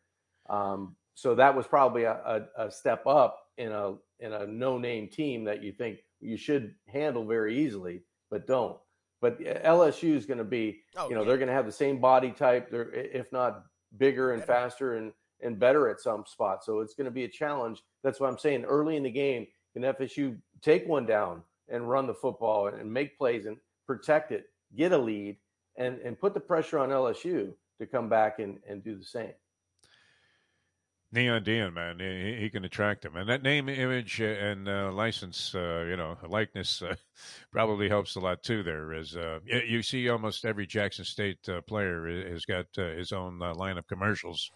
Um, so that was probably a, a, a step up in a in a no name team that you think you should handle very easily, but don't. But eh, LSU is going to be, Oh, you know, yeah. they're going to have the same body type. They're if not bigger and Better. faster and and better at some spots. So it's going to be a challenge. That's why I'm saying early in the game, can FSU take one down and run the football and, and make plays and protect it, get a lead, and and put the pressure on LSU to come back and and do the same. Neon Dion, man, he, he can attract them, and that name, image, and uh, license, uh, you know, likeness, uh, probably helps a lot too. There is, uh, you see, almost every Jackson State uh, player has got uh, his own line of commercials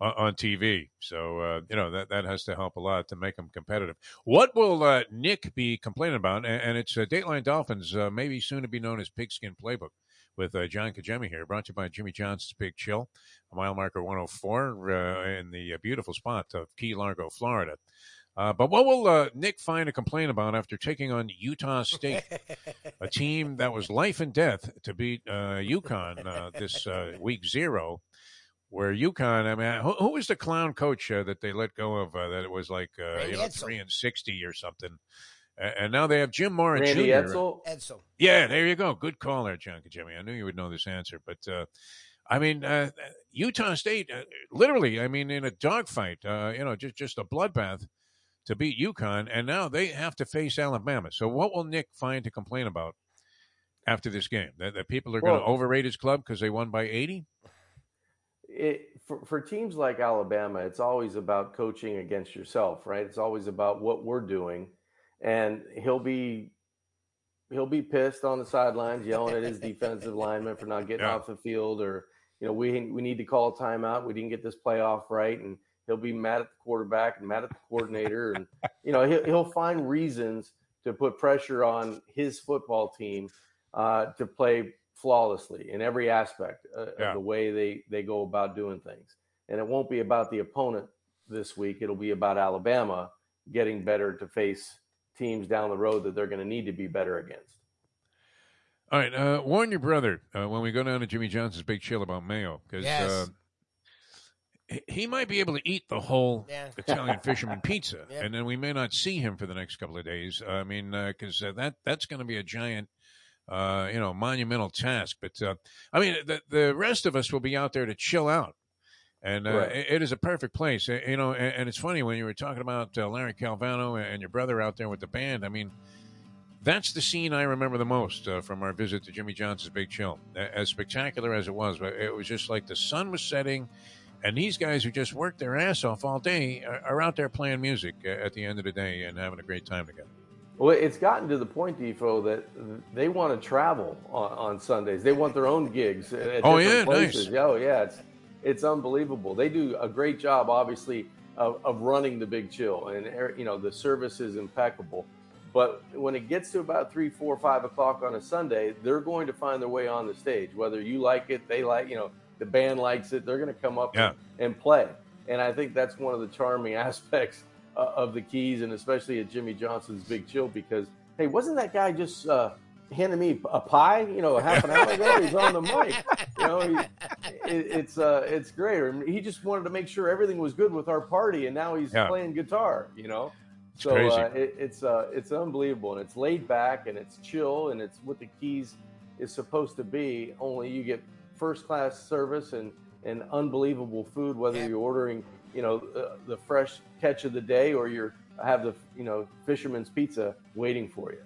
on, on TV, so you know that that has to help a lot to make them competitive. What will Nick be complaining about? And, and it's Dateline Dolphins, maybe soon to be known as Pigskin Playbook. With uh, John Congemi here, brought to you by Jimmy Johnson's Big Chill, a mile marker 104 uh, in the uh, beautiful spot of Key Largo, Florida. Uh, but what will uh, Nick find to complain about after taking on Utah State, a team that was life and death to beat uh, UConn uh, this uh, week zero? where UConn. I mean, who, who was the clown coach uh, that they let go of? Uh, that it was like uh, you know three and sixty or something. A- And now they have Jim Mora Randy Jr. Edsall. Edsall. Yeah, there you go. Good call there, John Jimmy. I knew you would know this answer, but uh, I mean, uh, Utah State, uh, literally, I mean, in a dogfight, uh, you know, just just a bloodbath to beat UConn, and now they have to face Alabama. So, what will Nick find to complain about after this game? That, that people are going to Well- overrate his club because they won by eighty? it for, for teams like Alabama, it's always about coaching against yourself, right? It's always about what we're doing, and he'll be he'll be pissed on the sidelines, yelling at his defensive lineman for not getting Yeah. off the field, or you know we we need to call a timeout. We didn't get this playoff right, and he'll be mad at the quarterback and mad at the coordinator, and you know he'll, he'll find reasons to put pressure on his football team uh, to play flawlessly in every aspect uh, Yeah. of the way they they go about doing things. And it won't be about the opponent this week. It'll be about Alabama getting better to face teams down the road that they're going to need to be better against. All right, uh, warn your brother uh, when we go down to Jimmy Johnson's Big Chill about mayo because Yes. uh, he- he might be able to eat the whole Yeah. Italian fisherman pizza, Yep. and then we may not see him for the next couple of days. I mean, because uh, that that's going to be a giant, uh, you know, monumental task. But uh, I mean, the the rest of us will be out there to chill out. And uh, Right. it, is a perfect place, you know. And, and it's funny when you were talking about uh, Larry Calvano and your brother out there with the band. I mean, that's the scene I remember the most uh, from our visit to Jimmy Johnson's Big Chill. As spectacular as it was, but it was just like the sun was setting, and these guys who just worked their ass off all day are, are out there playing music at the end of the day and having a great time together. Well, it's gotten to the point, Defo, that they want to travel on, on Sundays. They want their own gigs at Oh, yeah, nice. places. Oh, yeah, it's it's unbelievable. They do a great job, obviously, of, of running the Big Chill, and er, you know the service is impeccable. But when it gets to about three, four, five o'clock on a Sunday, they're going to find their way on the stage. Whether you like it, they like, you know, the band likes it, they're going to come up Yeah. and, and play. And I think that's one of the charming aspects uh, of the Keys, and especially at Jimmy Johnson's Big Chill, because hey, wasn't that guy just uh, handing me a pie? You know, half an hour ago, he's on the mic. You know, he, it, it's uh, it's great. And He just wanted to make sure everything was good with our party, and now he's Yeah. playing guitar. You know. It's So crazy. uh, it, it's uh, it's unbelievable, and it's laid back, and it's chill, and it's what the Keys is supposed to be. Only you get first class service and and unbelievable food, whether Yeah. you're ordering, you know, uh, the fresh catch of the day or you're have the you know fisherman's pizza waiting for you.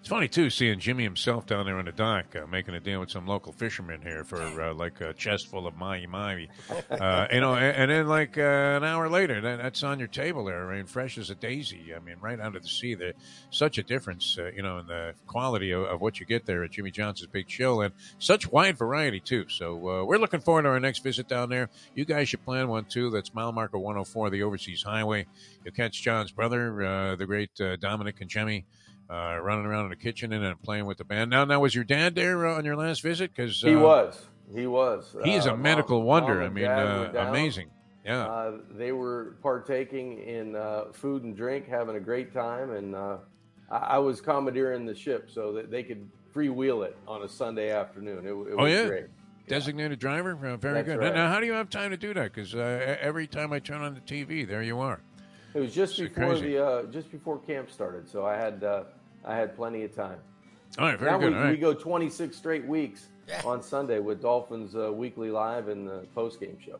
It's funny too seeing Jimmy himself down there on the dock uh, making a deal with some local fishermen here for uh, like a chest full of mahi mahi, uh, you know, and, and then like uh, an hour later, that, that's on your table there, I mean, fresh as a daisy. I mean, right out of the sea. There's such a difference, uh, you know, in the quality of, of what you get there at Jimmy Johnson's Big Chill, and such wide variety too. So uh, we're looking forward to our next visit down there. You guys should plan one too. That's mile marker 104, the Overseas Highway. You'll catch John's brother, the great Dominic Congemi uh, running around in the kitchen and playing with the band. Now, now was your dad there uh, on your last visit? Because He was, he was. He is Uh, a mom- medical wonder. mom I mean, uh, amazing. Yeah. Uh, they were partaking in uh, food and drink, having a great time, and uh, I, I was commandeering the ship so that they could freewheel it on a Sunday afternoon. It, it Oh, was yeah? great. Designated driver, uh, very That's good. right. Now, how do you have time to do that? Because uh, every time I turn on the TV, there you are. It was just It's before crazy. the uh, just before camp started, so I had uh, I had plenty of time. All right, very now good. we, All right. we go 26 straight weeks Yeah. on Sunday with Dolphins uh, weekly live and the post game show.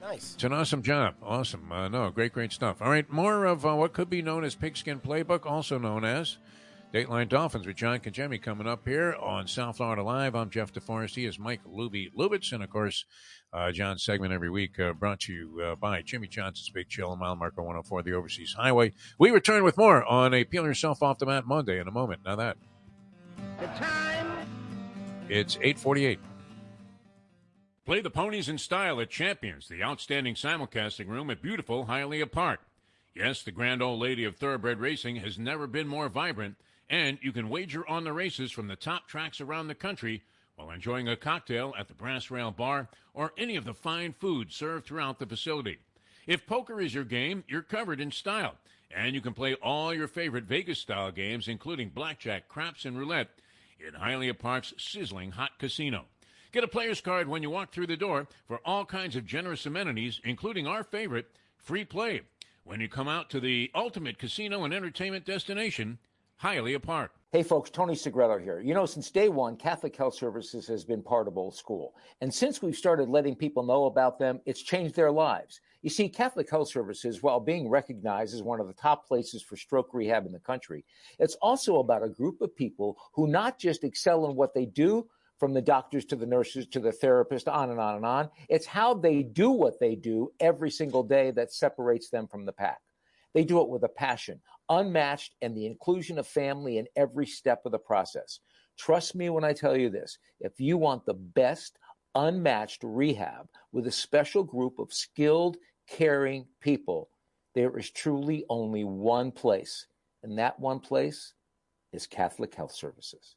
Nice. It's an awesome job. Awesome. Uh, no, great, great stuff. All right, more of uh, what could be known as Pigskin Playbook, also known as Dateline Dolphins with John Congemi coming up here on South Florida Live. I'm Jeff DeForrest. He is Mike Lubie Lubitz. And, of course, uh, John's segment every week uh, brought to you uh, by Jimmy Johnson's Big Chill, mile marker 104, the Overseas Highway. We return with more on a Peel Yourself Off the Mat Monday in a moment. Now that. The time. It's 848. Play the ponies in style at Champions, the outstanding simulcasting room at beautiful Hialeah Park. Yes, the grand old lady of thoroughbred racing has never been more vibrant, and you can wager on the races from the top tracks around the country while enjoying a cocktail at the Brass Rail Bar or any of the fine food served throughout the facility. If poker is your game, you're covered in style, and you can play all your favorite Vegas style games, including blackjack, craps, and roulette, in Hialeah Park's sizzling hot casino. Get a player's card when you walk through the door for all kinds of generous amenities, including our favorite, free play. When you come out to the ultimate casino and entertainment destination, Hialeah Park. Hey folks, Tony Segreto here. You know, since day one, Catholic Health Services has been part of Old School. And since we've started letting people know about them, it's changed their lives. You see, Catholic Health Services, while being recognized as one of the top places for stroke rehab in the country, it's also about a group of people who not just excel in what they do, from the doctors to the nurses to the therapist, on and on and on. It's how they do what they do every single day that separates them from the pack. They do it with a passion, unmatched, and the inclusion of family in every step of the process. Trust me when I tell you this if you want the best, unmatched rehab with a special group of skilled, caring people, there is truly only one place, and that one place is Catholic Health Services.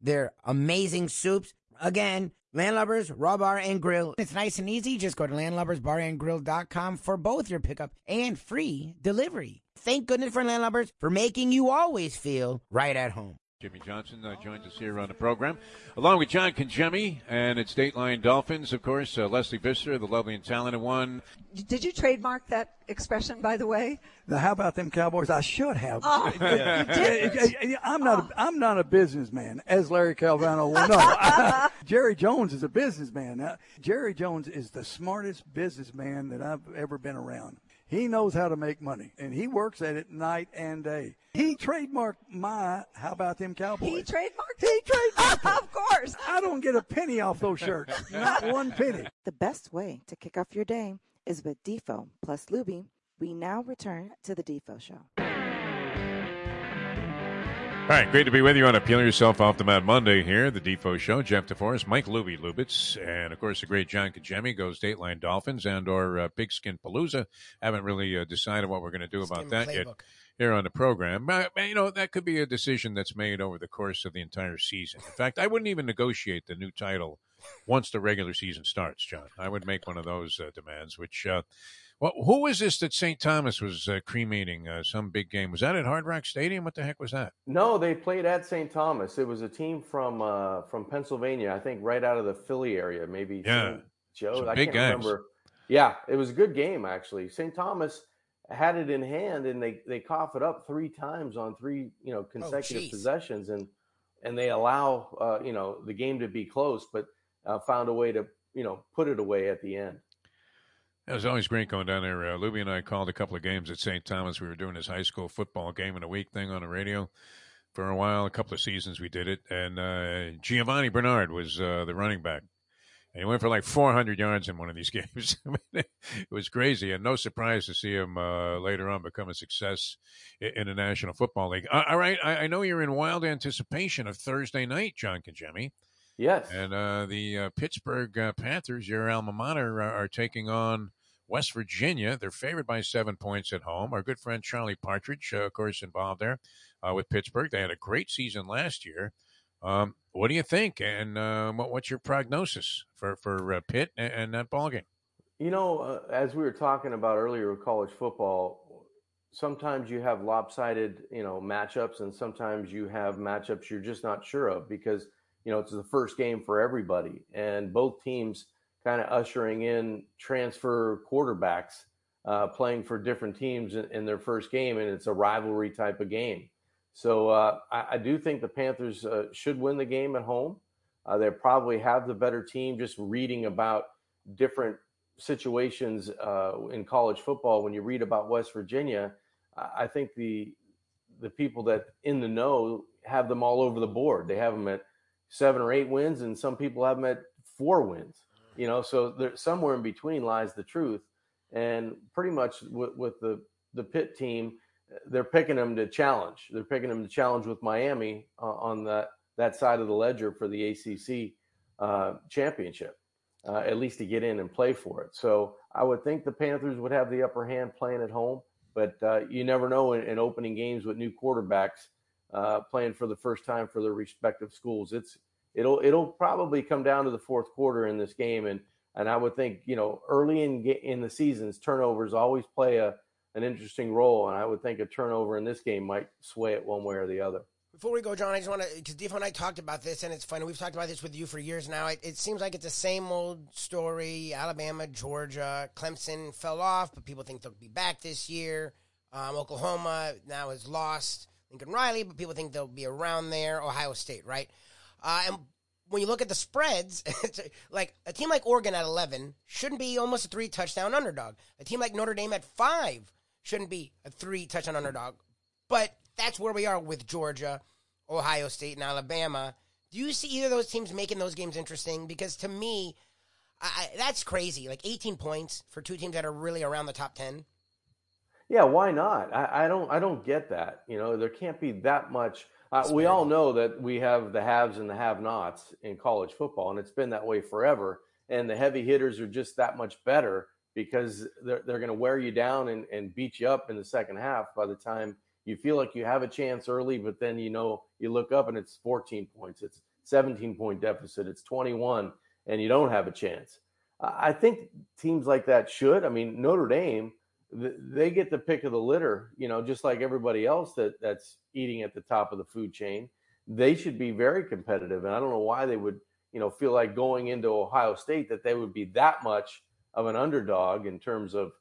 their amazing soups. Again, Landlubbers, Raw Bar and Grill. It's nice and easy. Just go to landlubbersbarandgrill.com for both your pickup and free delivery. Thank goodness for Landlubbers for making you always feel right at home. Jimmy Johnson uh, joins us here on the program, along with John Congemi and its Dateline Dolphins, of course. Uh, Lesley Visser, the lovely and talented one. Did you trademark that expression, by the way? The how about them Cowboys? I should have. Oh, you did. I'm not. A, I'm not a businessman, as Larry Calvano will know. Jerry Jones is a businessman. Now, Jerry Jones is the smartest businessman that I've ever been around. He knows how to make money, and he works at it night and day. He trademarked my "How about them Cowboys." He trademarked. He trademarked. of course. I don't get a penny off those shirts. Not one penny. The best way to kick off your day is with Defo plus Lubie. We now return to the Defo Show. All right, great to be with you on a Peel Yourself Off the Mat Monday here, the Defo Show. Jeff DeForrest, Mike Lubie Lubitz, and of course the great John Congemi goes Dateline Dolphins and or uh, Pigskin Palooza. Haven't really uh, decided what we're going to do about Skin that yet here on the program. But, but, you know, that could be a decision that's made over the course of the entire season. In fact, I wouldn't even negotiate the new title once the regular season starts, John. I would make one of those uh, demands, which. Well, who was this that St. Thomas was uh, cremating uh, some big game? Was that at Hard Rock Stadium? What the heck was that? No, they played at St. Thomas. It was a team from uh, from Pennsylvania, I think, right out of the Philly area, maybe. Yeah. St. Joe's. Some I can't guys. remember. Yeah, it was a good game actually. St. Thomas had it in hand, and they they cough it up three times on three you know consecutive jeez. possessions, and and they allow uh, you know the game to be close, but uh, found a way to you know put it away at the end. It was always great going down there. Uh, Lubie and I called a couple of games at St. Thomas. We were doing this high school football game in a week thing on the radio for a while. A couple of seasons we did it. And uh, Giovani Bernard was uh, the running back. And he went for like 400 yards in one of these games. I mean, it was crazy. And no surprise to see him uh, later on become a success in the National Football League. All right. I, I know you're in wild anticipation of Thursday night, John Congemi. Yes. And uh, the uh, Pittsburgh uh, Panthers, your alma mater, are, are taking on West Virginia. They're favored by seven points at home. Our good friend Charlie Partridge, uh, of course, involved there uh, with Pittsburgh. They had a great season last year. Um, what do you think? And uh, what, what's your prognosis for for uh, Pitt and, and that ball game? You know, uh, as we were talking about earlier with college football, sometimes you have lopsided, you know, matchups, and sometimes you have matchups you're just not sure of because you know it's the first game for everybody, and both teams kind of ushering in transfer quarterbacks uh, playing for different teams in, in their first game, and it's a rivalry type of game. So uh, I, I do think the Panthers uh, should win the game at home. Uh, they probably have the better team. Just reading about different situations uh, in college football, when you read about West Virginia, I I think the the people that in the know have them all over the board. They have them at seven or eight wins, and some people have them at four wins. You know, so there, somewhere in between lies the truth. And pretty much with, with the the Pitt team, they're picking them to challenge. They're picking them to challenge with Miami uh, on that that side of the ledger for the ACC uh, championship. uh, at least to get in and play for it. So I would think the Panthers would have the upper hand playing at home, but uh, you never know in, in, opening games with new quarterbacks uh, playing for the first time for their respective schools. It's it'll it'll probably come down to the fourth quarter in this game, and and I would think you know early in in the seasons turnovers always play a an interesting role, and I would think a turnover in this game might sway it one way or the other. Before we go, John, I just want to because Defo and I talked about this, and it's funny. We've talked about this with you for years now. It, it, seems like it's the same old story. Alabama, Georgia, Clemson fell off, but people think they'll be back this year. Um, Oklahoma now has lost Lincoln Riley, but people think they'll be around there. Ohio State, right? Uh, and when you look at the spreads, like a team like Oregon at 11 shouldn't be almost a three touchdown underdog. A team like Notre Dame at five shouldn't be a three touchdown underdog. But that's where we are with Georgia, Ohio State, and Alabama. Do you see either of those teams making those games interesting? Because to me, I, that's crazy. Like 18 points for two teams that are really around the top 10. Yeah, why not? I, I don't. I don't get that. You know, there can't be that much. Uh, we all know that we have the haves and the have-nots in college football, and it's been that way forever. And the heavy hitters are just that much better because they're they're going to wear you down and, and beat you up in the second half by the time you feel like you have a chance early, but then you know you look up and it's 14 points, it's 17 point deficit, it's 21, and you don't have a chance. I think teams like that should. I mean, Notre Dame, they get the pick of the litter, you know, just like everybody else that that's eating at the top of the food chain. They should be very competitive, and I don't know why they would, you know, feel like going into Ohio State that they would be that much of an underdog in terms of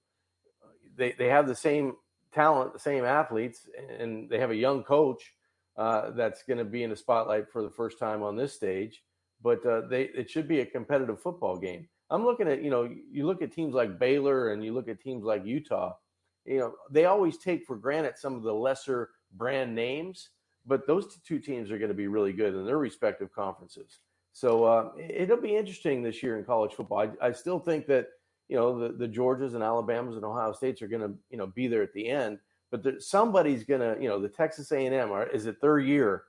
they they have the same talent, the same athletes, and they have a young coach uh, that's going to be in the spotlight for the first time on this stage. But uh, they it should be a competitive football game. I'm looking at you know you look at teams like Baylor and you look at teams like Utah. You know they always take for granted some of the lesser brand names, but those two teams are going to be really good in their respective conferences. So uh, it'll be interesting this year in college football. I, I still think that you know the, the Georgias and Alabamas and Ohio States are going to you know be there at the end, but there, somebody's going to you know the Texas A&M are, is it their year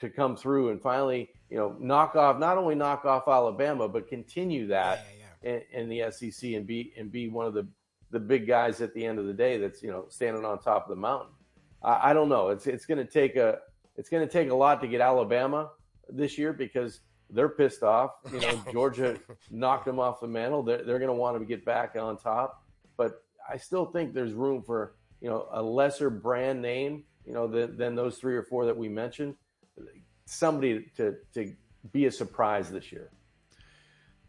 to come through and finally you know knock off not only knock off Alabama but continue that. In, in, the SEC and be and be one of the the big guys at the end of the day that's you know standing on top of the mountain. I, I don't know. It's it's going to take a it's going to take a lot to get Alabama this year because they're pissed off. You know, Georgia knocked them off the mantle. They're, they're going to want to get back on top. But I still think there's room for, you know, a lesser brand name, you know, than, than those three or four that we mentioned. Somebody to, to be a surprise this year.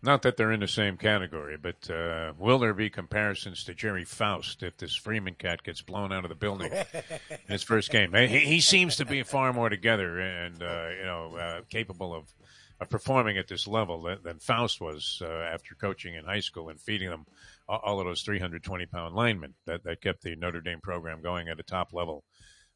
Not that they're in the same category, but uh, will there be comparisons to Gerry Faust if this Freeman cat gets blown out of the building in his first game? He, he seems to be far more together and uh, you know uh, capable of of performing at this level than, than Faust was uh, after coaching in high school and feeding them all, all of those 320 pound linemen that, that kept the Notre Dame program going at a top level.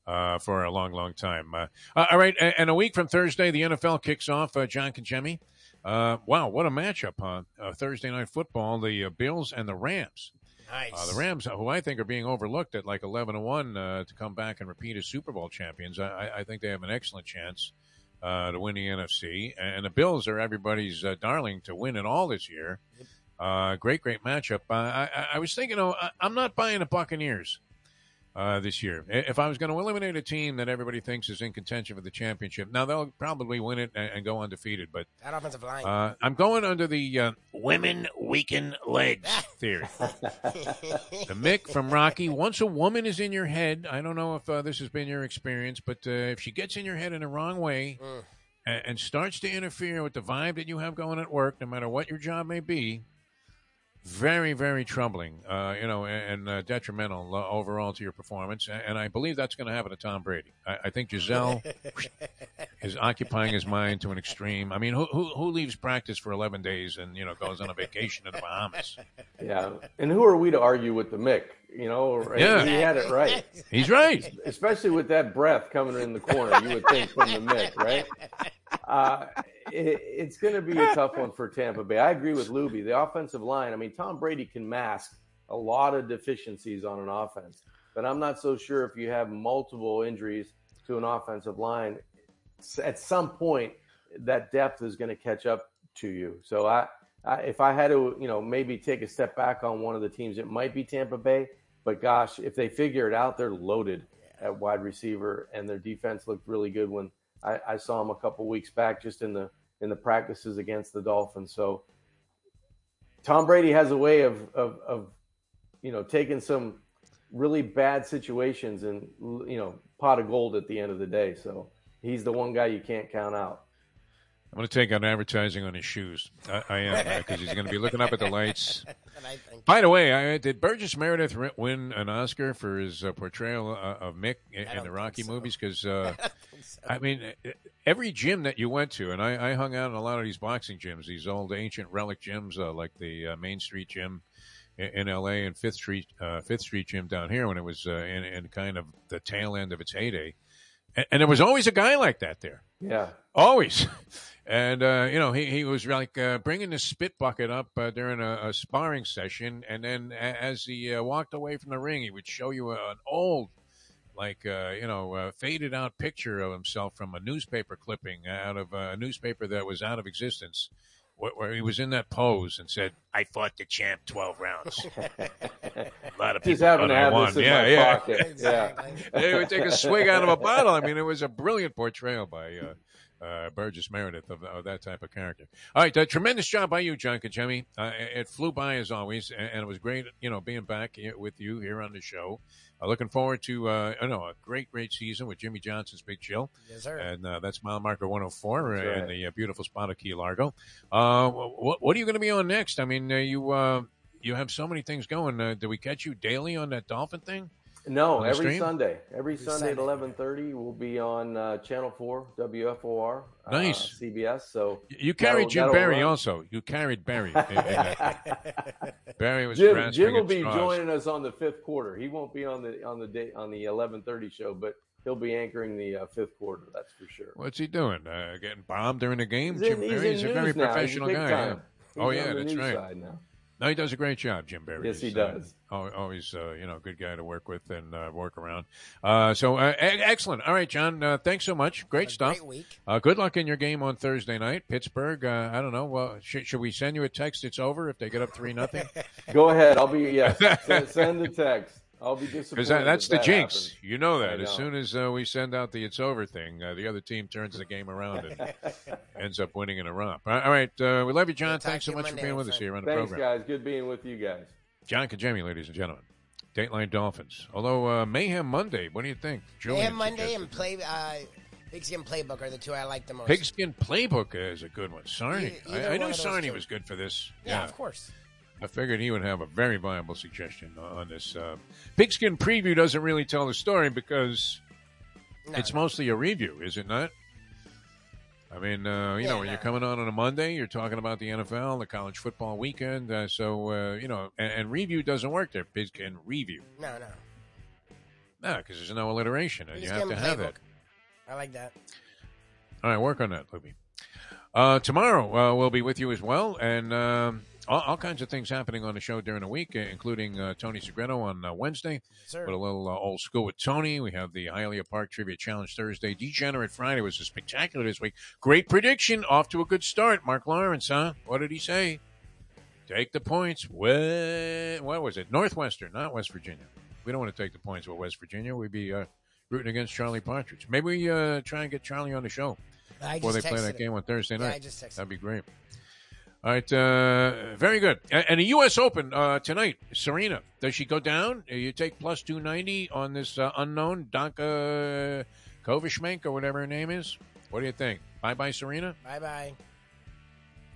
Uh, for a long, long time. Uh, all right, and a week from Thursday, the NFL kicks off. Uh, John Congemi. Uh, wow, what a matchup on Thursday night football! The Bills and the Rams. Nice. the Rams, who I think are being overlooked at like eleven to one to come back and repeat as Super Bowl champions. I, I think they have an excellent chance uh, to win the NFC, and the Bills are everybody's uh, darling to win it all this year. Uh, great, great matchup. Uh, I, I, was thinking, oh, I'm not buying the Buccaneers uh, this year. If I was going to eliminate a team that everybody thinks is in contention for the championship, now they'll probably win it and, and go undefeated. But that offensive line, uh, I'm going under the uh, women weaken legs theory. the Mick from Rocky. Once a woman is in your head, I don't know if uh, this has been your experience, but uh, if she gets in your head in the wrong way. Mm. And, and starts to interfere with the vibe that you have going at work, no matter what your job may be, very, very troubling, uh, you know, and, uh, detrimental uh, overall to your performance. And I believe that's going to happen to Tom Brady. I, I think Gisele is occupying his mind to an extreme. I mean, who, who, who leaves practice for 11 days and, you know, goes on a vacation to the Bahamas? Yeah. And who are we to argue with the Mick? You know, yeah. he had it right. He's right. Especially with that breath coming in the corner, you would think from the Mick, right? Uh, it, it's going to be a tough one for Tampa Bay. I agree with Lubie. The offensive line, I mean, Tom Brady can mask a lot of deficiencies on an offense, but I'm not so sure if you have multiple injuries to an offensive line, at some point, that depth is going to catch up to you. So I, I, if I had to, you know, maybe take a step back on one of the teams, it might be Tampa Bay. But gosh, if they figure it out, they're loaded at wide receiver, and their defense looked really good when I, I saw them a couple weeks back, just in the in the practices against the Dolphins. So Tom Brady has a way of of, of you know taking some really bad situations and you know pot of gold at the end of the day. So he's the one guy you can't count out. I'm going to take on advertising on his shoes. I, I am because he's going to be looking up at the lights. By the way, I, did Burgess Meredith win an Oscar for his uh, portrayal uh, of Mick in, in the Rocky movies? Because uh, I mean, uh, every gym that you went to, and I, I hung out in a lot of these boxing gyms, these old ancient relic gyms, uh, like the uh, Main Street Gym in, in L.A. and Fifth Street uh, Fifth Street Gym down here when it was uh, in, in kind of the tail end of its heyday. And, and there was always a guy like that there. Yeah. Always. And, uh, you know, he, he was like uh, bringing the spit bucket up uh, during a, a sparring session. And then a- as he uh, walked away from the ring, he would show you a, an old, like, uh, you know, uh, faded out picture of himself from a newspaper clipping out of a newspaper that was out of existence. Where, where he was in that pose and said, "I fought the champ twelve rounds." a lot of people Just happen thought to have won. this in yeah, my yeah. pocket. Yeah. they would take a swig out of a bottle. I mean, it was a brilliant portrayal by uh, uh, Burgess Meredith of, of that type of character. All right, uh, tremendous job by you, John Congemi. Uh, it flew by as always, and, and it was great, you know, being back with you here on the show. Uh, looking forward to, uh, I know, a great, great season with Jimmy Johnson's Big Chill. Yes, sir. And uh, that's mile marker 104 That's uh, in the uh, beautiful spot of Key Largo. Uh, what, what are you going to be on next? I mean, uh, you uh, you have so many things going. Uh, do we catch you daily on that dolphin thing? No, every stream? Sunday. Every, Sunday, Sunday. at eleven thirty, we'll be on uh, Channel Four, WFOR, uh, Nice. CBS. So You carried Jim Berry run. also. You carried Berry. in- in that. Berry was Jim, grasping Jim will be straws. joining us on the fifth quarter. He won't be on the on the day on the eleven thirty show, but he'll be anchoring the uh, fifth quarter. That's for sure. What's he doing? Uh, getting bombed during the game? He's in- Jim he's Berry in is a very now. Professional big guy. Yeah. He's Oh on yeah, the that's news right. Side now. No, he does a great job, Jim Berry. Yes, he He's, uh, does. always, uh, you know, a good guy to work with and uh, work around. Uh, so uh, excellent. All right, John. Uh, thanks so much. Great a stuff. great week. Uh, good luck in your game on Thursday night, Pittsburgh. Uh, I don't know. Well, should, should we send you a text? It's over if they get up three nothing. Go ahead. I'll be yes. send, send the text. I'll be disappointed. Because that, that's if the that jinx. happens. You know that. I As soon as uh, we send out the "it's over" thing, uh, the other team turns the game around and ends up winning in a romp. All right, all right, uh, we love you, John. We'll Thanks so you much for being with us here on the Thanks, program. guys. Good being with you guys. John Congemi, ladies and gentlemen. Dateline Dolphins. Although uh, Mayhem Monday, what do you think? Julian Mayhem Monday and play uh, Pigskin Playbook are the two I like the most. Pigskin Playbook is a good one. Sarni. Either- either I, I one knew of two. was good for this. yeah, of course. I figured he would have a very viable suggestion on this. Uh, Pigskin preview doesn't really tell the story because No, it's no. mostly a review, is it not? I mean, uh, you Yeah, know, when no. you're coming on on a Monday, you're talking about the NFL, the college football weekend. Uh, so, uh, you know, and, and review doesn't work there. Pigskin review. No, no. No, because there's no alliteration, and you have to have it. I like that. All right, work on that, Lubie. Uh, tomorrow uh, we'll be with you as well, and um, all, all kinds of things happening on the show during the week, including uh, Tony Segreto on uh, Wednesday. Sir. But a little uh, old school with Tony. We have the Hialeah Park Trivia Challenge Thursday. Degenerate Friday was a spectacular this week. Great prediction, off to a good start. Mark Lawrence, huh? What did he say? Take the points. What, what was it? Northwestern, not West Virginia. We don't want to take the points with West Virginia. We'd be uh, rooting against Charlie Partridge. Maybe we uh, try and get Charlie on the show I before they play that game on Thursday Yeah, night. Just That'd be great. All right, uh, very good. And the U.S. Open uh, tonight. Serena, does she go down? Uh, You take plus two ninety on this uh, unknown Danka Kovishmenk or whatever her name is. What do you think? Bye bye, Serena. Bye bye.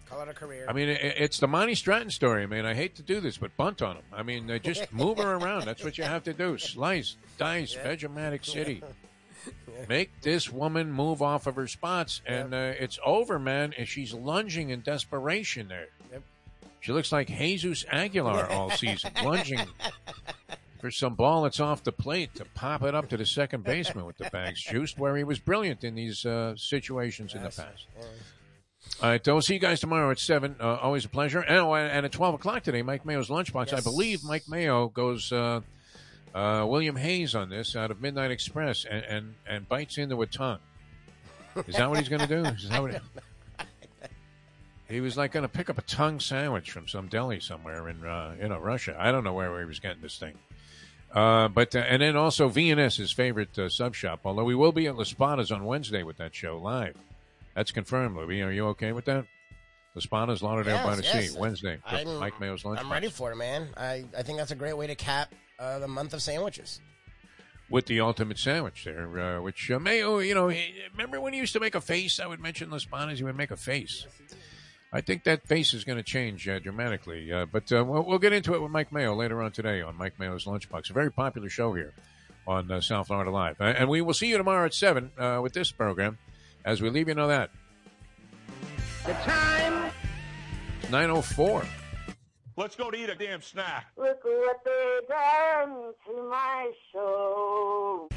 Call it a career. I mean, it, it's the Monty Stratton story. I mean, I hate to do this, but bunt on him. I mean, just move her around. That's what you have to do. Slice, dice, Vegematic City. Make this woman move off of her spots, and uh, it's over, man. And she's lunging in desperation there. Yep. She looks like Jesus Aguilar all season, lunging for some ball that's off the plate to pop it up to the second baseman with the bags juiced, where he was brilliant in these uh, situations in the past. All right, we'll see you guys tomorrow at 7. Uh, always a pleasure. And, oh, and at 12 o'clock today, Mike Mayo's Lunchbox. I believe Mike Mayo goes uh, William Hayes on this out of Midnight Express and, and, and bites into a tongue. Is that what he's going to do? Is that what He was like going to pick up a tongue sandwich from some deli somewhere in uh, you know Russia. I don't know where he was getting this thing. Uh, but uh, and then also VNS, his favorite uh, sub shop. Although we will be at Las on Wednesday with that show live. That's confirmed, Lubie. Are you okay with that? Las Panas, Lauderdale Yes, by the yes. Sea, Wednesday. I'm- Mike Mayo's lunch. I'm ready for it, man. I, I think that's a great way to cap uh, the month of sandwiches. with the ultimate sandwich there, uh, which uh, Mayo, you know, remember when he used to make a face? I would mention Las Panas, he would make a face. I think that face is going to change uh, dramatically. Uh, but uh, we'll, we'll get into it with Mike Mayo later on today on Mike Mayo's Lunchbox. A very popular show here on uh, South Florida Live. Uh, and we will see you tomorrow at 7 uh, with this program as we leave you know that. The time. 904. Let's go to eat a damn snack. Look what they done to my soul.